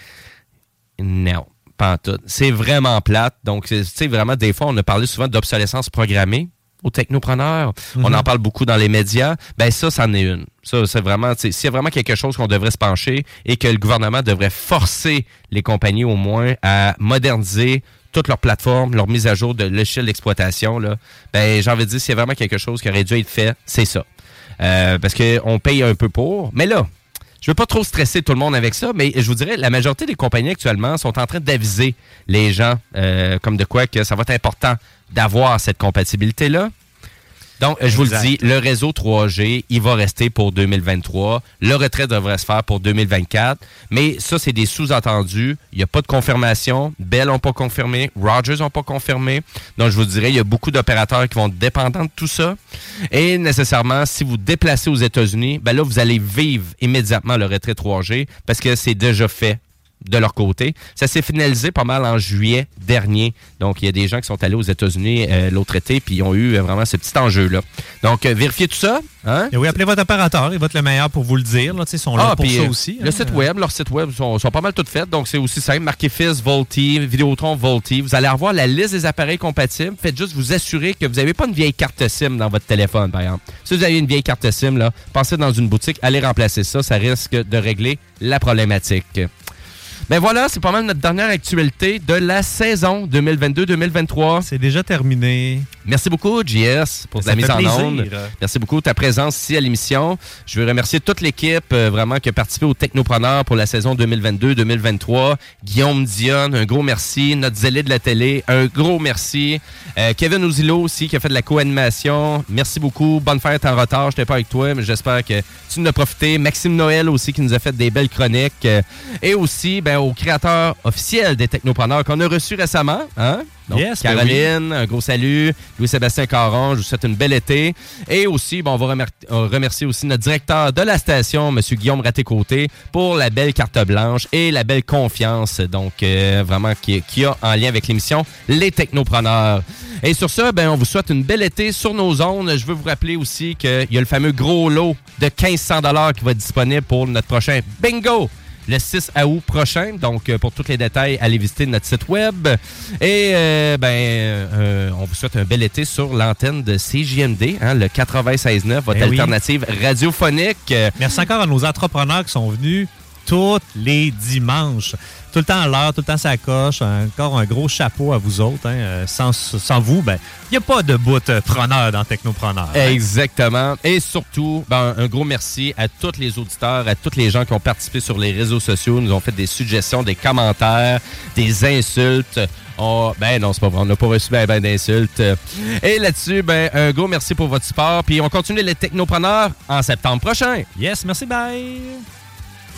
Non, pas en tout. C'est vraiment plate. Donc, tu sais, vraiment, des fois, on a parlé souvent d'obsolescence programmée aux technopreneurs. On Mhm. en parle beaucoup dans les médias. Ben ça, c'en est une. Ça, c'est vraiment, s'il y a vraiment quelque chose qu'on devrait se pencher et que le gouvernement devrait forcer les compagnies au moins à moderniser toutes leurs plateformes, leur mise à jour de l'échelle d'exploitation, là, ben j'ai envie de dire, a vraiment quelque chose qui aurait dû être fait, c'est ça. Euh, parce qu'on paye un peu pour. Mais là, je veux pas trop stresser tout le monde avec ça, mais je vous dirais, la majorité des compagnies actuellement sont en train d'aviser les gens euh, comme de quoi que ça va être important d'avoir cette compatibilité-là. Donc, je vous le dis, le réseau 3G, il va rester pour 2023. Le retrait devrait se faire pour 2024. Mais ça, c'est des sous-entendus. Il n'y a pas de confirmation. Bell n'ont pas confirmé. Rogers n'ont pas confirmé. Donc, je vous dirais, il y a beaucoup d'opérateurs qui vont être dépendants de tout ça. Et nécessairement, si vous déplacez aux États-Unis, ben là, vous allez vivre immédiatement le retrait 3G parce que c'est déjà fait de leur côté. Ça s'est finalisé pas mal en juillet dernier. Donc, il y a des gens qui sont allés aux États-Unis euh, l'autre été, puis ils ont eu euh, vraiment ce petit enjeu-là. Donc, euh, vérifiez tout ça. Hein? Et oui, appelez votre opérateur, il va être le meilleur pour vous le dire. Là, ils sont là Ah, pour ça aussi. Le hein. site web, leurs sites web sont, sont pas mal toutes faites, donc c'est aussi simple. Marquez Volti, Vidéotron, Volti. Vous allez avoir la liste des appareils compatibles. Faites juste vous assurer que vous n'avez pas une vieille carte SIM dans votre téléphone, par exemple. Si vous avez une vieille carte SIM, là, passez dans une boutique, allez remplacer ça. Ça risque de régler la problématique. Ben voilà, c'est pas mal notre dernière actualité de la saison 2022-2023. C'est déjà terminé. Merci beaucoup, JS, pour la mise en onde. Merci beaucoup de ta présence ici à l'émission. Je veux remercier toute l'équipe euh, vraiment qui a participé au Technopreneur pour la saison 2022-2023. Guillaume Dionne, un gros merci. Notre zélé de la télé, un gros merci. Euh, Kevin Ouzilo aussi qui a fait de la co-animation. Merci beaucoup. Bonne fête en retard. Je n'étais pas avec toi, mais j'espère que tu en as profité. Maxime Noël aussi qui nous a fait des belles chroniques. Euh, et aussi ben, au créateur officiel des Technopreneurs qu'on a reçu récemment. Hein? Donc, Yes, ben Caroline, un gros salut. Louis-Sébastien Caron, je vous souhaite une belle été. Et aussi, bon, on va remer- remercier aussi notre directeur de la station, M. Guillaume Raté-Côté, pour la belle carte blanche et la belle confiance, donc euh, vraiment, qui, qui a en lien avec l'émission Les Technopreneurs. Et sur ça, ben, on vous souhaite une belle été sur nos zones. Je veux vous rappeler aussi qu'il y a le fameux gros lot de 1500 qui va être disponible pour notre prochain bingo le 6 août prochain. Donc, euh, pour tous les détails, allez visiter notre site web. Et, euh, ben, euh, on vous souhaite un bel été sur l'antenne de CJMD, hein, le 96.9, votre Eh oui. alternative radiophonique. Merci encore à nos entrepreneurs qui sont venus tous les dimanches. Tout le temps à l'heure, tout le temps ça coche. Encore un gros chapeau à vous autres. hein. Euh, Sans, sans vous, ben, il n'y a pas de bout euh, preneur dans Technopreneur. hein. Exactement. Et surtout, ben, un gros merci à tous les auditeurs, à tous les gens qui ont participé sur les réseaux sociaux, nous ont fait des suggestions, des commentaires, des insultes. On- ben non, c'est pas vrai, on n'a pas reçu ben, ben d'insultes. Et là-dessus, ben, un gros merci pour votre support. Puis on continue les technopreneurs en septembre prochain. Yes, merci, bye.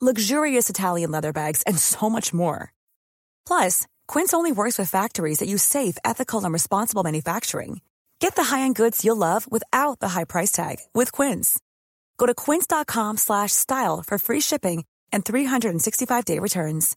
luxurious Italian leather bags, and so much more. Plus, Quince only works with factories that use safe, ethical, and responsible manufacturing. Get the high-end goods you'll love without the high price tag with Quince. Go to quince.com slash style for free shipping and 365-day returns.